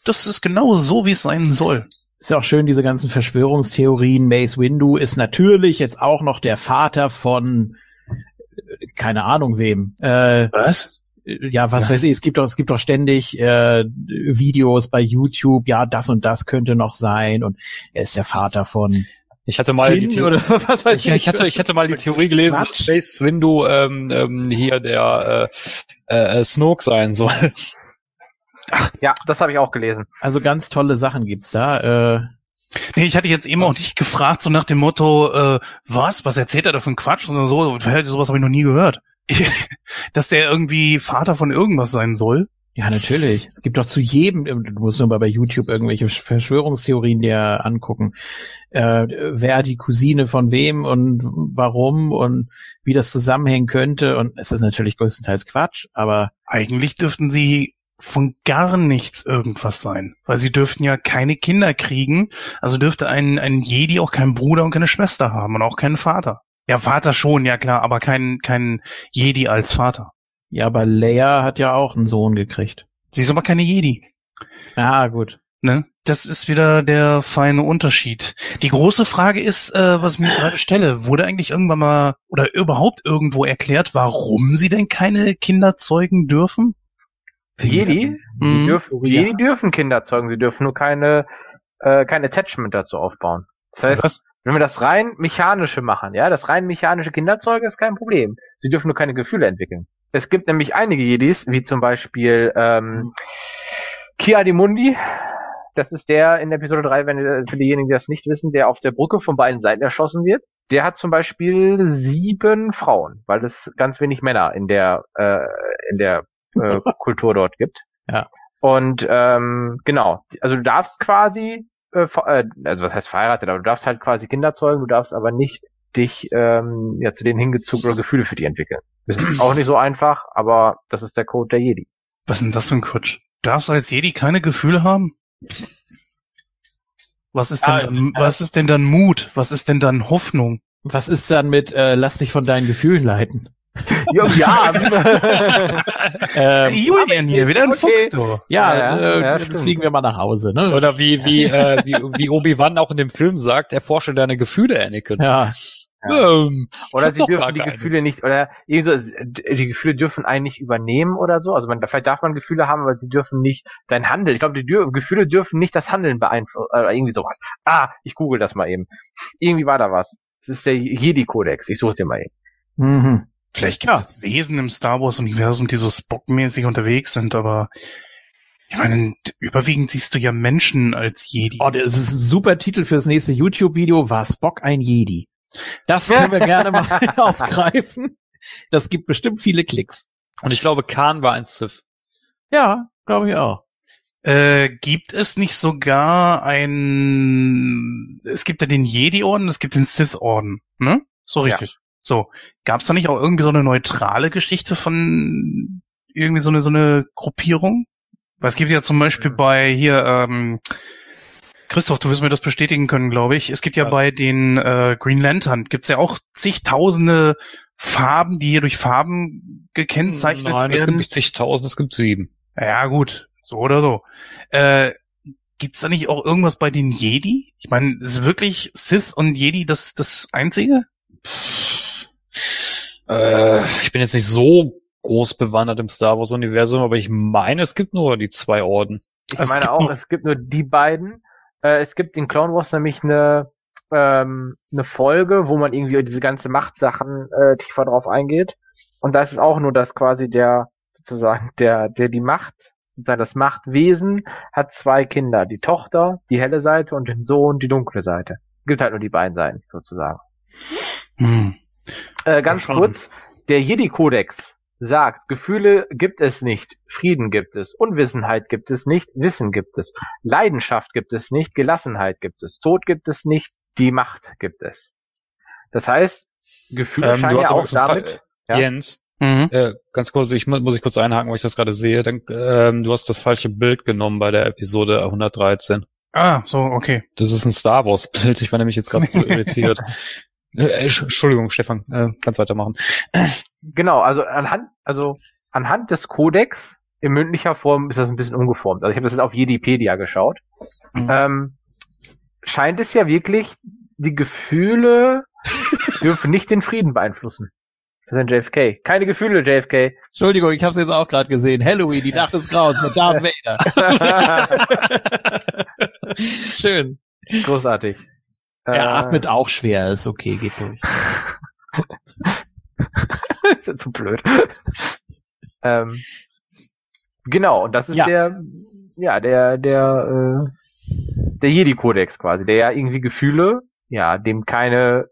das ist genau so, wie es sein soll. Ist ja auch schön, diese ganzen Verschwörungstheorien. Mace Windu ist natürlich jetzt auch noch der Vater von keine Ahnung wem. Äh, Was? ja, was weiß ich, es gibt doch, es gibt doch ständig äh, Videos bei YouTube, ja, das und das könnte noch sein und er ist der Vater von Ich hatte mal die oder was weiß ich, ich, hatte, ich hatte mal die Theorie gelesen, dass Quatsch. Mace Windu ähm, ähm, hier der äh, äh, Snoke sein soll. Ja, das habe ich auch gelesen. Also ganz tolle Sachen gibt's da. Äh, Nee, ich hatte jetzt eben auch nicht gefragt, so nach dem Motto, äh, was, was erzählt er da für ein Quatsch oder so, sowas habe ich noch nie gehört. Dass der irgendwie Vater von irgendwas sein soll. Ja, natürlich. Es gibt doch zu jedem, du musst nur mal bei YouTube irgendwelche Verschwörungstheorien dir angucken. Äh, wer die Cousine von wem und warum und wie das zusammenhängen könnte. Und es ist natürlich größtenteils Quatsch, aber Eigentlich dürften sie von gar nichts irgendwas sein. Weil sie dürften ja keine Kinder kriegen. Also dürfte ein, ein Jedi auch keinen Bruder und keine Schwester haben und auch keinen Vater. Ja, Vater schon, ja klar, aber kein, kein Jedi als Vater. ja, aber Leia hat ja auch einen Sohn gekriegt. Sie ist aber keine Jedi. Ah, gut. Ne? Das ist wieder der feine Unterschied. Die große Frage ist, äh, was ich mir gerade stelle, wurde eigentlich irgendwann mal oder überhaupt irgendwo erklärt, warum sie denn keine Kinder zeugen dürfen? Jedi, die Mhm. dürfen, Ja. Jedi dürfen Kinder zeugen, sie dürfen nur keine, äh, kein Attachment dazu aufbauen. Das heißt, Was? wenn wir das rein mechanische machen, ja, das rein mechanische Kinderzeugen ist kein Problem. Sie dürfen nur keine Gefühle entwickeln. Es gibt nämlich einige Jedis, wie zum Beispiel ähm, Ki-Adi-Mundi. Das ist der in Episode 3, wenn ihr- für diejenigen, die das nicht wissen, der auf der Brücke von beiden Seiten erschossen wird. Der hat zum Beispiel sieben Frauen, weil es ganz wenig Männer in der äh, in der äh, Kultur dort gibt. Ja. Und ähm, genau, also du darfst quasi, äh, äh, also was heißt verheiratet, aber du darfst halt quasi Kinder zeugen, du darfst aber nicht dich ähm, ja zu denen hingezogen oder Gefühle für die entwickeln. Das ist auch nicht so einfach, aber das ist der Code der Jedi. Was ist denn das für ein Quatsch? Darfst du als Jedi keine Gefühle haben? Was ist denn, Ah, dann, was ist denn dann Mut? Was ist denn dann Hoffnung? Was ist dann mit äh, lass dich von deinen Gefühlen leiten? Ja, ja. Ähm, Julian hier, wieder ein okay. Fuchs, du. ja, Ja, äh, ja, fliegen wir mal nach Hause, ne? Oder wie, wie, äh, wie, wie Obi-Wan auch in dem Film sagt, erforsche deine Gefühle, Anakin. Ja, Ähm, Oder sie dürfen die keine. Gefühle nicht, oder irgendwie so, die Gefühle dürfen einen nicht übernehmen oder so. Also man, vielleicht darf man Gefühle haben, aber sie dürfen nicht dein Handeln. Ich glaube, die dür Gefühle dürfen nicht das Handeln beeinflussen, oder irgendwie sowas. Ah, ich google das mal eben. Irgendwie war da was. Das ist der Jedi-Kodex. Ich suche den mal eben. mhm. Vielleicht gibt es Wesen im Star Wars Universum, die so Spock-mäßig unterwegs sind, aber Ich meine, überwiegend siehst du ja Menschen als Jedi. Oh, das ist ein super Titel fürs nächste YouTube-Video. War Spock ein Jedi? Das können wir gerne mal aufgreifen. Das gibt bestimmt viele Klicks. Und ich glaube, Khan war ein Sith. Ja, glaube ich auch. Äh, gibt es nicht sogar ein, es gibt ja den Jedi-Orden, es gibt den Sith-Orden, ne? So richtig. So. Gab es da nicht auch irgendwie so eine neutrale Geschichte von irgendwie so eine, so eine Gruppierung? Weil es gibt ja zum Beispiel bei hier, ähm, Christoph, du wirst mir das bestätigen können, glaube ich. Es gibt ja Was? bei den äh, Green Lantern, gibt's ja auch zigtausende Farben, die hier durch Farben gekennzeichnet Nein, es gibt werden. nicht zigtausend, es gibt sieben. Ja, gut, so oder so. Äh, gibt's da nicht auch irgendwas bei den Jedi? Ich meine, ist wirklich Sith und Jedi das, das Einzige? Äh, ich bin jetzt nicht so groß bewandert im Star Wars Universum, aber ich meine, es gibt nur die zwei Orden. Ich es meine auch, es gibt nur die beiden. Äh, es gibt in Clone Wars nämlich eine, ähm, eine Folge, wo man irgendwie diese ganze Machtsachen äh, tiefer drauf eingeht. Und da ist es auch nur, dass quasi der, sozusagen, der, der die Macht, sozusagen das Machtwesen, hat zwei Kinder. Die Tochter, die helle Seite und den Sohn, die dunkle Seite. Gibt halt nur die beiden Seiten, sozusagen. Hm. Äh, ganz kurz, der Jedi-Kodex sagt, Gefühle gibt es nicht, Frieden gibt es, Unwissenheit gibt es nicht, Wissen gibt es, Leidenschaft gibt es nicht, Gelassenheit gibt es, Tod gibt es nicht, die Macht gibt es. Das heißt, Gefühle Ähm, scheinen ja auch einen Fall- damit, ja. Jens, Mhm. äh, ganz kurz, ich mu- muss ich kurz einhaken, weil ich das gerade sehe. Dann, ähm, du hast das falsche Bild genommen bei der Episode 113. Ah, so, okay. Das ist ein Star Wars Bild. Ich war nämlich jetzt gerade so irritiert. Äh, Entsch- Entschuldigung, Stefan, äh, kannst weitermachen. genau, also anhand, also anhand des Kodex in mündlicher Form ist das ein bisschen umgeformt. Also ich habe das jetzt auf Jedipedia geschaut. Mhm. ähm, scheint es ja wirklich, die Gefühle dürfen nicht den Frieden beeinflussen. Das ist ein JFK. Keine Gefühle, JFK. Entschuldigung, ich habe es jetzt auch gerade gesehen. Halloween, die Nacht des Grauens mit Darth Vader. Schön. Großartig. Er Äh, atmet auch schwer, ist okay, geht durch. ist ja zu blöd. ähm, genau, und das ist Ja. der, ja, der, der, äh, der Jedi-Kodex quasi, der ja irgendwie Gefühle, ja, dem keine,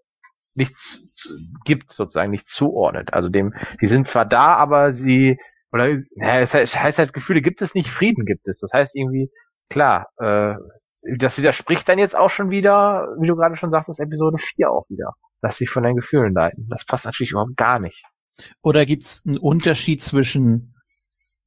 nichts zu- gibt, sozusagen, nichts zuordnet. Also dem, die sind zwar da, aber sie, oder, ja, es heißt, heißt halt, Gefühle gibt es nicht, Frieden gibt es. Das heißt irgendwie, klar, äh, das widerspricht dann jetzt auch schon wieder, wie du gerade schon sagtest, Episode 4 auch wieder. Lass dich von deinen Gefühlen leiten. Das passt natürlich überhaupt gar nicht. Oder gibt's einen Unterschied zwischen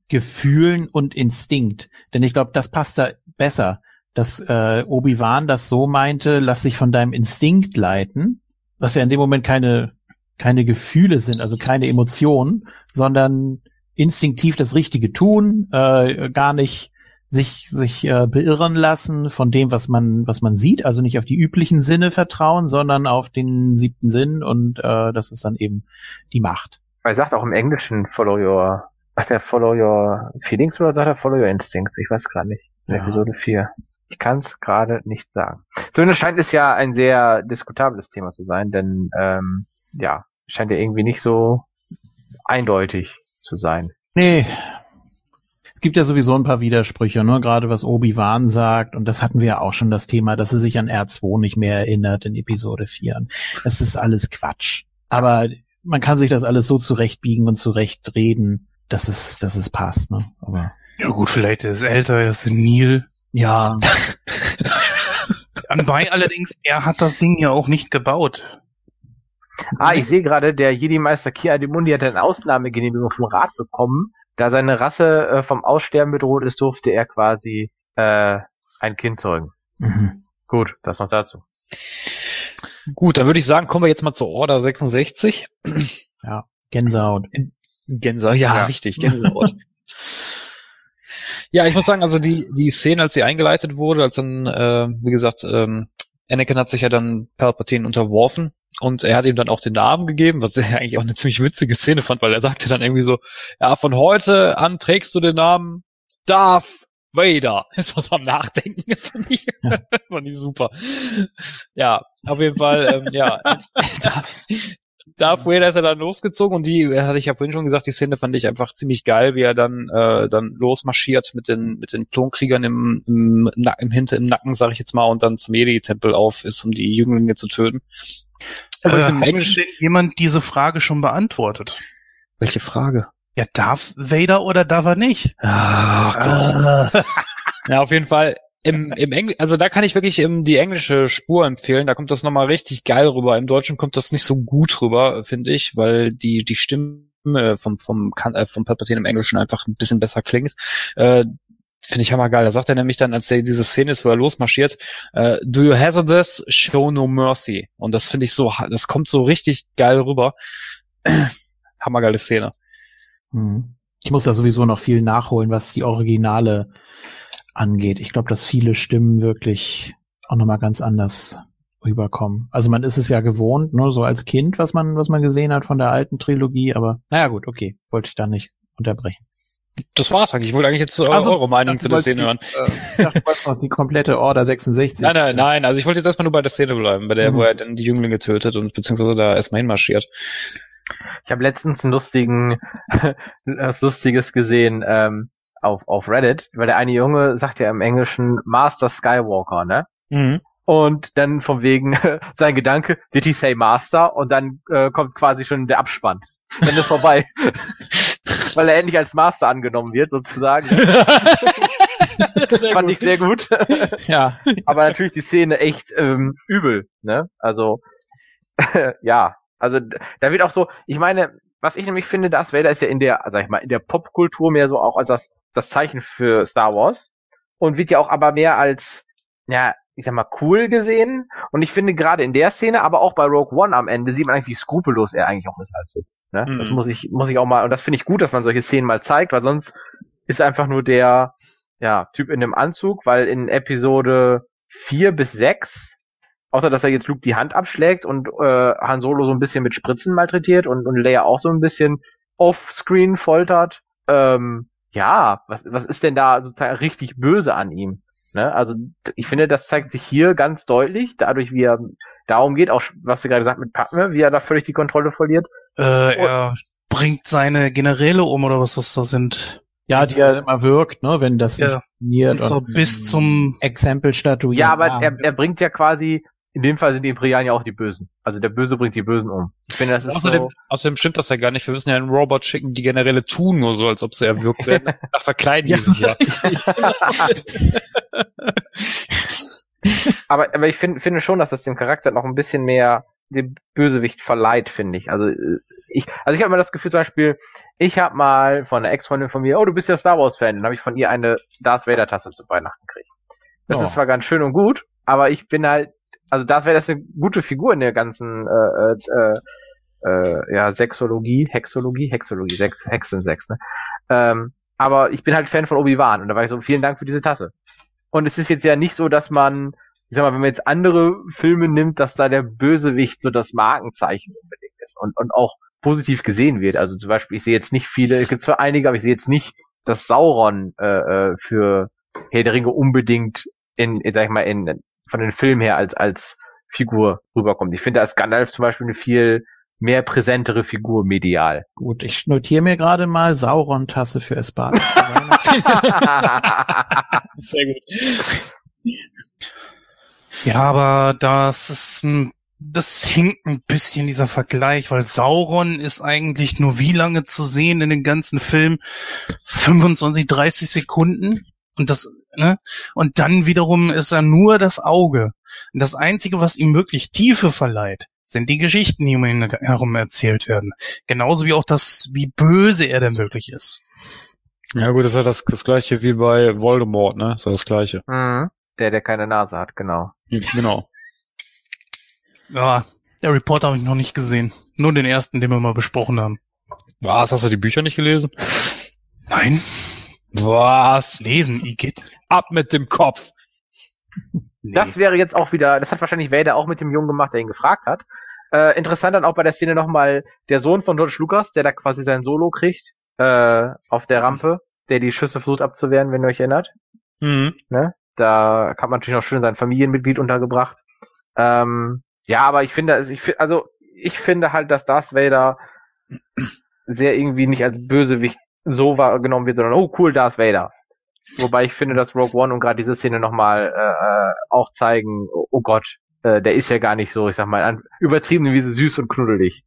Gefühlen und Instinkt? Denn ich glaube, das passt da besser, dass äh, Obi-Wan das so meinte, lass dich von deinem Instinkt leiten, was ja in dem Moment keine, keine Gefühle sind, also keine Emotionen, sondern instinktiv das Richtige tun, äh, gar nicht sich sich äh, beirren lassen von dem, was man was man sieht, also nicht auf die üblichen Sinne vertrauen, sondern auf den siebten Sinn und äh, das ist dann eben die Macht. Er sagt auch im Englischen follow your, sagt er follow your feelings oder sagt er follow your instincts? Ich weiß gerade nicht. In Ja. Episode 4. Ich kann es gerade nicht sagen. Zumindest scheint es ja ein sehr diskutables Thema zu sein, denn ähm, ja, scheint ja irgendwie nicht so eindeutig zu sein. Nee. Es gibt ja sowieso ein paar Widersprüche, ne? gerade was Obi-Wan sagt. Und das hatten wir ja auch schon das Thema, dass er sich an R2 nicht mehr erinnert in Episode 4. Das ist alles Quatsch. Aber man kann sich das alles so zurechtbiegen und zurechtreden, dass es, dass es passt. Ne? Aber Ja gut, vielleicht er ist älter, er ist senil. ja, Anbei allerdings, er hat das Ding ja auch nicht gebaut. Ah, ich sehe gerade, der Jedi-Meister Ki Adimundi hat eine Ausnahmegenehmigung vom Rat bekommen. Da seine Rasse äh, vom Aussterben bedroht ist, durfte er quasi äh, ein Kind zeugen. mhm. Gut, das noch dazu. Gut, dann würde ich sagen, kommen wir jetzt mal zur Order 66. Gänsehaut. Gänsehaut, ja, Ja. richtig, Gänsehaut. ja, ich muss sagen, also die, die Szene, als sie eingeleitet wurde, als dann, äh, wie gesagt, ähm, Anakin hat sich ja dann Palpatine unterworfen und er hat ihm dann auch den Namen gegeben, was ich eigentlich auch eine ziemlich witzige Szene fand, weil er sagte dann irgendwie so, ja, von heute an trägst du den Namen Darth Vader. Ist was am Nachdenken, das fand ich, fand ich super. Ja, auf jeden Fall, ähm, ja, Darth, Vader ist ja dann losgezogen und die, hatte ich ja vorhin schon gesagt, die Szene fand ich einfach ziemlich geil, wie er dann äh, dann losmarschiert mit den mit den Klonkriegern im, im, im, im hinter im Nacken, sag ich jetzt mal, und dann zum Jedi-Tempel auf ist, um die Jünglinge zu töten. Übrigens äh, im Englischen jemand diese Frage schon beantwortet. Welche Frage? Ja, darf Vader oder darf er nicht? Ach Gott. ja, auf jeden Fall. Im, im Engl also da kann ich wirklich im, die englische Spur empfehlen. Da kommt das nochmal richtig geil rüber. Im Deutschen kommt das nicht so gut rüber, finde ich, weil die die Stimme vom vom äh, vom Palpatine im Englischen einfach ein bisschen besser klingt. Äh, Finde ich hammergeil. Da sagt er nämlich dann, als er diese Szene ist, wo er losmarschiert, äh, do you hazardous, show no mercy. Und das finde ich so, das kommt so richtig geil rüber. Hammergeile Szene. Hm. Ich muss da sowieso noch viel nachholen, was die Originale angeht. Ich glaube, dass viele Stimmen wirklich auch nochmal ganz anders rüberkommen. Also man ist es ja gewohnt, nur ne, so als Kind, was man, was man gesehen hat von der alten Trilogie, aber naja gut, okay, wollte ich da nicht unterbrechen. Das war's eigentlich. Ich wollte eigentlich jetzt also, eure Meinung zu der Szene hören. Äh, ich dachte, du noch die komplette Order 66. Nein, nein, nein. Also ich wollte jetzt erstmal nur bei der Szene bleiben, bei der, mhm. wo er dann die Jünglinge tötet und beziehungsweise da erstmal hinmarschiert. Ich habe letztens einen lustigen, was Lustiges gesehen ähm, auf, auf Reddit, weil der eine Junge sagt ja im Englischen Master Skywalker, ne? Mhm. Und dann von wegen sein Gedanke, did he say Master? Und dann äh, kommt quasi schon der Abspann. Dann ist vorbei. weil er endlich als Master angenommen wird, sozusagen. Fand gut. ich sehr gut. ja. Aber natürlich die Szene echt ähm, übel, ne? Also, ja. Also da wird auch so, ich meine, was ich nämlich finde, das Vader ist ja in der, sag ich mal, in der Popkultur mehr so auch als das, das Zeichen für Star Wars und wird ja auch aber mehr als, ja, ich sag mal, cool gesehen. Und ich finde gerade in der Szene, aber auch bei Rogue One am Ende, sieht man eigentlich, wie skrupellos er eigentlich auch ist als Sith. Ne? Mhm. Das muss ich, muss ich auch mal, und das finde ich gut, dass man solche Szenen mal zeigt, weil sonst ist einfach nur der, ja, Typ in dem Anzug, weil in Episode vier bis sechs außer dass er jetzt Luke die Hand abschlägt und äh, Han Solo so ein bisschen mit Spritzen malträtiert und, und Leia auch so ein bisschen offscreen foltert. Ähm, ja, was, was ist denn da sozusagen richtig böse an ihm? Ne? Also ich finde, das zeigt sich hier ganz deutlich, dadurch, wie er darum geht, auch was wir gerade gesagt mit Padme, wie er da völlig die Kontrolle verliert. Äh, er bringt seine Generäle um oder was das da sind. Ja, die ja immer wirkt, ne, wenn das ja. funktioniert. Und so bis zum Exempel statuieren. Ja, aber er, er bringt ja quasi in dem Fall sind die Imperialen ja auch die Bösen. Also der Böse bringt die Bösen um. Ich finde, das ist außerdem, so außerdem stimmt das ja gar nicht. Wir wissen ja, einen Robot schicken die Generäle tun nur so, als ob sie erwürgt werden. Ach, verkleiden die sich ja. aber, aber ich finde, finde schon, dass das dem Charakter noch ein bisschen mehr dem Bösewicht verleiht, finde ich. Also ich, also ich habe mal das Gefühl zum Beispiel, ich habe mal von einer Ex-Freundin von mir, oh, du bist ja Star Wars-Fan, dann habe ich von ihr eine Darth Vader-Tasse zu Weihnachten gekriegt. Das oh. ist zwar ganz schön und gut, aber ich bin halt also das wäre das eine gute Figur in der ganzen äh, äh, äh, ja, Sexologie, Hexologie, Hexologie, Sex, Hexen Sex, ne? Ähm, aber ich bin halt Fan von Obi-Wan und da war ich so, vielen Dank für diese Tasse. Und es ist jetzt ja nicht so, dass man, ich sag mal, wenn man jetzt andere Filme nimmt, dass da der Bösewicht so das Markenzeichen unbedingt ist und, und auch positiv gesehen wird. Also zum Beispiel, ich sehe jetzt nicht viele, es gibt zwar einige, aber ich sehe jetzt nicht, dass Sauron äh, äh für Herr der Ringe unbedingt in, in, sag ich mal, in von den Filmen her als, als Figur rüberkommt. Ich finde, als Gandalf zum Beispiel eine viel mehr präsentere Figur medial. Gut, ich notiere mir gerade mal Sauron-Tasse für Espada. Sehr gut. Ja, aber das ist das hinkt ein bisschen dieser Vergleich, weil Sauron ist eigentlich nur wie lange zu sehen in den ganzen Film? 25, 30 Sekunden. Und das Ne? Und dann wiederum ist er nur das Auge. Und das Einzige, was ihm wirklich Tiefe verleiht, sind die Geschichten, die um ihn herum erzählt werden. Genauso wie auch das, wie böse er denn wirklich ist. Ja gut, das ist ja das, das gleiche wie bei Voldemort, ne? Das ist ja das gleiche. Mhm. Der, der keine Nase hat, genau. Genau. Ja, der Report habe ich noch nicht gesehen. Nur den ersten, den wir mal besprochen haben. Was? Hast du die Bücher nicht gelesen? Nein. Was? Lesen, Igitt. Ab mit dem Kopf. Nee. Das wäre jetzt auch wieder, das hat wahrscheinlich Vader auch mit dem Jungen gemacht, der ihn gefragt hat. Äh, interessant dann auch bei der Szene nochmal der Sohn von George Lucas, der da quasi sein Solo kriegt, äh, auf der Rampe, der die Schüsse versucht abzuwehren, wenn ihr euch erinnert. Mhm. Ne? Da hat man natürlich noch schön sein Familienmitglied untergebracht. Ähm, ja, aber ich finde, also, ich, also ich finde halt, dass Darth Vader sehr irgendwie nicht als Bösewicht so wahrgenommen wird, sondern oh cool, Darth Vader. Wobei ich finde, dass Rogue One und gerade diese Szene nochmal äh, auch zeigen, oh, oh Gott, äh, der ist ja gar nicht so, ich sag mal, an, übertrieben wie süß und knuddelig.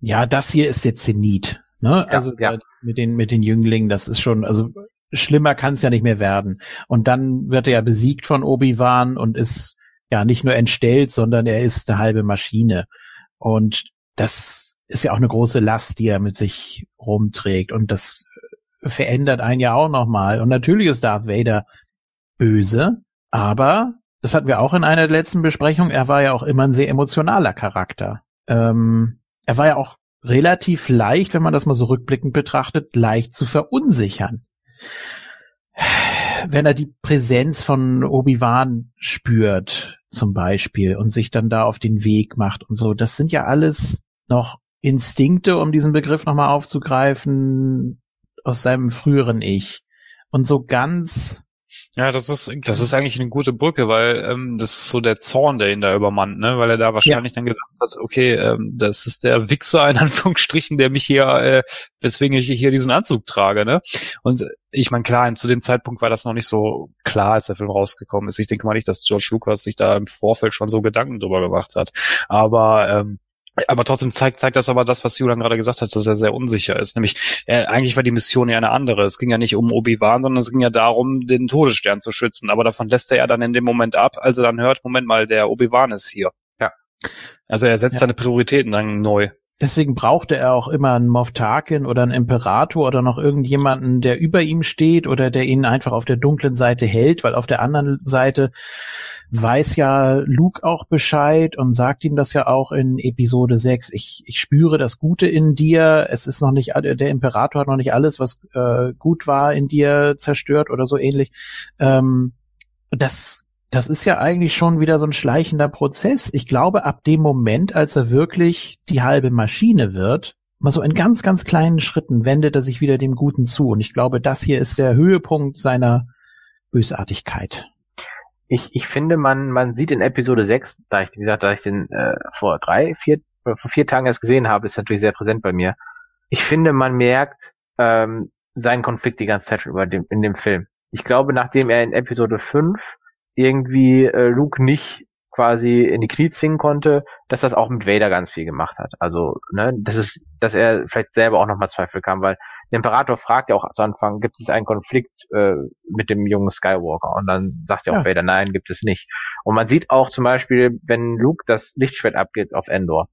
Ja, das hier ist der Zenit. Ne? Ja, also ja. äh, mit den mit den Jünglingen, das ist schon, also schlimmer kann es ja nicht mehr werden. Und dann wird er ja besiegt von Obi-Wan und ist ja nicht nur entstellt, sondern er ist eine halbe Maschine. Und das ist ja auch eine große Last, die er mit sich rumträgt. Und das verändert einen ja auch nochmal. Und natürlich ist Darth Vader böse, aber das hatten wir auch in einer der letzten Besprechungen, er war ja auch immer ein sehr emotionaler Charakter. Ähm, er war ja auch relativ leicht, wenn man das mal so rückblickend betrachtet, leicht zu verunsichern. Wenn er die Präsenz von Obi-Wan spürt, zum Beispiel, und sich dann da auf den Weg macht und so, das sind ja alles noch Instinkte, um diesen Begriff nochmal aufzugreifen, aus seinem früheren Ich. Und so ganz Ja, das ist, das ist eigentlich eine gute Brücke, weil ähm, das ist so der Zorn, der ihn da übermannt, ne? Weil er da wahrscheinlich dann gedacht hat, okay, ähm, das ist der Wichser in Anführungsstrichen, der mich hier, äh, weswegen ich hier diesen Anzug trage, ne? Und ich meine, klar, zu dem Zeitpunkt war das noch nicht so klar, als der Film rausgekommen ist. Ich denke mal nicht, dass George Lucas sich da im Vorfeld schon so Gedanken drüber gemacht hat. Aber ähm, aber trotzdem zeigt, zeigt das aber das, was Julian gerade gesagt hat, dass er sehr unsicher ist. Nämlich, äh, eigentlich war die Mission ja eine andere. Es ging ja nicht um Obi-Wan, sondern es ging ja darum, den Todesstern zu schützen. Aber davon lässt er ja dann in dem Moment ab, als er dann hört, Moment mal, der Obi-Wan ist hier. Ja. Also er setzt Ja. seine Prioritäten dann neu. Deswegen brauchte er auch immer einen Moff Tarkin oder einen Imperator oder noch irgendjemanden, der über ihm steht oder der ihn einfach auf der dunklen Seite hält, weil auf der anderen Seite weiß ja Luke auch Bescheid und sagt ihm das ja auch in Episode 6. Ich, ich spüre das Gute in dir. Es ist noch nicht, der Imperator hat noch nicht alles, was äh, gut war in dir zerstört oder so ähnlich. Ähm, das das ist ja eigentlich schon wieder so ein schleichender Prozess. Ich glaube, ab dem Moment, als er wirklich die halbe Maschine wird, mal so in ganz, ganz kleinen Schritten wendet er sich wieder dem Guten zu. Und ich glaube, das hier ist der Höhepunkt seiner Bösartigkeit. Ich, ich finde, man, man sieht in Episode 6, da ich, wie gesagt, da ich den äh, vor drei, vier, äh, vor vier Tagen erst gesehen habe, ist natürlich sehr präsent bei mir. Ich finde, man merkt ähm, seinen Konflikt die ganze Zeit schon über dem, in dem Film. Ich glaube, nachdem er in Episode 5 irgendwie äh, Luke nicht quasi in die Knie zwingen konnte, dass das auch mit Vader ganz viel gemacht hat. Also, ne, das ist, dass er vielleicht selber auch nochmal Zweifel kam, weil der Imperator fragt ja auch zu Anfang, gibt es einen Konflikt äh, mit dem jungen Skywalker? Und dann sagt ja auch Ja. Vader, nein, gibt es nicht. Und man sieht auch zum Beispiel, wenn Luke das Lichtschwert abgibt auf Endor.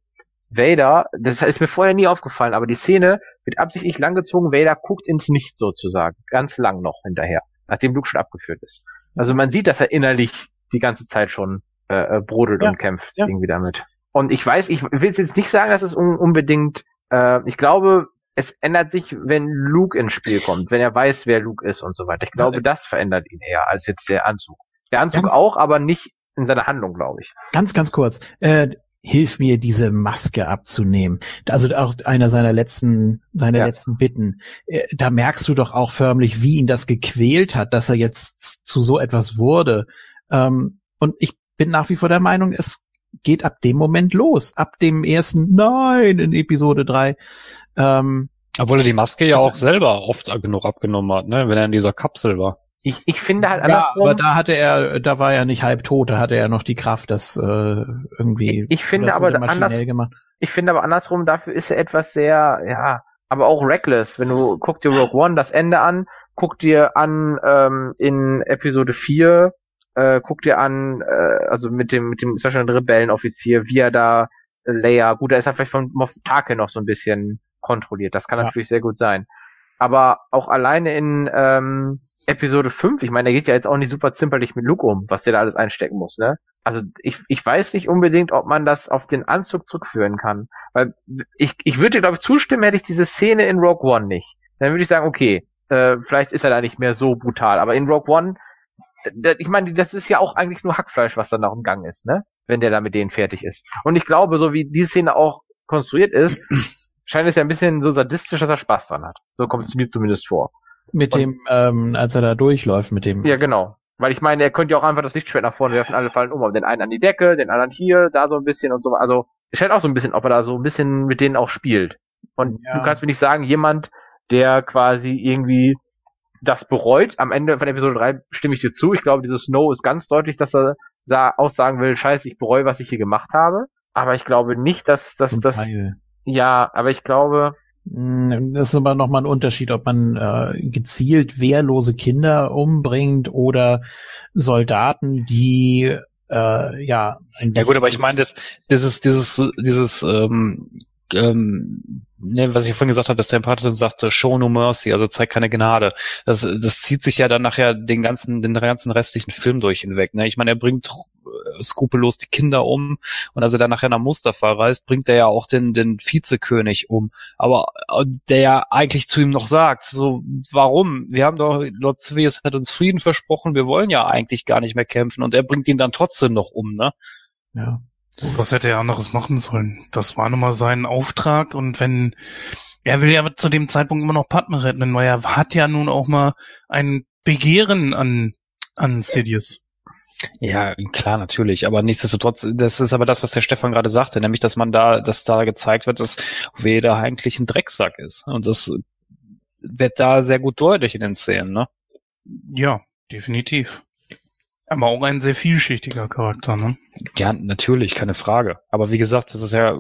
Vader, das ist mir vorher nie aufgefallen, aber die Szene wird absichtlich langgezogen. Vader guckt ins Nichts sozusagen, ganz lang noch hinterher, nachdem Luke schon abgeführt ist. Also man sieht, dass er innerlich die ganze Zeit schon äh, äh, brodelt Ja, und kämpft ja. irgendwie damit. Und ich weiß, ich will jetzt nicht sagen, dass es un unbedingt, äh, ich glaube, es ändert sich, wenn Luke ins Spiel kommt, wenn er weiß, wer Luke ist und so weiter. Ich glaube, das verändert ihn eher als jetzt der Anzug. Der Anzug auch, aber nicht in seiner Handlung, glaube ich. Ganz, ganz kurz. Äh, hilf mir, diese Maske abzunehmen. Also auch einer seiner letzten, seiner Ja. letzten Bitten. Äh, da merkst du doch auch förmlich, wie ihn das gequält hat, dass er jetzt zu so etwas wurde. Ähm, und ich bin nach wie vor der Meinung, es geht ab dem Moment los. Ab dem ersten Nein in Episode 3. Ähm, Obwohl er die Maske ja Das- auch selber oft genug abgenommen hat, ne? Wenn er in dieser Kapsel war. Ich, ich finde halt ja, aber da hatte er, da war er nicht halb tot, da hatte er noch die Kraft, das äh, irgendwie. Ich finde aber anders- gemacht. Ich finde aber andersrum, dafür ist er etwas sehr, ja, aber auch reckless. Wenn du, guck dir Rogue One das Ende an, guck dir an ähm, in Episode 4, äh, guck dir an, äh, also mit dem, mit dem zum Beispiel Rebellenoffizier, wie er da äh, Leia, gut, da ist er vielleicht von Moff Tarkin noch so ein bisschen kontrolliert. Das kann Ja. natürlich sehr gut sein. Aber auch alleine in ähm, Episode 5, ich meine, der geht ja jetzt auch nicht super zimperlich mit Luke um, was der da alles einstecken muss, ne? Also ich, ich weiß nicht unbedingt, ob man das auf den Anzug zurückführen kann. Weil ich, ich würde dir, glaube ich, zustimmen, hätte ich diese Szene in Rogue One nicht. Dann würde ich sagen, okay, äh, vielleicht ist er da nicht mehr so brutal. Aber in Rogue One, ich meine, das ist ja auch eigentlich nur Hackfleisch, was dann noch im Gang ist, ne? Wenn der da mit denen fertig ist. Und ich glaube, so wie die Szene auch konstruiert ist, scheint es ja ein bisschen so sadistisch, dass er Spaß dran hat. So kommt es mir zumindest vor. Mit Und- dem, ähm, als er da durchläuft, mit dem. Ja, genau. Weil ich meine, er könnte ja auch einfach das Lichtschwert nach vorne werfen, alle fallen um. Aber den einen an die Decke, den anderen hier, da so ein bisschen und so. Also ich halt auch so ein bisschen, ob er da so ein bisschen mit denen auch spielt. Und Ja. du kannst mir nicht sagen, jemand, der quasi irgendwie das bereut, am Ende von Episode 3 stimme ich dir zu. Ich glaube, dieses No ist ganz deutlich, dass er sa aussagen will, scheiße, ich bereue, was ich hier gemacht habe. Aber ich glaube nicht, dass, dass das, ja, aber ich glaube, Das ist aber nochmal ein Unterschied, ob man äh, gezielt wehrlose Kinder umbringt oder Soldaten, die äh, ja ein Ja gut, aber ich meine, das, dieses, dieses, dieses, ähm, ähm, ne, was ich vorhin gesagt habe, dass der Imperator sagte, show no mercy, also zeig keine Gnade. Das, das zieht sich ja dann nachher den ganzen, den ganzen restlichen Film durch hinweg. Ne? Ich meine, er bringt äh, skrupellos die Kinder um und als er dann nachher nach Mustafa reist, bringt er ja auch den, den Vizekönig um. Aber äh, der ja eigentlich zu ihm noch sagt, so, warum? Wir haben doch, Lord Sivius hat uns Frieden versprochen, wir wollen ja eigentlich gar nicht mehr kämpfen und er bringt ihn dann trotzdem noch um, ne? ja. Was hätte er anderes machen sollen? Das war nun mal sein Auftrag und wenn er will ja zu dem Zeitpunkt immer noch Padme retten, weil er hat ja nun auch mal ein Begehren an an Sidious. Ja, klar, natürlich. Aber nichtsdestotrotz, das ist aber das, was der Stefan gerade sagte, nämlich, dass man da, dass da gezeigt wird, dass Weder eigentlich ein Drecksack ist. Und das wird da sehr gut deutlich in den Szenen, ne? Ja, definitiv. Aber auch ein sehr vielschichtiger Charakter, ne? Ja, natürlich, keine Frage. Aber wie gesagt, das ist ja,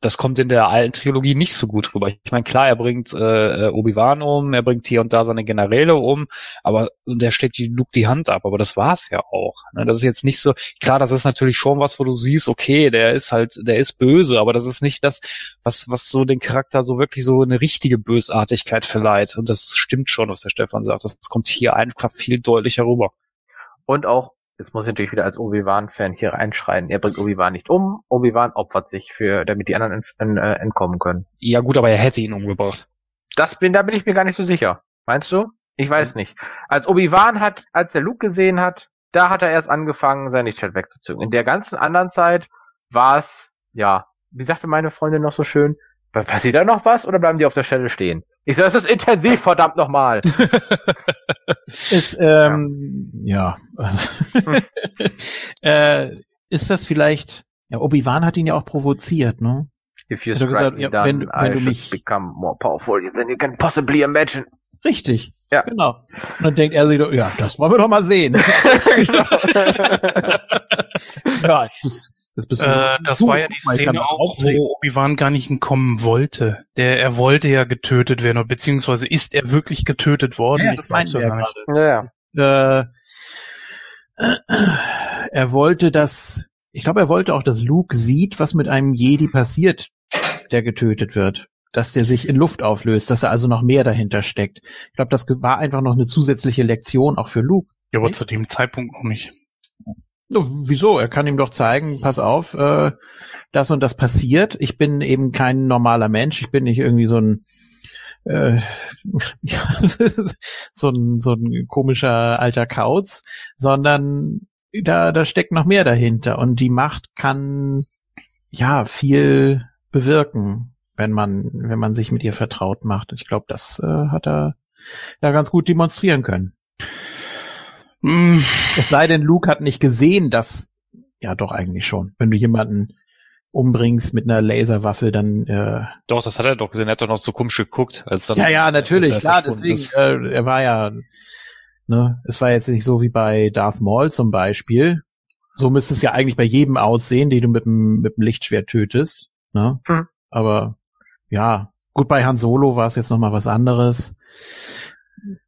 das kommt in der alten Trilogie nicht so gut rüber. Ich meine, klar, er bringt äh, Obi-Wan um, er bringt hier und da seine Generäle um, aber und er schlägt die Luke die Hand ab, aber das war's ja auch. Ne? Das ist jetzt nicht so, klar, das ist natürlich schon was, wo du siehst, okay, der ist halt, der ist böse, aber das ist nicht das, was, was so den Charakter so wirklich so eine richtige Bösartigkeit verleiht. Und das stimmt schon, was der Stefan sagt. Das kommt hier einfach viel deutlicher rüber. Und auch, jetzt muss ich natürlich wieder als Obi-Wan-Fan hier reinschreien, er bringt Obi-Wan nicht um, Obi-Wan opfert sich für, damit die anderen ent, ent, äh, entkommen können. Ja gut, aber er hätte ihn umgebracht. Das bin, da bin ich mir gar nicht so sicher. Meinst du? Ich weiß nicht. Als Obi-Wan hat, als der Luke gesehen hat, da hat er erst angefangen, sein Lichtschwert wegzuzogen. In der ganzen anderen Zeit war es, ja, wie sagte meine Freundin noch so schön, passiert da noch was oder bleiben die auf der Stelle stehen? Ich so, das ist intensiv, verdammt nochmal. Ist, ähm, ja. äh, ist das vielleicht, ja, Obi-Wan hat ihn ja auch provoziert, ne? If you strike gesagt, me ja, down, wenn- wenn I du mich- become more powerful than you can possibly imagine. Richtig. Ja. Genau. Und dann denkt er sich doch, ja, das wollen wir doch mal sehen. ja, jetzt bist, jetzt bist du. Äh, das du, war ja die Szene auch, wo Obi-Wan gar nicht entkommen wollte. Der, er wollte ja getötet werden, oder beziehungsweise ist er wirklich getötet worden? Ja, das ja gar nicht. gerade. ja, äh, er wollte das, ich glaube, er wollte auch, dass Luke sieht, was mit einem Jedi passiert, der getötet wird. Dass der sich in Luft auflöst, dass da also noch mehr dahinter steckt. Ich glaube, das war einfach noch eine zusätzliche Lektion auch für Luke. Ja, aber Nicht? zu dem Zeitpunkt noch nicht. Wieso? Er kann ihm doch zeigen, pass auf, äh, das und das passiert. Ich bin eben kein normaler Mensch. Ich bin nicht irgendwie so ein äh, ja, so ein so ein komischer alter Kauz, sondern da da steckt noch mehr dahinter und die Macht kann ja viel bewirken, wenn man wenn man sich mit ihr vertraut macht. Ich glaube, das äh, hat er da ganz gut demonstrieren können. Hm, Es sei denn, Luke hat nicht gesehen, dass, ja doch eigentlich schon, wenn du jemanden umbringst mit einer Laserwaffe, dann, äh, Doch, das hat er doch gesehen. Er hat doch noch so komisch geguckt, als dann. ja, ja, natürlich, klar, deswegen, ist. äh, er war ja, ne, es war jetzt nicht so wie bei Darth Maul zum Beispiel. So müsste es ja eigentlich bei jedem aussehen, den du mit dem, mit dem Lichtschwert tötest, ne? Hm. Aber, ja, gut, bei Han Solo war es jetzt noch mal was anderes.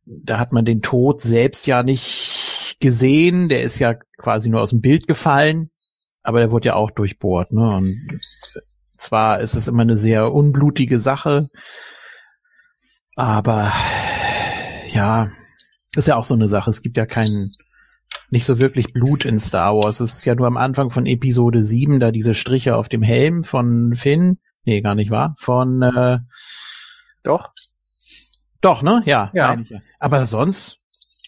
Da hat man den Tod selbst ja nicht gesehen, der ist ja quasi nur aus dem Bild gefallen, aber der wurde ja auch durchbohrt, ne? Und zwar ist es immer eine sehr unblutige Sache, aber ja, ist ja auch so eine Sache. Es gibt ja keinen, nicht so wirklich Blut in Star Wars. Es ist ja nur am Anfang von Episode 7 da diese Striche auf dem Helm von Finn. Nee, gar nicht wahr? Von, äh, doch. doch, ne? Ja, Ja. ja. Aber sonst,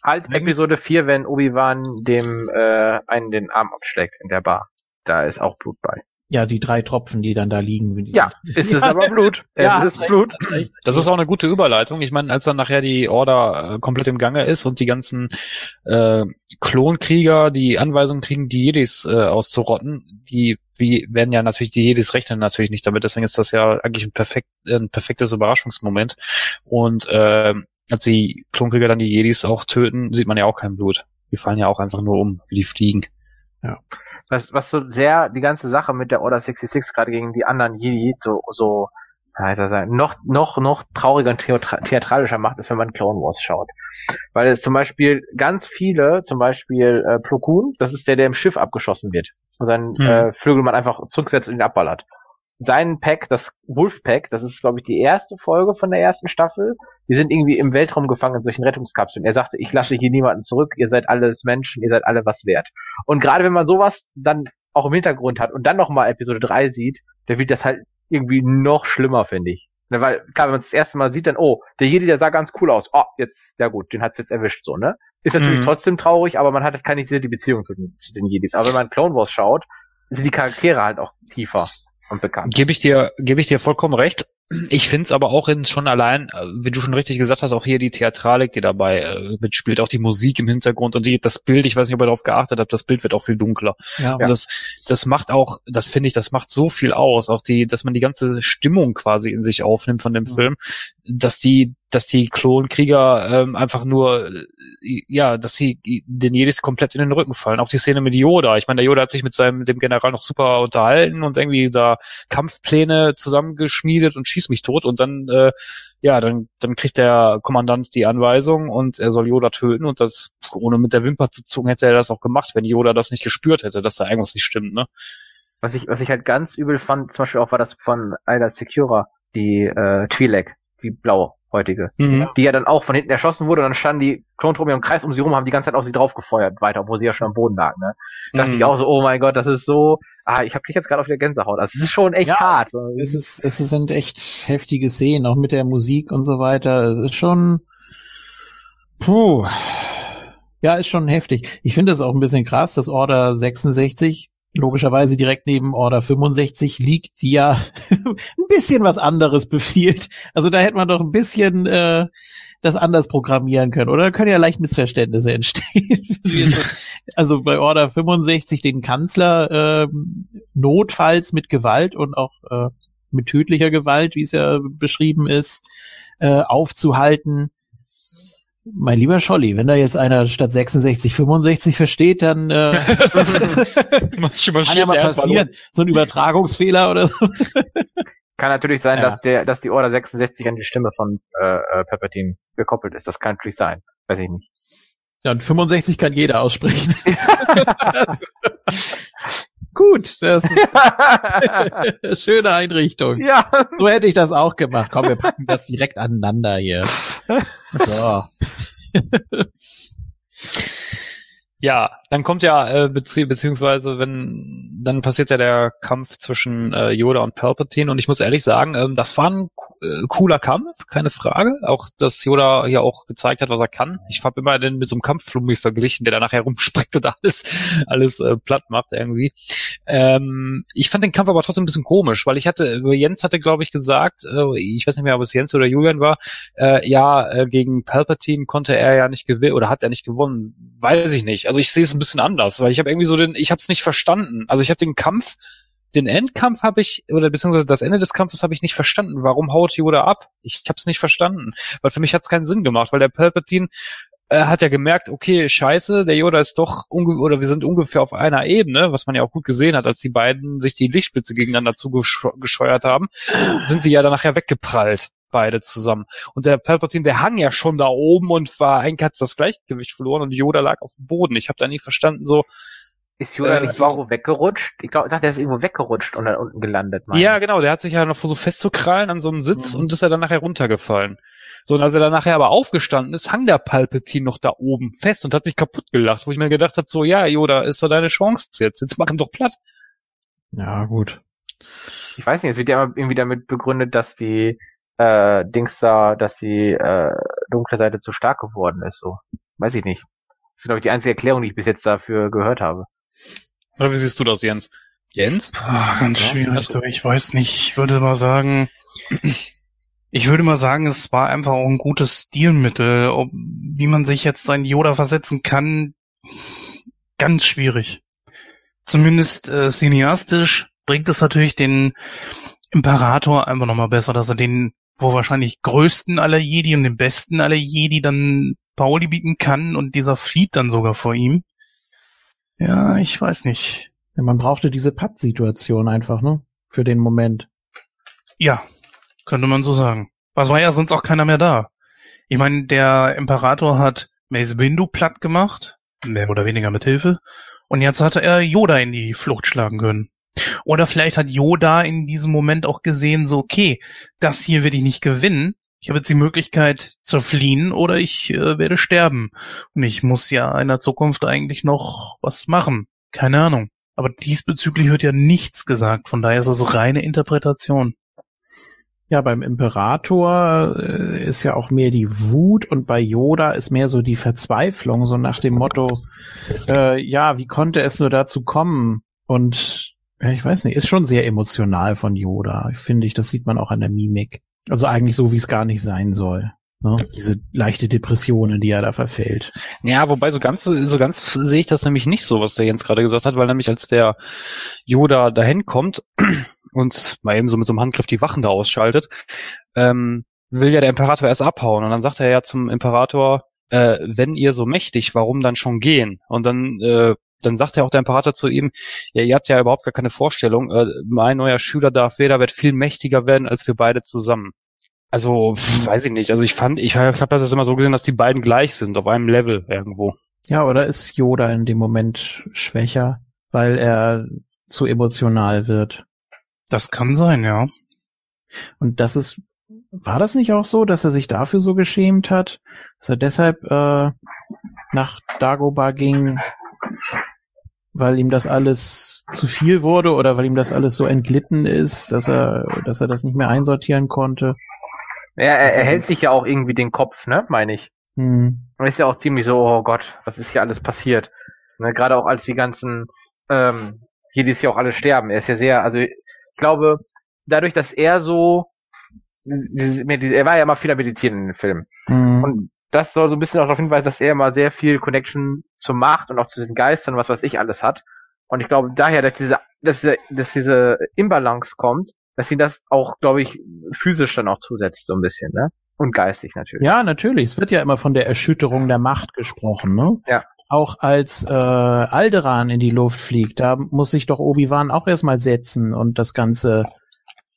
Halt Episode 4, wenn Obi-Wan dem äh, einen den Arm abschlägt in der Bar. Da ist auch Blut bei. Ja, die drei Tropfen, die dann da liegen. Ja, ist es aber Blut. Ja, es hast ist recht, Blut. Das ist auch eine gute Überleitung. Ich meine, als dann nachher die Order äh, komplett im Gange ist und die ganzen äh, Klonkrieger die Anweisung kriegen, die Jedis äh, auszurotten, die wie werden ja natürlich die Jedis rechnen natürlich nicht damit. Deswegen ist das ja eigentlich ein perfekt ein perfektes Überraschungsmoment. Und äh, als die Klonkrieger dann die Jedis auch töten, sieht man ja auch kein Blut. Die fallen ja auch einfach nur um, wie die fliegen. was, was so sehr die ganze Sache mit der Order 66 gerade gegen die anderen Jedi so, so heißt sagen, noch, noch, noch trauriger und theatra theatralischer macht, ist, wenn man Clone Wars schaut. Weil es zum Beispiel ganz viele, zum Beispiel äh, Plo Koon, das ist der, der im Schiff abgeschossen wird. Seinen Hm. äh, Flügelmann einfach zurücksetzt und ihn abballert. Sein Pack, das Wolf Pack, das ist, glaube ich, die erste Folge von der ersten Staffel. Die sind irgendwie im Weltraum gefangen in solchen Rettungskapseln. Er sagte, ich lasse hier niemanden zurück, ihr seid alles Menschen, ihr seid alle was wert. Und gerade wenn man sowas dann auch im Hintergrund hat und dann nochmal Episode 3 sieht, dann wird das halt irgendwie noch schlimmer, finde ich. Ne, Weil, klar, wenn man es das erste Mal sieht, dann, oh, der Jedi, der sah ganz cool aus. Oh, jetzt, ja gut, den hat's jetzt erwischt, so, ne? Ist natürlich Mhm. trotzdem traurig, aber man hat halt keine die Beziehung zu den, zu den Jedis. Aber wenn man Clone Wars schaut, sind die Charaktere halt auch tiefer und bekannt. Gebe ich dir, gebe ich dir vollkommen recht. Ich finde es aber auch in schon allein, äh, wie du schon richtig gesagt hast, auch hier die Theatralik, die dabei äh, mitspielt, auch die Musik im Hintergrund und die, das Bild, ich weiß nicht, ob ihr darauf geachtet habt, das Bild wird auch viel dunkler. Ja. Und das, das macht auch, das finde ich, das macht so viel aus, auch die, dass man die ganze Stimmung quasi in sich aufnimmt von dem Ja. Film, dass die, dass die Klonkrieger ähm, einfach nur, äh, ja, dass sie den Jedis komplett in den Rücken fallen. Auch die Szene mit Yoda. Ich meine, der Yoda hat sich mit seinem, dem General noch super unterhalten und irgendwie da Kampfpläne zusammengeschmiedet und schießt mich tot und dann, äh, ja, dann, dann kriegt der Kommandant die Anweisung und er soll Yoda töten und das, ohne mit der Wimper zu zucken, hätte er das auch gemacht, wenn Yoda das nicht gespürt hätte, dass da irgendwas nicht stimmt, ne? Was ich, was ich halt ganz übel fand, zum Beispiel auch war das von Aida Secura, die äh, Twi'lek, die blaue heutige. Mhm. Die ja dann auch von hinten erschossen wurde und dann standen die Klontruppen im Kreis um sie rum, haben die ganze Zeit auf sie drauf gefeuert weiter, obwohl sie ja schon am Boden lag, ne? Da dachte Mhm. ich auch so, oh mein Gott, das ist so, ah, ich hab krieg jetzt gerade auf der Gänsehaut. Also es ist schon echt Ja, hart. Es ist, es sind echt heftige Szenen, auch mit der Musik und so weiter. Es ist schon, puh. Ja, ist schon heftig. Ich finde es auch ein bisschen krass, dass Order 66 logischerweise direkt neben Order 65 liegt, die ja ein bisschen was anderes befiehlt. Also da hätte man doch ein bisschen äh, das anders programmieren können, oder? Da können ja leicht Missverständnisse entstehen. also bei Order 65 den Kanzler ähm, notfalls mit Gewalt und auch äh, mit tödlicher Gewalt, wie es ja beschrieben ist, äh, aufzuhalten. Mein lieber Scholli, wenn da jetzt einer statt 66 65 versteht, dann äh, kann ja mal passieren. So ein Übertragungsfehler oder so. Kann natürlich sein, Ja. dass der, dass die Order 66 an die Stimme von äh, äh, Palpatine gekoppelt ist. Das kann natürlich sein. Weiß ich nicht. Ja, und 65 kann jeder aussprechen. Also, Gut, das ist eine schöne Einrichtung. ja. So hätte ich das auch gemacht. Komm, wir packen das direkt aneinander hier. So. Ja, dann kommt ja, äh, bezieh beziehungsweise wenn, dann passiert ja der Kampf zwischen äh, Yoda und Palpatine und ich muss ehrlich sagen, ähm, das war ein äh, cooler Kampf, keine Frage. Auch, dass Yoda hier auch gezeigt hat, was er kann. Ich habe immer den mit so einem Kampfflummi verglichen, der da nachher rumspringt und alles, alles äh, platt macht irgendwie. Ähm, ich fand den Kampf aber trotzdem ein bisschen komisch, weil ich hatte, Jens hatte, glaube ich, gesagt, äh, ich weiß nicht mehr, ob es Jens oder Julian war, äh, ja, äh, gegen Palpatine konnte er ja nicht gewinnen oder hat er nicht gewonnen. Weiß ich nicht. Also ich sehe es ein bisschen anders, weil ich habe irgendwie so den, ich habe es nicht verstanden. Also ich habe den Kampf, den Endkampf habe ich, oder beziehungsweise das Ende des Kampfes habe ich nicht verstanden. Warum haut Yoda ab? Ich habe es nicht verstanden. Weil für mich hat es keinen Sinn gemacht, weil der Palpatine äh, hat ja gemerkt, okay, scheiße, der Yoda ist doch unge oder wir sind ungefähr auf einer Ebene, was man ja auch gut gesehen hat, als die beiden sich die Lichtspitze gegeneinander zugescheuert haben, sind sie ja dann nachher weggeprallt, beide zusammen. Und der Palpatine, der hang ja schon da oben und war eigentlich hat das Gleichgewicht verloren und Yoda lag auf dem Boden. Ich habe da nie verstanden, so, Ist Yoda Äh, nicht irgendwo weggerutscht? Ich glaube, ich dachte, er ist irgendwo weggerutscht und dann unten gelandet. meine Ja, ich. genau, der hat sich ja noch so festzukrallen an so einem Sitz Mhm. und ist er dann nachher runtergefallen. So, und als er dann nachher aber aufgestanden ist, hang der Palpatine noch da oben fest und hat sich kaputt gelacht, wo ich mir gedacht habe, so, ja, Yoda, ist doch deine Chance jetzt, jetzt mach ihn doch platt. Ja, gut. Ich weiß nicht, es wird ja immer irgendwie damit begründet, dass die äh, Dings da, dass die äh, dunkle Seite zu stark geworden ist. So, weiß ich nicht. Das ist glaube ich die einzige Erklärung, die ich bis jetzt dafür gehört habe. Oder wie siehst du das, Jens? Jens? Ach, ganz Ja, schwierig. also- ich weiß nicht. Ich würde mal sagen, ich würde mal sagen, es war einfach auch ein gutes Stilmittel. Ob, wie man sich jetzt ein Yoda versetzen kann, ganz schwierig. Zumindest äh, cineastisch bringt es natürlich den Imperator einfach nochmal besser, dass er den wo wahrscheinlich größten aller Jedi und den besten aller Jedi dann Pauli bieten kann und dieser flieht dann sogar vor ihm. Ja, ich weiß nicht. Ja, man brauchte diese Patt-Situation einfach, ne? Für den Moment. Ja, könnte man so sagen. Was war ja sonst auch keiner mehr da. Ich meine, der Imperator hat Mace Windu platt gemacht, mehr oder weniger mit Hilfe, und jetzt hatte er Yoda in die Flucht schlagen können. Oder vielleicht hat Yoda in diesem Moment auch gesehen, so, okay, das hier will ich nicht gewinnen. Ich habe jetzt die Möglichkeit zu fliehen oder ich äh, werde sterben. Und ich muss ja in der Zukunft eigentlich noch was machen. Keine Ahnung. Aber diesbezüglich wird ja nichts gesagt. Von daher ist es reine Interpretation. Ja, beim Imperator äh, ist ja auch mehr die Wut und bei Yoda ist mehr so die Verzweiflung, so nach dem Motto, äh, ja, wie konnte es nur dazu kommen? Und ja, ich weiß nicht, ist schon sehr emotional von Yoda, finde ich. Das sieht man auch an der Mimik. Also eigentlich so, wie es gar nicht sein soll. Ne? Diese leichte Depression, in die er da verfällt. Ja, wobei so ganz, so ganz sehe ich das nämlich nicht so, was der Jens gerade gesagt hat, weil nämlich als der Yoda dahin kommt und mal eben so mit so einem Handgriff die Wachen da ausschaltet, ähm, will ja der Imperator erst abhauen und dann sagt er ja zum Imperator, äh, wenn ihr so mächtig, warum dann schon gehen? Und dann, äh, dann sagt ja auch der Imperator zu ihm, ja, ihr habt ja überhaupt gar keine Vorstellung, äh, mein neuer Schüler Darth Vader wird viel mächtiger werden als wir beide zusammen. Also, weiß ich nicht. Also ich fand, ich habe das immer so gesehen, dass die beiden gleich sind, auf einem Level irgendwo. Ja, oder ist Yoda in dem Moment schwächer, weil er zu emotional wird? Das kann sein, ja. Und das ist, war das nicht auch so, dass er sich dafür so geschämt hat, dass er deshalb äh, nach Dagobah ging, weil ihm das alles zu viel wurde oder weil ihm das alles so entglitten ist, dass er, dass er das nicht mehr einsortieren konnte? Ja, er, er hält sich ja auch irgendwie den Kopf, ne, meine ich. Hm. Und ist ja auch ziemlich so, oh Gott, was ist hier alles passiert? Ne, Gerade auch als die ganzen, ähm, hier die ja auch alle sterben. Er ist ja sehr, also ich glaube, dadurch, dass er so, er war ja immer viel am Meditieren in den Filmen. Hm. Und das soll so ein bisschen auch darauf hinweisen, dass er immer sehr viel Connection zur Macht und auch zu diesen Geistern, was weiß ich, alles hat. Und ich glaube daher, dass diese, dass diese, dass diese Imbalance kommt, dass sie das auch, glaube ich, physisch dann auch zusetzt, so ein bisschen, ne? Und geistig natürlich. Ja, natürlich. Es wird ja immer von der Erschütterung der Macht gesprochen, ne? Ja. Auch als äh, Alderan in die Luft fliegt, da muss sich doch Obi-Wan auch erstmal setzen und das Ganze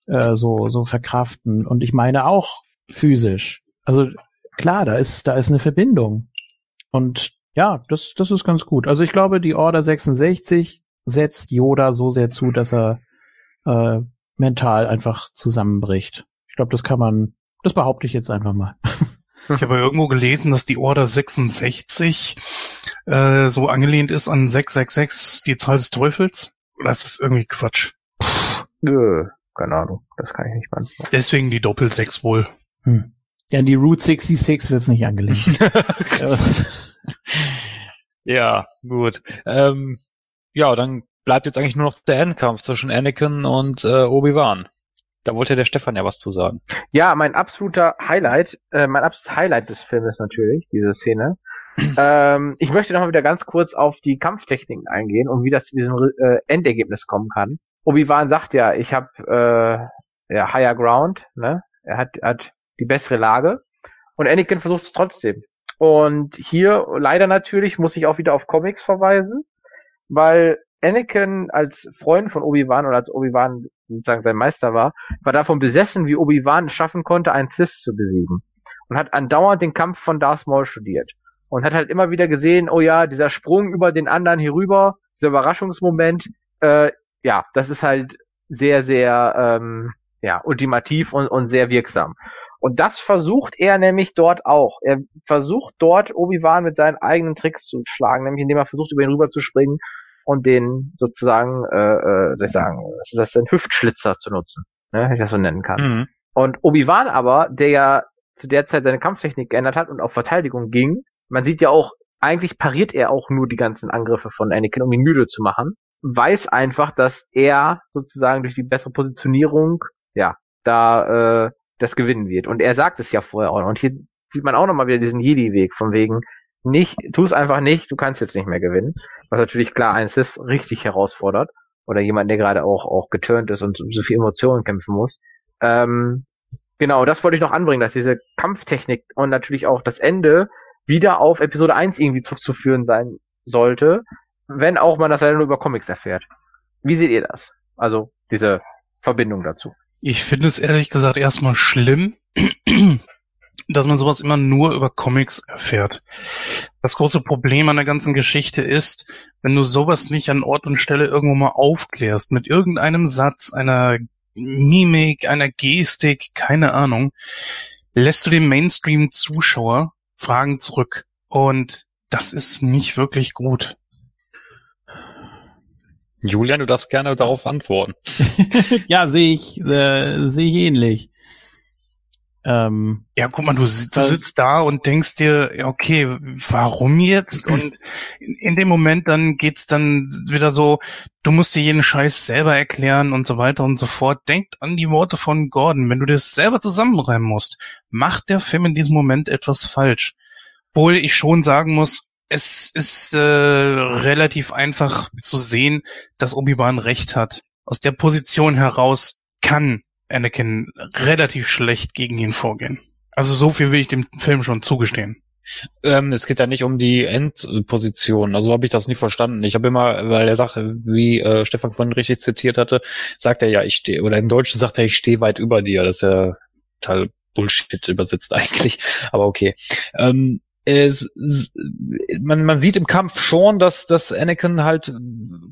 äh, so, so verkraften. Und ich meine auch physisch. Also klar, da ist, da ist eine Verbindung. Und ja, das, das ist ganz gut. Also ich glaube, die Order 66 setzt Yoda so sehr zu, dass er äh, mental einfach zusammenbricht. Ich glaube, das kann man, das behaupte ich jetzt einfach mal. Ich habe irgendwo gelesen, dass die Order 66 äh, so angelehnt ist an 666, die Zahl des Teufels. Das ist irgendwie Quatsch. Nö, keine Ahnung, das kann ich nicht beantworten. Deswegen die Doppel-6 wohl. Hm. Ja, die Route 66 wird's nicht angelegt. Ja, gut. Ähm, ja, dann bleibt jetzt eigentlich nur noch der Endkampf zwischen Anakin und äh, Obi-Wan. Da wollte der Stefan ja was zu sagen. Ja, mein absoluter Highlight, äh, mein absolutes Highlight des Filmes natürlich, diese Szene. ähm, ich möchte nochmal wieder ganz kurz auf die Kampftechniken eingehen und wie das zu diesem äh, Endergebnis kommen kann. Obi-Wan sagt ja, ich habe äh, ja, Higher Ground, ne? Er hat, hat die bessere Lage. Und Anakin versucht es trotzdem. Und hier leider natürlich muss ich auch wieder auf Comics verweisen, weil Anakin als Freund von Obi-Wan oder als Obi-Wan sozusagen sein Meister war, war davon besessen, wie Obi-Wan es schaffen konnte, einen Sith zu besiegen. Und hat andauernd den Kampf von Darth Maul studiert. Und hat halt immer wieder gesehen, oh ja, dieser Sprung über den anderen hier rüber, dieser Überraschungsmoment, äh, ja, das ist halt sehr, sehr, ähm, ja, ultimativ und, und sehr wirksam. Und das versucht er nämlich dort auch. Er versucht dort Obi-Wan mit seinen eigenen Tricks zu schlagen, nämlich indem er versucht, über ihn rüber zu springen und den sozusagen, äh, äh, soll ich sagen, was ist das denn, Hüftschlitzer zu nutzen, ne, wenn ich das so nennen kann. Mhm. Und Obi-Wan aber, der ja zu der Zeit seine Kampftechnik geändert hat und auf Verteidigung ging, man sieht ja auch, eigentlich pariert er auch nur die ganzen Angriffe von Anakin, um ihn müde zu machen. weiß einfach, dass er sozusagen durch die bessere Positionierung, ja, da äh, das gewinnen wird. Und er sagt es ja vorher auch. Und hier sieht man auch nochmal wieder diesen Jedi-Weg, von wegen, nicht, tu es einfach nicht, du kannst jetzt nicht mehr gewinnen. Was natürlich klar ein Sith richtig herausfordert. Oder jemand, der gerade auch, auch geturnt ist und so viel Emotionen kämpfen muss. Ähm, genau, das wollte ich noch anbringen, dass diese Kampftechnik und natürlich auch das Ende wieder auf Episode 1 irgendwie zurückzuführen sein sollte, wenn auch man das leider nur über Comics erfährt. Wie seht ihr das? Also diese Verbindung dazu. Ich finde es ehrlich gesagt erstmal schlimm, dass man sowas immer nur über Comics erfährt. Das große Problem an der ganzen Geschichte ist, wenn du sowas nicht an Ort und Stelle irgendwo mal aufklärst, mit irgendeinem Satz, einer Mimik, einer Gestik, keine Ahnung, lässt du den Mainstream-Zuschauer Fragen zurück. Und das ist nicht wirklich gut. Julian, du darfst gerne darauf antworten. ja, sehe ich, äh, sehe ich ähnlich. Ähm, ja, guck mal, du, du sitzt da und denkst dir, okay, warum jetzt? Und in dem Moment dann geht's dann wieder so, du musst dir jeden Scheiß selber erklären und so weiter und so fort. Denkt an die Worte von Gordon. Wenn du das selber zusammenreimen musst, macht der Film in diesem Moment etwas falsch. Obwohl ich schon sagen muss, es ist äh, relativ einfach zu sehen, dass Obi-Wan recht hat. Aus der Position heraus kann Anakin relativ schlecht gegen ihn vorgehen. Also so viel will ich dem Film schon zugestehen. Ähm, es geht ja nicht um die Endposition. Also habe ich das nie verstanden. Ich habe immer, weil er sagt, wie äh, Stefan vorhin richtig zitiert hatte, sagt er ja, ich stehe, oder im Deutschen sagt er, ich stehe weit über dir. Das ist ja total Bullshit übersetzt eigentlich. Aber okay. Ähm, es, man, man sieht im Kampf schon, dass, dass Anakin halt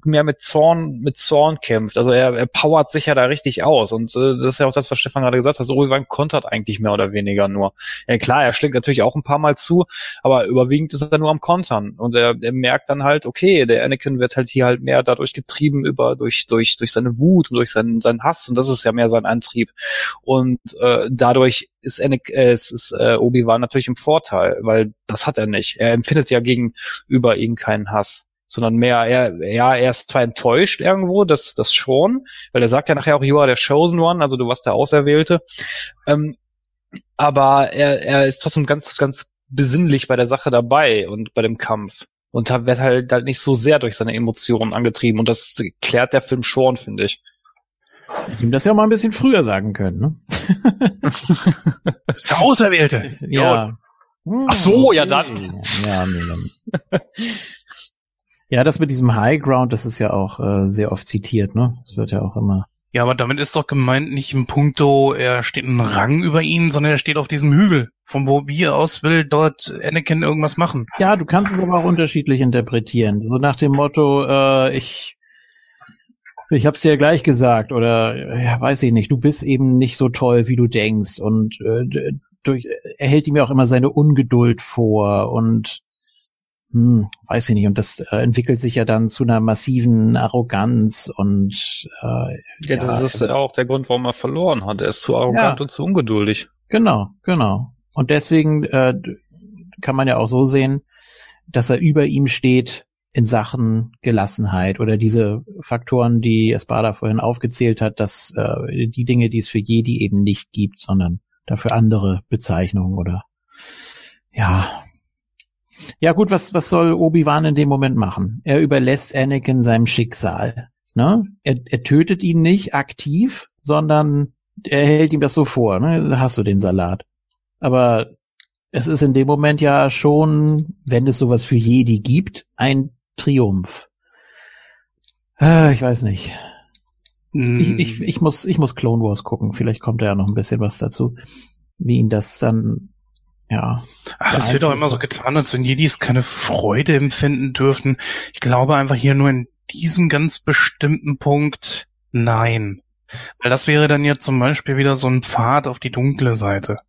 mehr mit Zorn, mit Zorn kämpft. Also er, er powert sich ja da richtig aus. Und äh, das ist ja auch das, was Stefan gerade gesagt hat. Obi-Wan kontert eigentlich mehr oder weniger nur. Ja, klar, er schlägt natürlich auch ein paar Mal zu, aber überwiegend ist er nur am Kontern. Und er, er merkt dann halt, okay, der Anakin wird halt hier halt mehr dadurch getrieben über, durch, durch, durch seine Wut und durch seinen, seinen Hass. Und das ist ja mehr sein Antrieb. Und äh, dadurch ist, Anakin, äh, ist, ist äh, Obi-Wan natürlich im Vorteil, weil das hat er nicht. Er empfindet ja gegenüber ihm keinen Hass sondern mehr, er, ja, er ist zwar enttäuscht irgendwo, das, das schon, weil er sagt ja nachher auch, you are the chosen one, also du warst der Auserwählte, ähm, aber er, er ist trotzdem ganz, ganz besinnlich bei der Sache dabei und bei dem Kampf und wird halt, halt nicht so sehr durch seine Emotionen angetrieben und das klärt der Film schon, finde ich. Ich ihm das ja auch mal ein bisschen früher sagen können, ne? das ist der Auserwählte. Ja. Ach so, ja dann. Ja, nee, ja, das mit diesem High Ground, das ist ja auch äh, sehr oft zitiert, ne? Das wird ja auch immer. Ja, aber damit ist doch gemeint nicht im Punkto, er steht ein Rang über ihn, sondern er steht auf diesem Hügel, von wo wir aus will dort Anakin irgendwas machen. Ja, du kannst es aber auch unterschiedlich interpretieren. So nach dem Motto, äh, ich ich hab's dir ja gleich gesagt, oder ja, weiß ich nicht, du bist eben nicht so toll, wie du denkst. Und äh, durch, er hält ihm ja auch immer seine Ungeduld vor und hm, weiß ich nicht, und das äh, entwickelt sich ja dann zu einer massiven Arroganz und äh, ja, das ja, ist ja auch der Grund, warum er verloren hat. Er ist zu arrogant ja. und zu ungeduldig. Genau, genau. Und deswegen äh, kann man ja auch so sehen, dass er über ihm steht in Sachen Gelassenheit oder diese Faktoren, die Espada vorhin aufgezählt hat, dass äh, die Dinge, die es für Jedi eben nicht gibt, sondern dafür andere Bezeichnungen oder ja. Ja gut, was, was soll Obi-Wan in dem Moment machen? Er überlässt Anakin seinem Schicksal. Ne? Er, er tötet ihn nicht aktiv, sondern er hält ihm das so vor. Ne? Hast du den Salat. Aber es ist in dem Moment ja schon, wenn es sowas für Jedi gibt, ein Triumph. Äh, ich weiß nicht. Mm. Ich, ich, ich, muss, ich muss Clone Wars gucken. Vielleicht kommt da ja noch ein bisschen was dazu, wie ihn das dann, ja. Ach, es wird doch immer so getan, als wenn Jedis keine Freude empfinden dürften. Ich glaube einfach hier nur in diesem ganz bestimmten Punkt, nein. Weil das wäre dann ja zum Beispiel wieder so ein Pfad auf die dunkle Seite.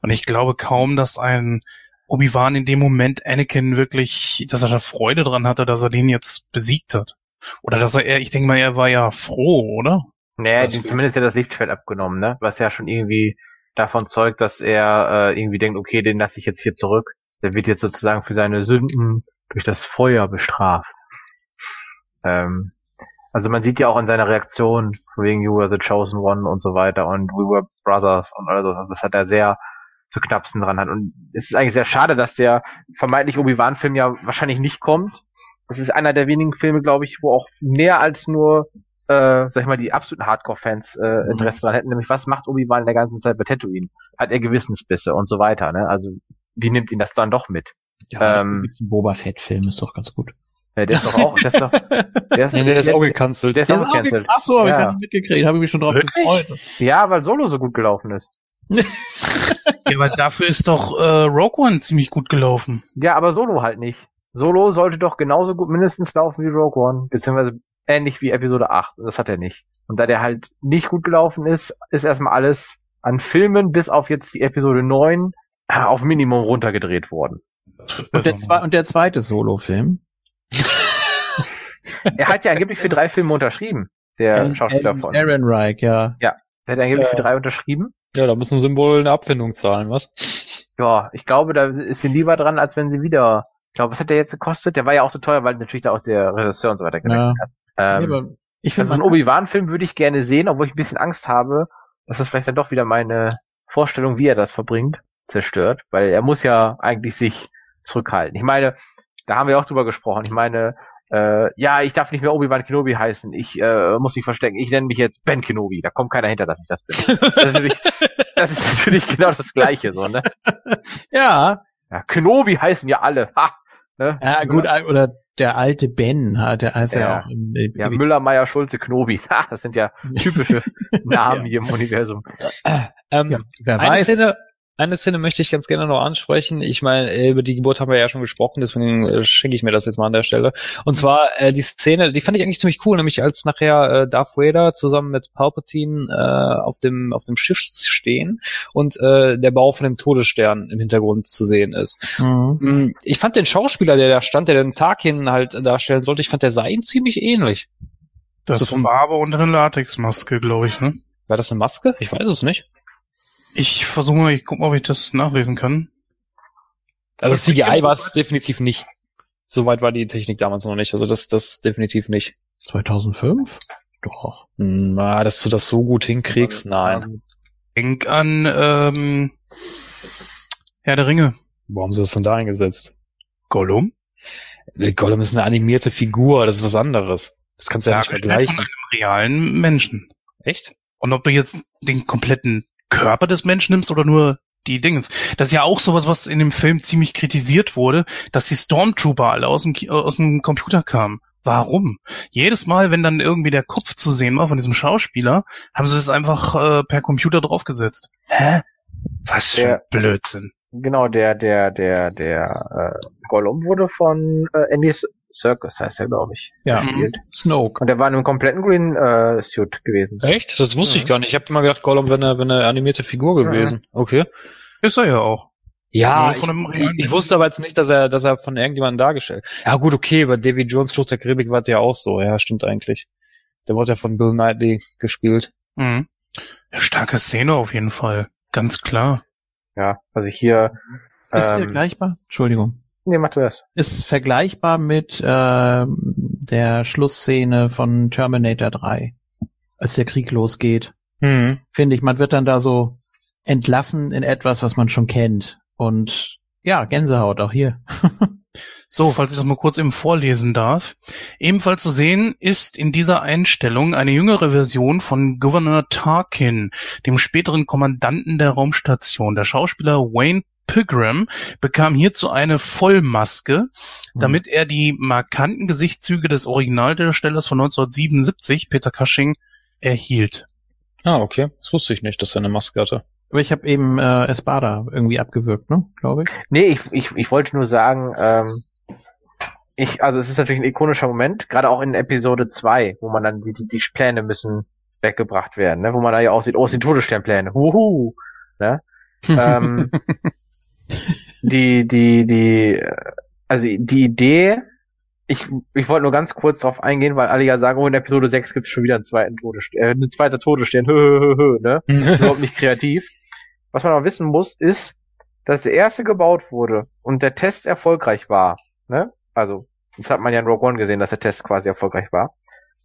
Und ich glaube kaum, dass ein Obi-Wan in dem Moment Anakin wirklich, dass er da Freude dran hatte, dass er den jetzt besiegt hat. Oder dass er, ich denke mal, er war ja froh, oder? Naja, ihm zumindest ja das Lichtschwert abgenommen, ne? Was ja schon irgendwie davon zeugt, dass er äh, irgendwie denkt, okay, den lasse ich jetzt hier zurück. Der wird jetzt sozusagen für seine Sünden durch das Feuer bestraft. Ähm, Also man sieht ja auch in seiner Reaktion, wegen You were the chosen one und so weiter und We were brothers und all das. Also das hat er sehr zu knapsen dran hat. Und es ist eigentlich sehr schade, dass der vermeintlich Obi-Wan-Film ja wahrscheinlich nicht kommt. Das ist einer der wenigen Filme, glaube ich, wo auch mehr als nur, äh, sag ich mal, die absoluten Hardcore-Fans äh, Interesse dran hätten. Nämlich, was macht Obi-Wan der ganzen Zeit bei Tatooine? Hat er Gewissensbisse und so weiter, ne? Also, wie nimmt ihn das dann doch mit? Ja, Ähm, der Boba Fett-Film ist doch ganz gut. Ja, der ist doch auch, der ist doch, der ist, Nee, der ist auch gecancelt. der ist auch gecancelt. Ach so, habe ich Ja. gar nicht mitgekriegt. Habe ich mich schon drauf Wirklich? gefreut. Ja, weil Solo so gut gelaufen ist. Ja, aber dafür ist doch äh, Rogue One ziemlich gut gelaufen. Ja, aber Solo halt nicht. Solo sollte doch genauso gut mindestens laufen wie Rogue One, beziehungsweise ähnlich wie Episode 8. Und das hat er nicht. Und da der halt nicht gut gelaufen ist, ist erstmal alles an Filmen bis auf jetzt die Episode 9 äh, auf Minimum runtergedreht worden. Und der, zwe und der zweite Solo-Film. Er hat ja angeblich für drei Filme unterschrieben, der Schauspieler von. Aaron Reich, ja. Der hat angeblich Ja. für drei unterschrieben. Ja, da müssen sie wohl eine Abfindung zahlen, was? Ja, ich glaube, da ist sie lieber dran, als wenn sie wieder. Ich glaube, was hat der jetzt gekostet? Der war ja auch so teuer, weil natürlich da auch der Regisseur und so weiter gewechselt hat. Nee, Ähm, aber ich Also einen Obi-Wan-Film würde ich gerne sehen, obwohl ich ein bisschen Angst habe, dass das vielleicht dann doch wieder meine Vorstellung, wie er das verbringt, zerstört. Weil er muss ja eigentlich sich zurückhalten. Ich meine, da haben wir auch drüber gesprochen. Ich meine, äh, ja, ich darf nicht mehr Obi-Wan Kenobi heißen. Ich äh, muss mich verstecken. Ich nenne mich jetzt Ben Kenobi. Da kommt keiner hinter, dass ich das bin. Das ist natürlich, das ist natürlich genau das Gleiche, so, ne? ja, Ja, Kenobi heißen ja alle. Ha! Ne? ja, gut, oder der alte Ben, hat- der heißt ja, Ja. auch im, im, Ja, Müller, Meier, Schulze, Knobi. Ha, das sind ja typische Namen Ja. hier im Universum. Ähm, ja, wer eine weiß. Szene, eine Szene möchte ich ganz gerne noch ansprechen. Ich meine, äh, über die Geburt haben wir ja schon gesprochen, deswegen äh, schenke ich mir das jetzt mal an der Stelle. Und zwar äh, die Szene, die fand ich eigentlich ziemlich cool, nämlich als nachher äh, Darth Vader zusammen mit Palpatine äh, auf dem auf dem Schiff stehen und äh, der Bau von dem Todesstern im Hintergrund zu sehen ist. Mhm. Mm, Ich fand den Schauspieler, der da stand, der den Tag hin halt darstellen sollte, ich fand der sah ihn ziemlich ähnlich. Das vom- war aber unter einer Latexmaske, glaube ich, ne? War das eine Maske? Ich weiß es nicht. Ich versuche mal, ich guck mal, ob ich das nachlesen kann. Also Das CGI war es definitiv nicht. Soweit war die Technik damals noch nicht. Also das, das definitiv nicht. 2005? Doch. Na, dass du das so gut hinkriegst, nein. Denk an ähm, Herr der Ringe. Warum haben sie das denn da eingesetzt? Gollum? Gollum ist eine animierte Figur, das ist was anderes. Das kannst du ja nicht Dargestellt von vergleichen. einem realen Menschen. Echt? Und ob du jetzt den kompletten Körper des Menschen nimmst oder nur die Dingens. Das ist ja auch sowas, was in dem Film ziemlich kritisiert wurde, dass die Stormtrooper alle aus dem, Ki- aus dem Computer kamen. Warum? Jedes Mal, wenn dann irgendwie der Kopf zu sehen war von diesem Schauspieler, haben sie es einfach äh, per Computer draufgesetzt. Hä? Was für Der- Blödsinn. Genau, der, der, der, der äh, Gollum wurde von äh, Andy Circus, heißt er, glaube ich, Ja. gespielt. Snoke. Und der war in einem kompletten Green äh, Suit gewesen. Echt? Das wusste ich Mhm. gar nicht. Ich habe immer gedacht, Gollum wäre eine, wär eine animierte Figur gewesen. Okay. Ist er ja auch. Ja, Nur ich, von einem ich, wusste aber jetzt nicht, dass er, dass er von irgendjemandem dargestellt. Ja gut, okay, bei Davy Jones Flucht der Karibik war es ja auch so. Ja, stimmt eigentlich. Der wurde ja von Bill Knightley gespielt. Mhm. Ja, starke Szene auf jeden Fall. Ganz klar. Ja, also hier. Ist Ähm, vergleichbar? Entschuldigung. Nee, mach du das. Ist vergleichbar mit ähm, der Schlussszene von Terminator 3, als der Krieg losgeht. Mhm. Finde ich, man wird dann da so entlassen in etwas, was man schon kennt. Und ja, Gänsehaut auch hier. So, falls ich das mal kurz eben vorlesen darf. Ebenfalls zu sehen ist in dieser Einstellung eine jüngere Version von Gouverneur Tarkin, dem späteren Kommandanten der Raumstation. Der Schauspieler Wayne Pigram bekam hierzu eine Vollmaske, damit er die markanten Gesichtszüge des Originaldarstellers von 1977, Peter Cushing, erhielt. Ah, okay. Das wusste ich nicht, dass er eine Maske hatte. Aber ich habe eben äh, Espada irgendwie abgewürgt, ne? Glaube ich. Nee, ich, ich, ich wollte nur sagen, ähm, ich, also es ist natürlich ein ikonischer Moment, gerade auch in Episode 2, wo man dann die, die, die Pläne müssen weggebracht werden, ne? wo man da ja auch sieht, oh, es sind Todessternpläne, huhu, ne? ähm, die, die, die, also die Idee, ich, ich wollte nur ganz kurz darauf eingehen, weil alle ja sagen, oh, in Episode 6 gibt es schon wieder einen zweiten Todesstern, äh, einen zweiten Todesstern, hö, hö, hö, hö, ne? ist überhaupt nicht kreativ. Was man aber wissen muss, ist, dass der erste gebaut wurde und der Test erfolgreich war. Ne? Also, das hat man ja in Rogue One gesehen, dass der Test quasi erfolgreich war.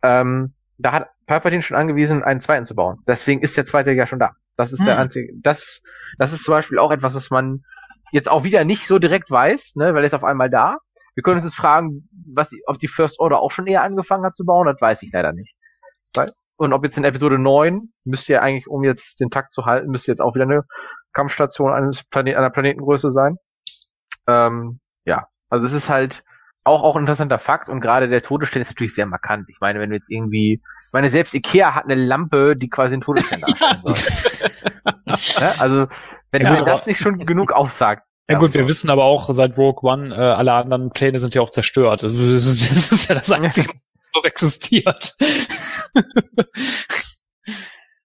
ähm, da hat Palpatine schon angewiesen, einen zweiten zu bauen. Deswegen ist der zweite ja schon da. Das ist der Hm. einzige, das, das ist zum Beispiel auch etwas, was man jetzt auch wieder nicht so direkt weiß, ne, weil er ist auf einmal da. Wir können uns jetzt fragen, was, ob die First Order auch schon eher angefangen hat zu bauen, das weiß ich leider nicht. Weil, und ob jetzt in Episode 9, müsste ja eigentlich, um jetzt den Takt zu halten, müsste jetzt auch wieder eine Kampfstation eines Plane einer Planetengröße sein. Ähm, ja, also es ist halt auch, auch ein interessanter Fakt und gerade der Todesstern ist natürlich sehr markant. Ich meine, wenn du jetzt irgendwie, ich meine, selbst Ikea hat eine Lampe, die quasi einen Todesstern darstellen soll. ne? Also, wenn Ja, das nicht schon genug aussagt. Ja gut, wir wissen aber auch seit Rogue One, äh, alle anderen Pläne sind ja auch zerstört. Also, Das ist, das ist ja das Einzige, was noch existiert.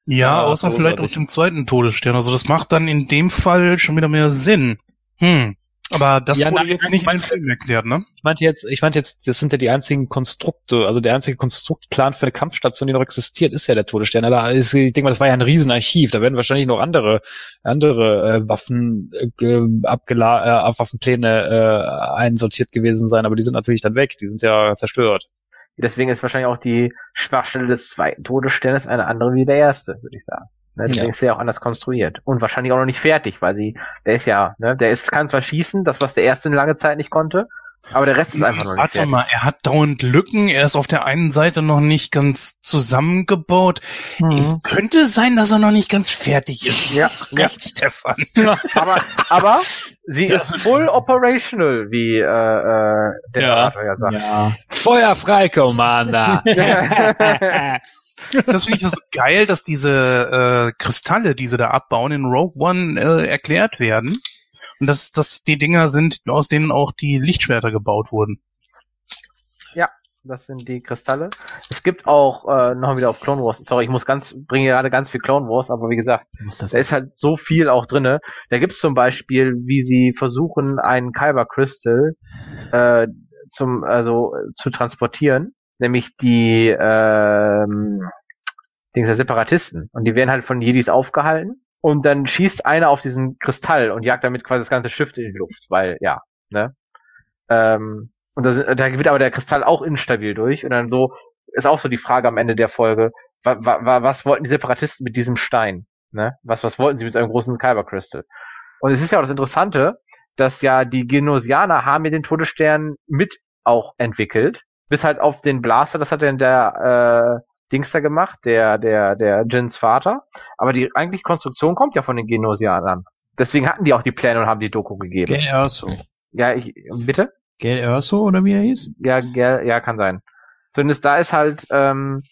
Ja, Ja, außer vielleicht auf dem zweiten Todesstern. Also das macht dann in dem Fall schon wieder mehr Sinn. Hm. Aber das Ja, wurde nein, jetzt nicht ich in den meine- Film erklärt, ne? Ich meinte jetzt, ich meinte jetzt, das sind ja die einzigen Konstrukte, also der einzige Konstruktplan für eine Kampfstation, die noch existiert, ist ja der Todesstern. Da ist, ich denke mal, das war ja ein Riesenarchiv. Da werden wahrscheinlich noch andere, andere äh, Waffen, äh, ge- abgela äh, Waffenpläne äh, einsortiert gewesen sein, aber die sind natürlich dann weg. Die sind ja zerstört. Deswegen ist wahrscheinlich auch die Schwachstelle des zweiten Todessternes eine andere wie der erste, würde ich sagen. Ne, deswegen Ja. ist ja auch anders konstruiert. Und wahrscheinlich auch noch nicht fertig, weil sie, der ist ja, ne, der ist, kann zwar schießen, das was der erste eine lange Zeit nicht konnte, aber der Rest ist einfach noch nicht Warte fertig. mal, er hat dauernd Lücken, er ist auf der einen Seite noch nicht ganz zusammengebaut. Mhm. Könnte sein, dass er noch nicht ganz fertig ist. Ja, hast ja. recht, Stefan. Aber, aber sie Das- ist full operational, wie äh, äh, der Ja. Ja sagt. Ja. Feuer frei, Commander! Das finde ich so geil, dass diese äh, Kristalle, die sie da abbauen, in Rogue One äh, erklärt werden. Und dass das die Dinger sind, aus denen auch die Lichtschwerter gebaut wurden. Das sind die Kristalle. Es gibt auch äh, noch wieder auf Clone Wars. Sorry, ich muss ganz bringe gerade ganz viel Clone Wars, aber wie gesagt, Muss das da ist halt so viel auch drinne. Da gibt's zum Beispiel, wie sie versuchen, einen Kyber Crystal äh, zum also zu transportieren, nämlich die ähm, Dings der Separatisten. Und die werden halt von Jedis aufgehalten. Und dann schießt einer auf diesen Kristall und jagt damit quasi das ganze Schiff in die Luft, weil ja, ne? Ähm, und da, sind- da wird aber der Kristall auch instabil durch. Und dann so ist auch so die Frage am Ende der Folge, wa, wa, wa, was wollten die Separatisten mit diesem Stein? Ne? Was, was wollten sie mit so einem großen Kyber Crystal? Und es ist ja auch das Interessante, dass ja die Genosianer haben ja den Todesstern mit auch entwickelt, bis halt auf den Blaster, das hat dann der äh, Dings da gemacht, der, der, der Jins Vater. Aber die eigentlich Konstruktion kommt ja von den Genosianern. Deswegen hatten die auch die Pläne und haben die Doku gegeben. Gail Erso. Ja, ich, bitte? Gail Erso oder wie er hieß? Ja, ja, ja, kann sein. Zumindest da ist halt, ähm,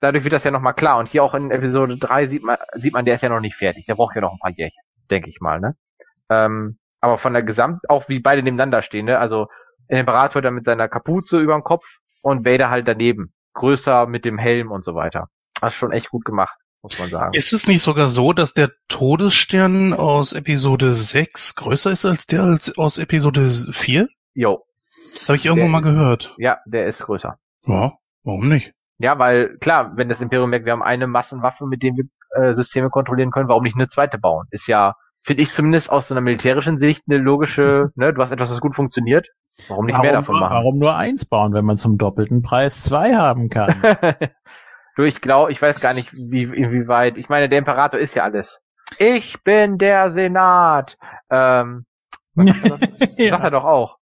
dadurch wird das ja nochmal klar. Und hier auch in Episode 3 sieht man, sieht man, der ist ja noch nicht fertig. Der braucht ja noch ein paar Jährchen, denke ich mal, ne? Ähm, aber von der Gesamt, auch wie beide nebeneinander stehen, ne? Also, der Imperator dann mit seiner Kapuze über dem Kopf und Vader halt daneben. Größer mit dem Helm und so weiter. Das ist schon echt gut gemacht, muss man sagen. Ist es nicht sogar so, dass der Todesstern aus Episode 6 größer ist als der als aus Episode 4? Jo. Das habe ich irgendwo Der mal gehört. Ja, der ist größer. Ja, warum nicht? Ja, weil klar, wenn das Imperium merkt, wir haben eine Massenwaffe, mit der wir äh, Systeme kontrollieren können, warum nicht eine zweite bauen? Ist ja, finde ich zumindest aus so einer militärischen Sicht eine logische, ne, du hast etwas, das gut funktioniert, warum nicht mehr davon machen? warum nur eins bauen, wenn man zum doppelten Preis zwei haben kann? du, ich glaube, ich weiß gar nicht, wie, inwieweit, ich meine, der Imperator ist ja alles. Ich bin der Senat. Ähm, sagt er doch auch.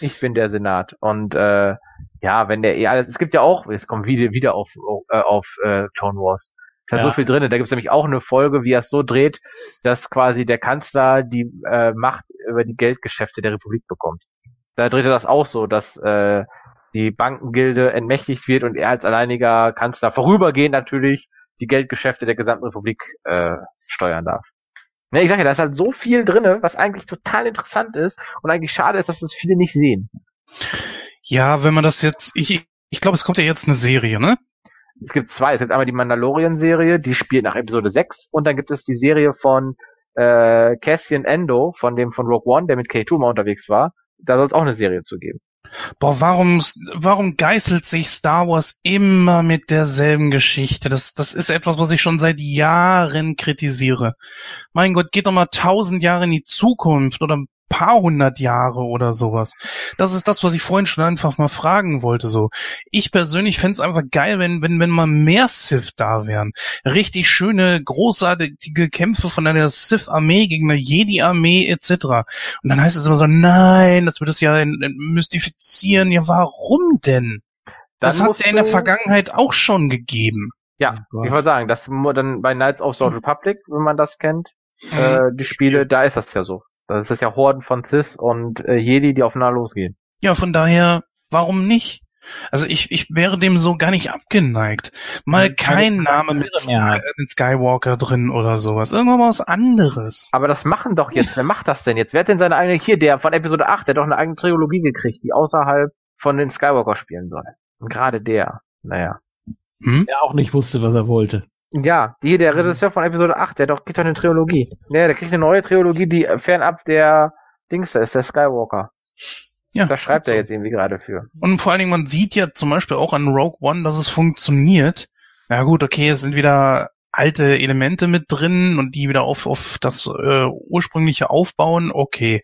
Ich bin der Senat. Und äh, ja, wenn der eh alles, es gibt ja auch, jetzt kommen wir wieder, wieder auf, äh, auf äh, Clone Wars. Es hat Ja. so viel drin. Da gibt es nämlich auch eine Folge, wie er es so dreht, dass quasi der Kanzler die äh, Macht über die Geldgeschäfte der Republik bekommt. Da dreht er das auch so, dass äh, die Bankengilde entmächtigt wird und er als alleiniger Kanzler vorübergehend natürlich die Geldgeschäfte der gesamten Republik äh, steuern darf. Ja, ich sag ja, da ist halt so viel drinne, was eigentlich total interessant ist und eigentlich schade ist, dass das viele nicht sehen. Ja, wenn man das jetzt, ich, ich glaube, es kommt ja jetzt eine Serie, ne? Es gibt zwei. Es gibt einmal die Mandalorian-Serie, die spielt nach Episode 6 und dann gibt es die Serie von äh, Cassian Endo, von dem von Rogue One, der mit K2 mal unterwegs war. Da soll es auch eine Serie zu geben. Boah, warum, warum geißelt sich Star Wars immer mit derselben Geschichte? Das, das ist etwas, was ich schon seit Jahren kritisiere. Mein Gott, geht doch mal tausend Jahre in die Zukunft oder paar hundert Jahre oder sowas. Das ist das, was ich vorhin schon einfach mal fragen wollte. So, ich persönlich fände es einfach geil, wenn wenn wenn mal mehr Sith da wären. Richtig schöne, großartige Kämpfe von einer Sith-Armee gegen eine Jedi-Armee etc. Und dann heißt es immer so, nein, das wird es ja mystifizieren. Ja, warum denn? Das hat es ja in der Vergangenheit auch schon gegeben. Ja, oh ich wollte sagen, das dann bei Knights of the Republic, wenn man das kennt, äh, die Spiele, da ist das ja so. Das ist ja Horden von Cis und äh, Jedi, die aufeinander losgehen. Ja, von daher, warum nicht? Also ich, ich wäre dem so gar nicht abgeneigt. Mal kein Name mit, mit Skywalker drin oder sowas. Irgendwann mal was anderes. Aber das machen doch jetzt. Wer macht das denn jetzt? Wer hat denn seine eigene, hier, der von Episode 8, der hat doch eine eigene Trilogie gekriegt, die außerhalb von den Skywalker spielen soll. Und gerade der, naja. Hm? Der auch nicht wusste, was er wollte. Ja, die, der Regisseur von Episode 8, der doch, kriegt doch eine Trilogie. Ja, der kriegt eine neue Trilogie, die fernab der Dings da ist, der Skywalker. Ja. Da schreibt er jetzt irgendwie gerade für. Und vor allen Dingen, man sieht ja zum Beispiel auch an Rogue One, dass es funktioniert. Ja gut, okay, es sind wieder alte Elemente mit drin und die wieder auf, auf das äh, ursprüngliche aufbauen, okay.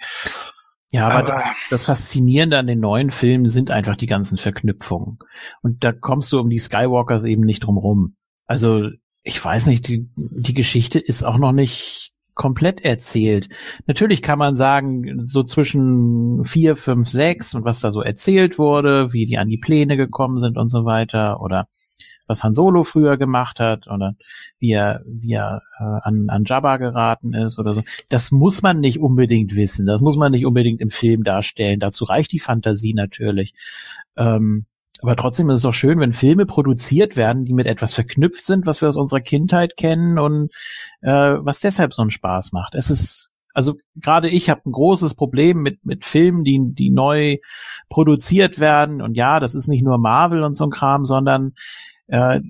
Ja, aber, aber das, das, Faszinierende an den neuen Filmen sind einfach die ganzen Verknüpfungen. Und da kommst du um die Skywalkers eben nicht drum rum. Also, ich weiß nicht, die, die Geschichte ist auch noch nicht komplett erzählt. Natürlich kann man sagen, so zwischen vier, fünf, sechs und was da so erzählt wurde, wie die an die Pläne gekommen sind und so weiter oder was Han Solo früher gemacht hat oder wie er, wie er äh, an, an Jabba geraten ist oder so. Das muss man nicht unbedingt wissen. Das muss man nicht unbedingt im Film darstellen. Dazu reicht die Fantasie natürlich. Ähm, aber trotzdem ist es doch schön, wenn Filme produziert werden, die mit etwas verknüpft sind, was wir aus unserer Kindheit kennen und äh, was deshalb so einen Spaß macht. Es ist also gerade ich habe ein großes Problem mit mit Filmen, die die neu produziert werden und ja, das ist nicht nur Marvel und so ein Kram, sondern äh,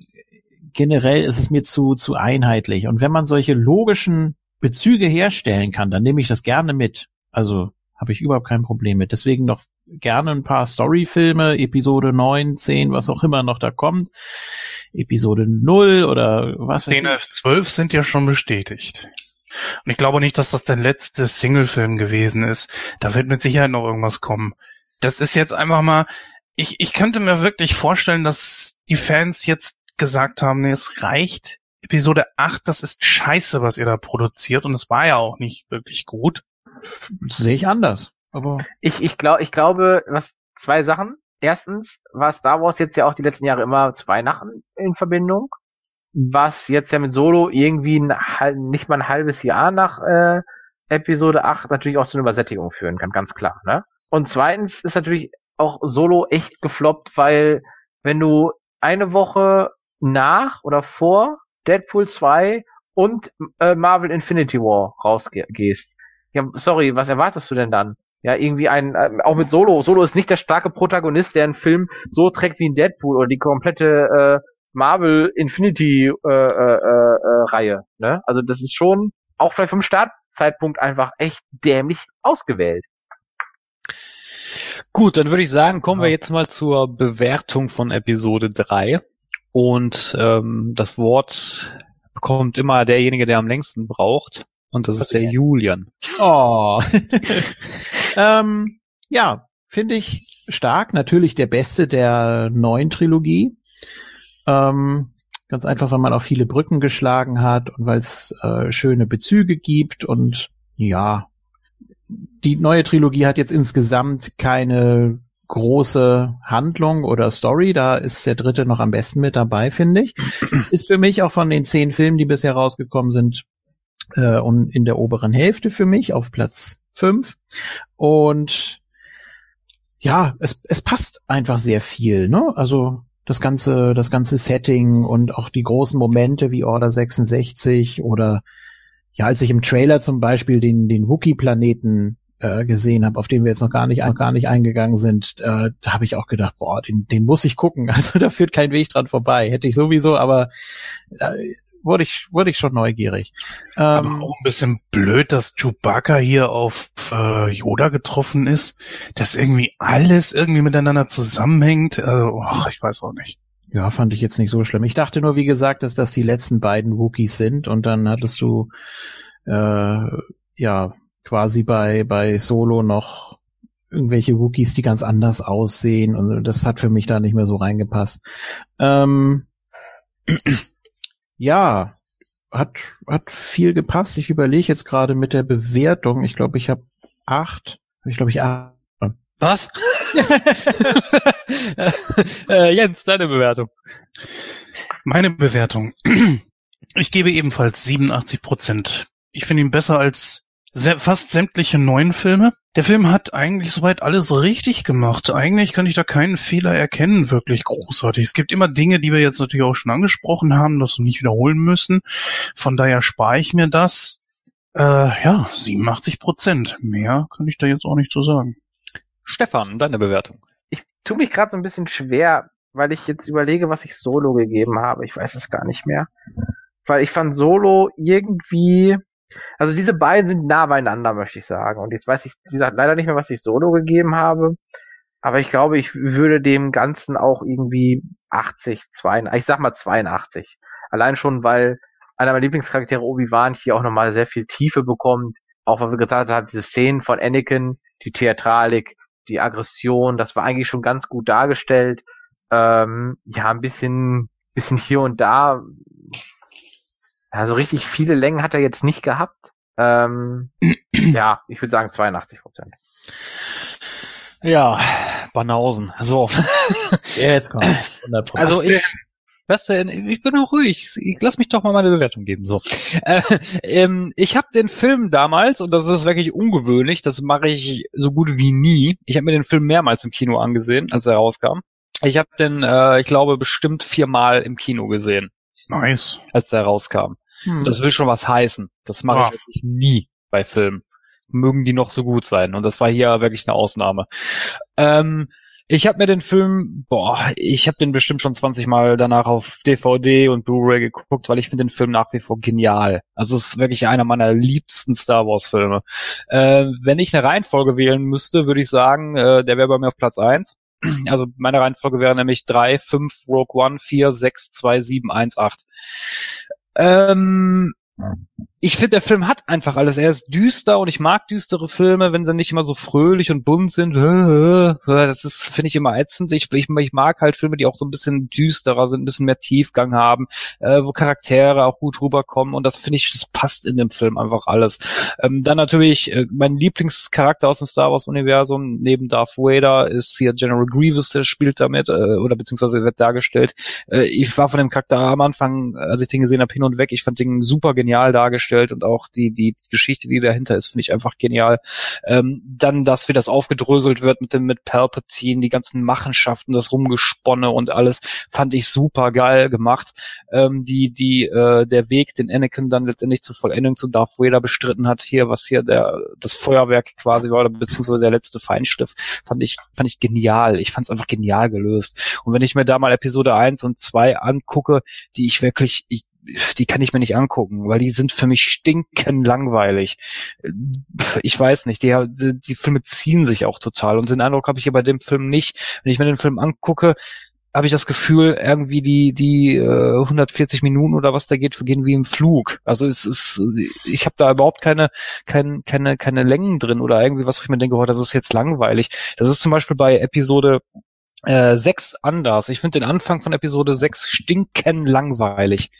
generell ist es mir zu, zu einheitlich. Und wenn man solche logischen Bezüge herstellen kann, dann nehme ich das gerne mit. Also habe ich überhaupt kein Problem mit. Deswegen noch gerne ein paar Storyfilme, Episode 9, 10, was auch immer noch da kommt. Episode 0 oder was 10, 11, 12 sind ja schon bestätigt. Und ich glaube nicht, dass das der letzte Singlefilm gewesen ist. Da wird mit Sicherheit noch irgendwas kommen. Das ist jetzt einfach mal, ich, ich könnte mir wirklich vorstellen, dass die Fans jetzt gesagt haben, nee, es reicht. Episode 8, das ist scheiße, was ihr da produziert und es war ja auch nicht wirklich gut. Sehe ich anders. Aber ich, ich, glaub, ich glaube, was zwei Sachen. Erstens war Star Wars jetzt ja auch die letzten Jahre immer zu Weihnachten in Verbindung. Was jetzt ja mit Solo irgendwie ein, nicht mal ein halbes Jahr nach äh, Episode 8 natürlich auch zu einer Übersättigung führen kann, ganz klar. Ne? Und zweitens ist natürlich auch Solo echt gefloppt, weil wenn du eine Woche nach oder vor Deadpool 2 und äh, Marvel Infinity War rausgehst. Ja, sorry, was erwartest du denn dann? Ja, irgendwie ein, äh, auch mit Solo. Solo ist nicht der starke Protagonist, der einen Film so trägt wie ein Deadpool oder die komplette äh, Marvel Infinity äh, äh, äh, Reihe. Ne? Also das ist schon auch vielleicht vom Startzeitpunkt einfach echt dämlich ausgewählt. Gut, dann würde ich sagen, kommen wir jetzt mal zur Bewertung von Episode 3. Und ähm, das Wort bekommt immer derjenige, der am längsten braucht. Und das Was ist der jetzt? Julian. Oh. ähm, ja, finde ich stark. Natürlich der beste der neuen Trilogie. Ähm, ganz einfach, weil man auch viele Brücken geschlagen hat und weil es äh, schöne Bezüge gibt und ja, die neue Trilogie hat jetzt insgesamt keine große Handlung oder Story. Da ist der dritte noch am besten mit dabei, finde ich. Ist für mich auch von den zehn Filmen, die bisher rausgekommen sind, äh, und in der oberen Hälfte für mich auf Platz fünf. Und ja, es, es passt einfach sehr viel, ne? Also das ganze, das ganze Setting und auch die großen Momente wie Order 66 oder ja, als ich im Trailer zum Beispiel den, den Wookie-Planeten äh, gesehen habe, auf den wir jetzt noch gar nicht, noch gar nicht eingegangen sind, äh, da habe ich auch gedacht, boah, den, den muss ich gucken. Also da führt kein Weg dran vorbei. Hätte ich sowieso, aber äh, wurde ich, wurde ich schon neugierig. Ähm, aber auch ein bisschen blöd, dass Chewbacca hier auf äh, Yoda getroffen ist, dass irgendwie alles irgendwie miteinander zusammenhängt. Also, oh, ich weiß auch nicht. Ja, fand ich jetzt nicht so schlimm. Ich dachte nur, wie gesagt, dass das die letzten beiden Wookies sind und dann hattest du äh, ja quasi bei, bei Solo noch irgendwelche Wookies, die ganz anders aussehen und das hat für mich da nicht mehr so reingepasst. Ähm, ja, hat, hat viel gepasst. Ich überlege jetzt gerade mit der Bewertung. Ich glaube, ich habe acht. Ich glaube, ich acht. Was? äh, Jens, deine Bewertung. Meine Bewertung. Ich gebe ebenfalls 87 Prozent. Ich finde ihn besser als fast sämtliche neuen Filme. Der Film hat eigentlich soweit alles richtig gemacht. Eigentlich kann ich da keinen Fehler erkennen, wirklich großartig. Es gibt immer Dinge, die wir jetzt natürlich auch schon angesprochen haben, dass wir nicht wiederholen müssen. Von daher spare ich mir das. Äh, ja, 87 Prozent. Mehr kann ich da jetzt auch nicht so sagen. Stefan, deine Bewertung. Ich tue mich gerade so ein bisschen schwer, weil ich jetzt überlege, was ich Solo gegeben habe. Ich weiß es gar nicht mehr. Weil ich fand Solo irgendwie, also diese beiden sind nah beieinander, möchte ich sagen. Und jetzt weiß ich, wie gesagt, leider nicht mehr, was ich Solo gegeben habe. Aber ich glaube, ich würde dem Ganzen auch irgendwie 80, 82, ich sag mal 82. Allein schon, weil einer meiner Lieblingscharaktere Obi-Wan hier auch nochmal sehr viel Tiefe bekommt. Auch weil wir gesagt haben, diese Szenen von Anakin, die Theatralik, die Aggression, das war eigentlich schon ganz gut dargestellt. Ähm, ja, ein bisschen, bisschen hier und da. Also richtig viele Längen hat er jetzt nicht gehabt. Ähm, ja, ich würde sagen 82 Prozent. Ja, Banausen. So. Jetzt kommt 100%. Also ich, was denn? Ich bin auch ruhig. Ich, lass mich doch mal meine Bewertung geben. So, äh, ähm, ich habe den Film damals und das ist wirklich ungewöhnlich. Das mache ich so gut wie nie. Ich habe mir den Film mehrmals im Kino angesehen, als er rauskam. Ich habe den, äh, ich glaube, bestimmt viermal im Kino gesehen, Nice. als er rauskam. Hm. Das will schon was heißen. Das mache Ah. ich wirklich nie bei Filmen. Mögen die noch so gut sein. Und das war hier wirklich eine Ausnahme. Ähm, ich habe mir den Film, boah, ich habe den bestimmt schon 20 Mal danach auf DVD und Blu-ray geguckt, weil ich finde den Film nach wie vor genial. Also es ist wirklich einer meiner liebsten Star Wars Filme. Äh, wenn ich eine Reihenfolge wählen müsste, würde ich sagen, äh, der wäre bei mir auf Platz eins. Also meine Reihenfolge wäre nämlich 3, 5, Rogue One, 4, 6, 2, 7, 1, 8. Ähm, ich finde, der Film hat einfach alles. Er ist düster und ich mag düstere Filme, wenn sie nicht immer so fröhlich und bunt sind. Das ist, finde ich, immer ätzend. Ich, ich, ich mag halt Filme, die auch so ein bisschen düsterer sind, ein bisschen mehr Tiefgang haben, äh, wo Charaktere auch gut rüberkommen. Und das finde ich, das passt in dem Film einfach alles. Ähm, dann natürlich äh, mein Lieblingscharakter aus dem Star Wars-Universum neben Darth Vader ist hier General Grievous, der spielt damit, äh, oder beziehungsweise wird dargestellt. Äh, ich war von dem Charakter am Anfang, als ich den gesehen habe, hin und weg. Ich fand den super genial dargestellt und auch die, die Geschichte, die dahinter ist, finde ich einfach genial. Ähm, dann, dass wie das aufgedröselt wird mit dem, mit Palpatine, die ganzen Machenschaften, das Rumgesponne und alles, fand ich super geil gemacht. Ähm, die, die, äh, der Weg, den Anakin dann letztendlich zur Vollendung zu Darth Vader bestritten hat, hier, was hier der, das Feuerwerk quasi war, beziehungsweise der letzte Feinschliff, fand ich, fand ich genial. Ich fand es einfach genial gelöst. Und wenn ich mir da mal Episode 1 und 2 angucke, die ich wirklich, ich, die kann ich mir nicht angucken, weil die sind für mich stinken langweilig. Ich weiß nicht, die, die Filme ziehen sich auch total und den Eindruck habe ich hier bei dem Film nicht. Wenn ich mir den Film angucke, habe ich das Gefühl, irgendwie die die äh, 140 Minuten oder was da geht, gehen wie im Flug. Also es ist, ich habe da überhaupt keine keine keine keine Längen drin oder irgendwie was, wo ich mir denke, oh, das ist jetzt langweilig. Das ist zum Beispiel bei Episode äh, 6 anders. Ich finde den Anfang von Episode 6 stinken langweilig.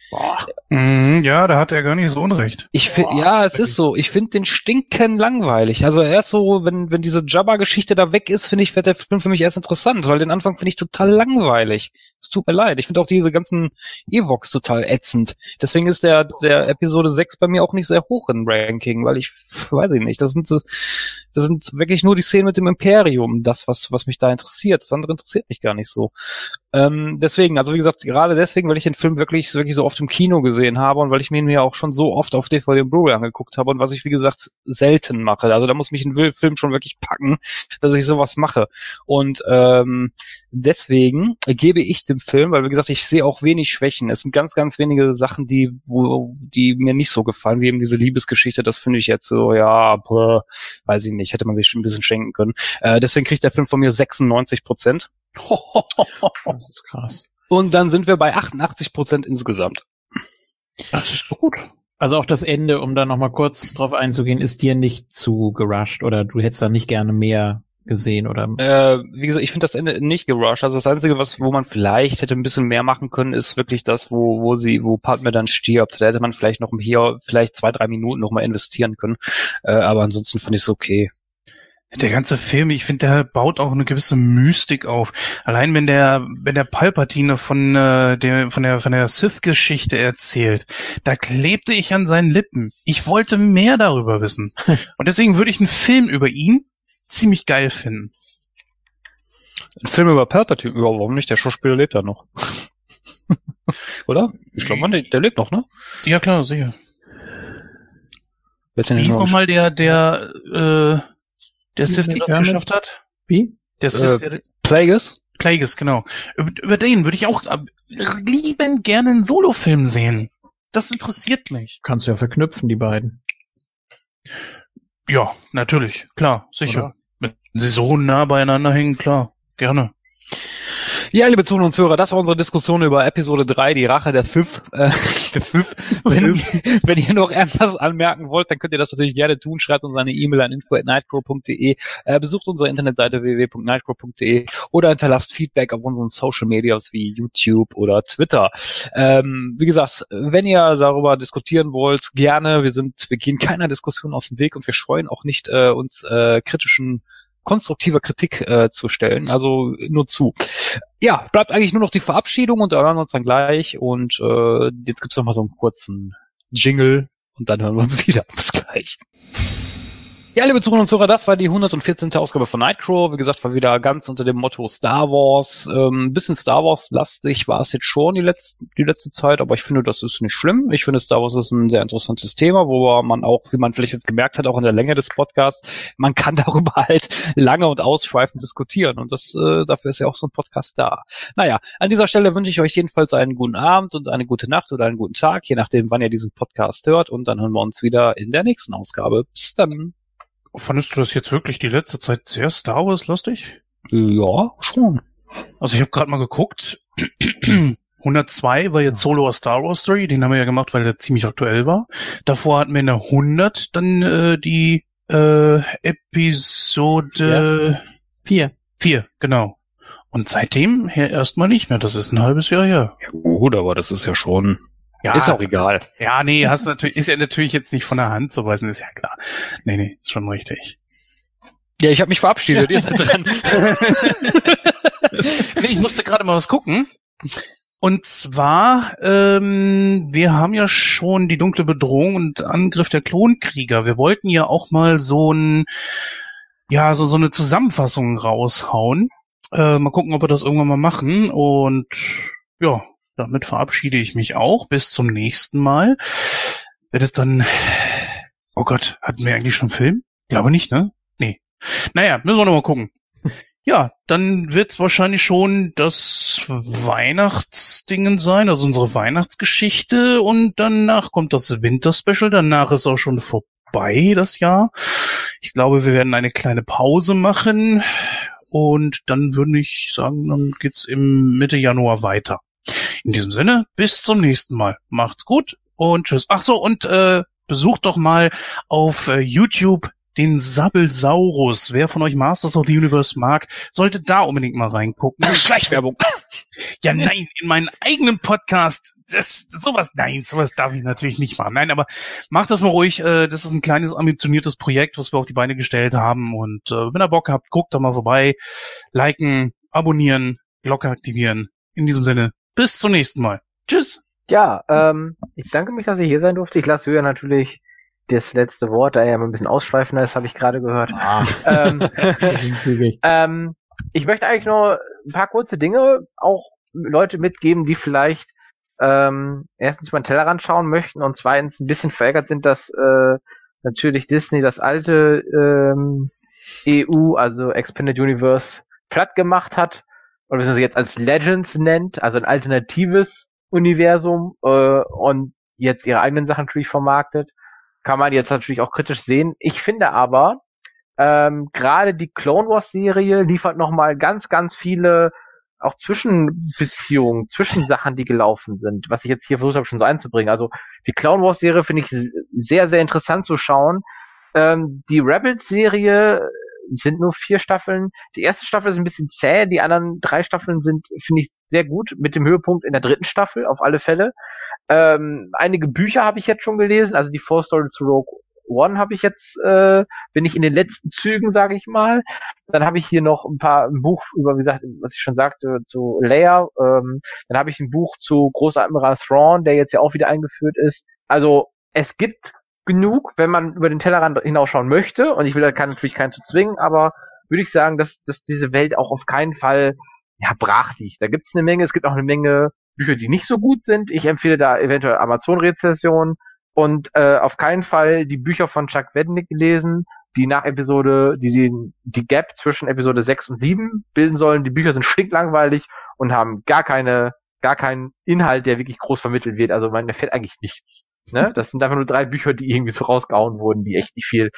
Mhm, ja, da hat er gar nicht so unrecht. Ich finde, ja, es ist so. Ich finde den stinken langweilig. Also erst so, wenn, wenn diese Jabba-Geschichte da weg ist, finde ich, wird der Film für mich erst interessant, weil den Anfang finde ich total langweilig. Es tut mir leid. Ich finde auch diese ganzen Evox total ätzend. Deswegen ist der, der Episode 6 bei mir auch nicht sehr hoch im Ranking, weil ich, weiß ich nicht, das sind, das sind wirklich nur die Szenen mit dem Imperium, das, was, was mich da interessiert. Das andere interessiert mich gar nicht so. Ähm, deswegen, also wie gesagt, gerade deswegen, weil ich den Film wirklich, wirklich so oft im Kino gesehen habe und weil ich mir ihn ja auch schon so oft auf DVD und Blu-ray angeguckt habe und was ich, wie gesagt, selten mache. Also da muss mich ein Film schon wirklich packen, dass ich sowas mache. Und ähm, deswegen gebe ich dem Film, weil wie gesagt, ich sehe auch wenig Schwächen. Es sind ganz, ganz wenige Sachen, die, wo, die mir nicht so gefallen, wie eben diese Liebesgeschichte. Das finde ich jetzt so, ja, boah, weiß ich nicht, hätte man sich schon ein bisschen schenken können. Äh, deswegen kriegt der Film von mir 96 Prozent. Das ist krass. Und dann sind wir bei 88 Prozent insgesamt. Das ist doch gut. Also auch das Ende, um da nochmal kurz drauf einzugehen, ist dir nicht zu gerusht oder du hättest da nicht gerne mehr gesehen oder Äh, wie gesagt, ich finde das Ende nicht gerusht. Also das Einzige, was, wo man vielleicht hätte ein bisschen mehr machen können, ist wirklich das, wo, wo sie, wo Padme dann stirbt. Da hätte man vielleicht noch hier vielleicht zwei, drei Minuten noch mal investieren können. Äh, aber ansonsten fand ich es okay. Der ganze Film, ich finde, der baut auch eine gewisse Mystik auf. Allein wenn der, wenn der Palpatine von äh, der, von der, von der Sith-Geschichte erzählt, da klebte ich an seinen Lippen. Ich wollte mehr darüber wissen. Und deswegen würde ich einen Film über ihn ziemlich geil finden. Ein Film über Palpatine, ja, warum nicht? Der Schauspieler lebt ja noch. Oder? Ich glaube, der, der lebt noch, ne? Ja klar, sicher. Wie noch- nochmal der, der, äh, der Sith, der das geschafft hat? wie? Der Sith, Äh, der, Plagueis? Plagueis, genau. Über, über den würde ich auch äh, lieben gerne einen Solofilm sehen. Das interessiert mich. Kannst du ja verknüpfen, die beiden. Ja, natürlich, klar, sicher. Oder? Wenn sie so nah beieinander hängen, klar, gerne. Ja, liebe Zuhörer und Zuhörer, das war unsere Diskussion über Episode 3, die Rache der Fifth. Äh, der Fifth. Wenn, wenn ihr noch irgendwas anmerken wollt, dann könnt ihr das natürlich gerne tun. Schreibt uns eine E-Mail an info.nightcrow.de, äh, besucht unsere Internetseite www.nightcrow.de oder hinterlasst Feedback auf unseren Social Medias wie YouTube oder Twitter. Ähm, wie gesagt, wenn ihr darüber diskutieren wollt, gerne. Wir sind, wir gehen keiner Diskussion aus dem Weg und wir scheuen auch nicht, äh, uns äh, kritischen konstruktiver Kritik äh, zu stellen. Also nur zu. Ja, bleibt eigentlich nur noch die Verabschiedung und da hören wir uns dann gleich. Und äh, jetzt gibt's noch mal so einen kurzen Jingle und dann hören wir uns wieder. Bis gleich. Ja, liebe Zuhörer und Zuhörer, das war die 114. Ausgabe von Nightcrow. Wie gesagt, war wieder ganz unter dem Motto Star Wars. Ähm, bisschen Star Wars-lastig war es jetzt schon die, letzten, die letzte Zeit, aber ich finde, das ist nicht schlimm. Ich finde, Star Wars ist ein sehr interessantes Thema, wo man auch, wie man vielleicht jetzt gemerkt hat, auch in der Länge des Podcasts, man kann darüber halt lange und ausschweifend diskutieren. Und das äh, dafür ist ja auch so ein Podcast da. Naja, an dieser Stelle wünsche ich euch jedenfalls einen guten Abend und eine gute Nacht oder einen guten Tag, je nachdem, wann ihr diesen Podcast hört. Und dann hören wir uns wieder in der nächsten Ausgabe. Bis dann. Fandest du das jetzt wirklich die letzte Zeit sehr Star Wars lustig? Ja, schon. Also ich habe gerade mal geguckt. 102 war jetzt Solo a Star Wars Story, den haben wir ja gemacht, weil der ziemlich aktuell war. Davor hatten wir in der 100 dann äh, die äh, Episode Vier. 4, genau. Und seitdem her erstmal nicht mehr. Das ist ein halbes Jahr her. Gut, aber das ist ja schon. Ja, ist auch egal. Ja, nee, hast natürlich, ist ja natürlich jetzt nicht von der Hand zu weisen, ist ja klar. Nee, nee, ist schon richtig. Ja, ich habe mich verabschiedet. Ihr seid dran. nee, ich musste gerade mal was gucken. Und zwar, ähm, wir haben ja schon die dunkle Bedrohung und Angriff der Klonkrieger. Wir wollten ja auch mal so ein, ja, so, so eine Zusammenfassung raushauen. Äh, mal gucken, ob wir das irgendwann mal machen. Und ja, damit verabschiede ich mich auch. Bis zum nächsten Mal. Wird es dann, oh Gott, hatten wir eigentlich schon Film? Glaube nicht, ne? Nee. Naja, müssen wir noch mal gucken. Ja, dann wird's wahrscheinlich schon das Weihnachtsdingen sein, also unsere Weihnachtsgeschichte und danach kommt das Winterspecial, danach ist auch schon vorbei das Jahr. Ich glaube, wir werden eine kleine Pause machen und dann würde ich sagen, dann geht's im Mitte Januar weiter. In diesem Sinne, bis zum nächsten Mal. Macht's gut und tschüss. Ach so, und äh, besucht doch mal auf äh, YouTube den Sabbelsaurus. Wer von euch Masters of the Universe mag, sollte da unbedingt mal reingucken. Schleichwerbung. Ja, nein, in meinen eigenen Podcast, das, sowas, nein, sowas darf ich natürlich nicht machen. Nein, aber macht das mal ruhig. Äh, das ist ein kleines, ambitioniertes Projekt, was wir auf die Beine gestellt haben. Und äh, wenn ihr Bock habt, guckt da mal vorbei. Liken, abonnieren, Glocke aktivieren. In diesem Sinne, bis zum nächsten Mal. Tschüss. Ja, ähm, ich danke mich, dass ich hier sein durfte. Ich lasse Julia natürlich das letzte Wort, da er ja immer ein bisschen ausschweifender ist, habe ich gerade gehört. Ah, ähm, ähm, ich möchte eigentlich nur ein paar kurze Dinge auch Leute mitgeben, die vielleicht ähm, erstens mal den Tellerrand schauen möchten und zweitens ein bisschen verärgert sind, dass äh, natürlich Disney das alte ähm, EU, also Expanded Universe, platt gemacht hat oder beziehungsweise jetzt als Legends nennt, also ein alternatives Universum äh, und jetzt ihre eigenen Sachen natürlich vermarktet. Kann man jetzt natürlich auch kritisch sehen. Ich finde aber, ähm, gerade die Clone Wars Serie liefert nochmal ganz, ganz viele auch Zwischenbeziehungen, Zwischensachen, die gelaufen sind, was ich jetzt hier versucht habe schon so einzubringen. Also die Clown Wars Serie finde ich sehr, sehr interessant zu schauen. Ähm, die Rebels Serie sind nur vier Staffeln. Die erste Staffel ist ein bisschen zäh, die anderen drei Staffeln sind, finde ich, sehr gut, mit dem Höhepunkt in der dritten Staffel, auf alle Fälle. Ähm, einige Bücher habe ich jetzt schon gelesen, also die Four Story zu Rogue One habe ich jetzt, äh, bin ich in den letzten Zügen, sage ich mal. Dann habe ich hier noch ein paar ein Buch über, wie gesagt, was ich schon sagte, zu Leia. Ähm, dann habe ich ein Buch zu Großadmiral Thrawn, der jetzt ja auch wieder eingeführt ist. Also es gibt genug, wenn man über den Tellerrand hinausschauen möchte. Und ich will da kann natürlich keinen zu zwingen, aber würde ich sagen, dass, dass diese Welt auch auf keinen Fall ja, brach liegt. Da gibt es eine Menge, es gibt auch eine Menge Bücher, die nicht so gut sind. Ich empfehle da eventuell Amazon-Rezession und äh, auf keinen Fall die Bücher von Chuck Wednick gelesen, die nach Episode, die, die die Gap zwischen Episode 6 und 7 bilden sollen. Die Bücher sind stinklangweilig und haben gar keine, gar keinen Inhalt, der wirklich groß vermittelt wird. Also man erfährt eigentlich nichts. Ne? Das sind einfach nur drei Bücher, die irgendwie so rausgehauen wurden, die echt nicht viel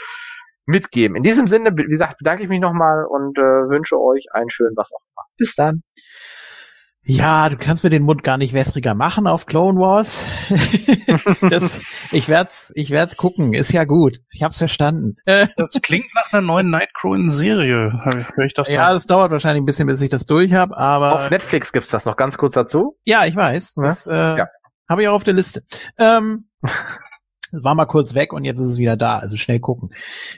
mitgeben. In diesem Sinne, wie gesagt, bedanke ich mich nochmal und äh, wünsche euch einen schönen was auch immer. Bis dann. Ja, du kannst mir den Mund gar nicht wässriger machen auf Clone Wars. das, ich werd's, ich werd's gucken. Ist ja gut. Ich hab's verstanden. Das klingt nach einer neuen Nightcrow-Serie. Hör ich das ja, das dauert wahrscheinlich ein bisschen, bis ich das durch habe, aber. Auf Netflix gibt's das noch ganz kurz dazu. Ja, ich weiß. Das, äh, ja. habe ich auch auf der Liste. Ähm, war mal kurz weg und jetzt ist es wieder da. Also schnell gucken.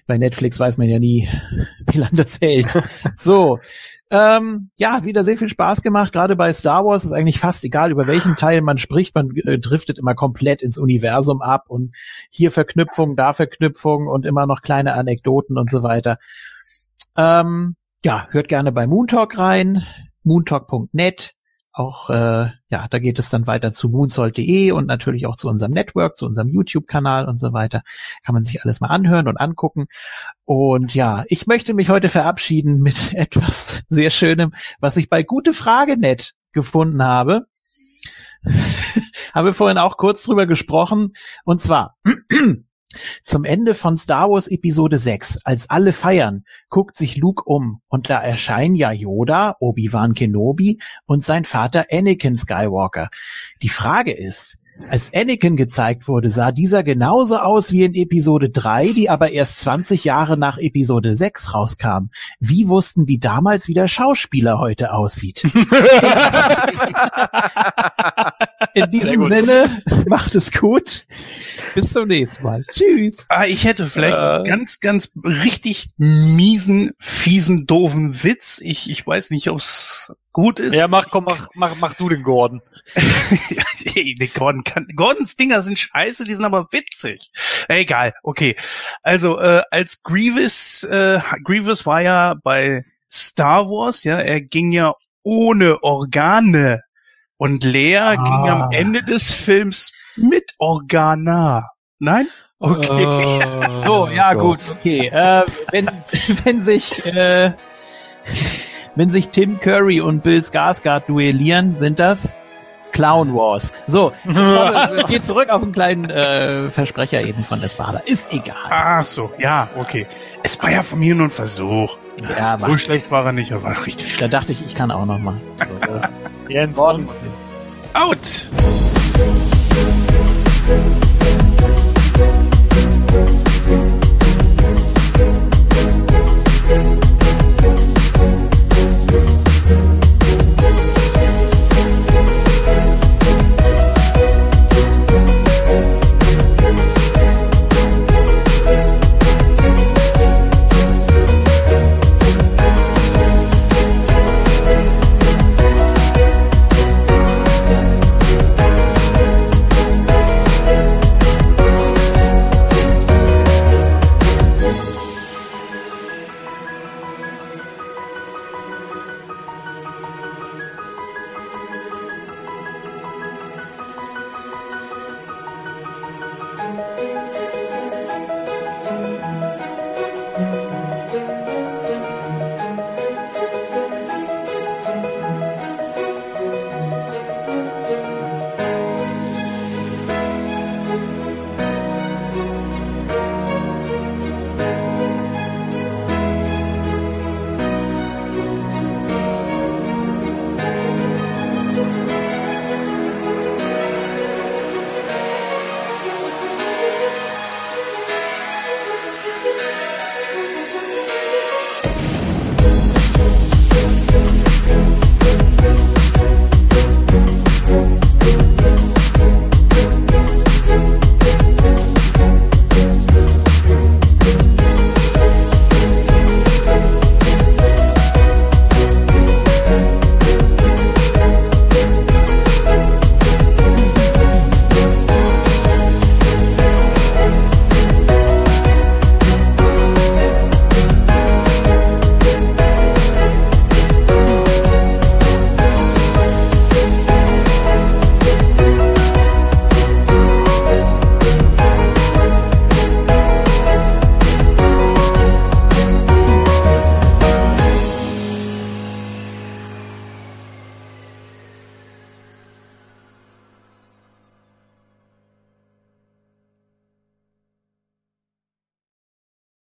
Bei Netflix weiß man ja nie, wie lange das hält. So. Ähm, ja, wieder sehr viel Spaß gemacht. Gerade bei Star Wars ist eigentlich fast egal, über welchen Teil man spricht. Man äh, driftet immer komplett ins Universum ab und hier Verknüpfung, da Verknüpfung und immer noch kleine Anekdoten und so weiter. Ähm, ja, hört gerne bei Moontalk rein. Moontalk.net auch, äh, ja, da geht es dann weiter zu moonsault.de und natürlich auch zu unserem Network, zu unserem YouTube-Kanal und so weiter. Kann man sich alles mal anhören und angucken. Und ja, ich möchte mich heute verabschieden mit etwas sehr Schönem, was ich bei Gute Frage net gefunden habe. Haben wir vorhin auch kurz drüber gesprochen. Und zwar, Zum Ende von Star Wars Episode 6, als alle feiern, guckt sich Luke um und da erscheinen ja Yoda, Obi-Wan Kenobi und sein Vater Anakin Skywalker. Die Frage ist, als Anakin gezeigt wurde, sah dieser genauso aus wie in Episode 3, die aber erst 20 Jahre nach Episode 6 rauskam. Wie wussten die damals, wie der Schauspieler heute aussieht? in diesem Sinne, macht es gut. Bis zum nächsten Mal. Tschüss. Ah, ich hätte vielleicht äh. ganz, ganz richtig miesen, fiesen, doofen Witz. Ich, ich weiß nicht, ob's gut ist. Ja, mach, komm, mach, mach, mach du den Gordon. nee, Gordon kann, Gordons Dinger sind scheiße, die sind aber witzig. Egal, okay. Also, äh, als Grievous, äh, Grievous war ja bei Star Wars, ja, er ging ja ohne Organe. Und Lea ah. ging am Ende des Films mit Organa. Nein? Okay. Oh, so, ja, gut, okay. Äh, wenn, wenn sich, äh, wenn sich Tim Curry und Bill Skarsgård duellieren, sind das Clown Wars. So, war, geht zurück auf einen kleinen äh, Versprecher eben von Espada. Ist egal. Ach so, ja, okay. Es war ja von mir nur ein Versuch. Ja, so schlecht war er nicht, aber richtig. Da dachte ich, ich kann auch noch mal. So, äh, Jens, Out!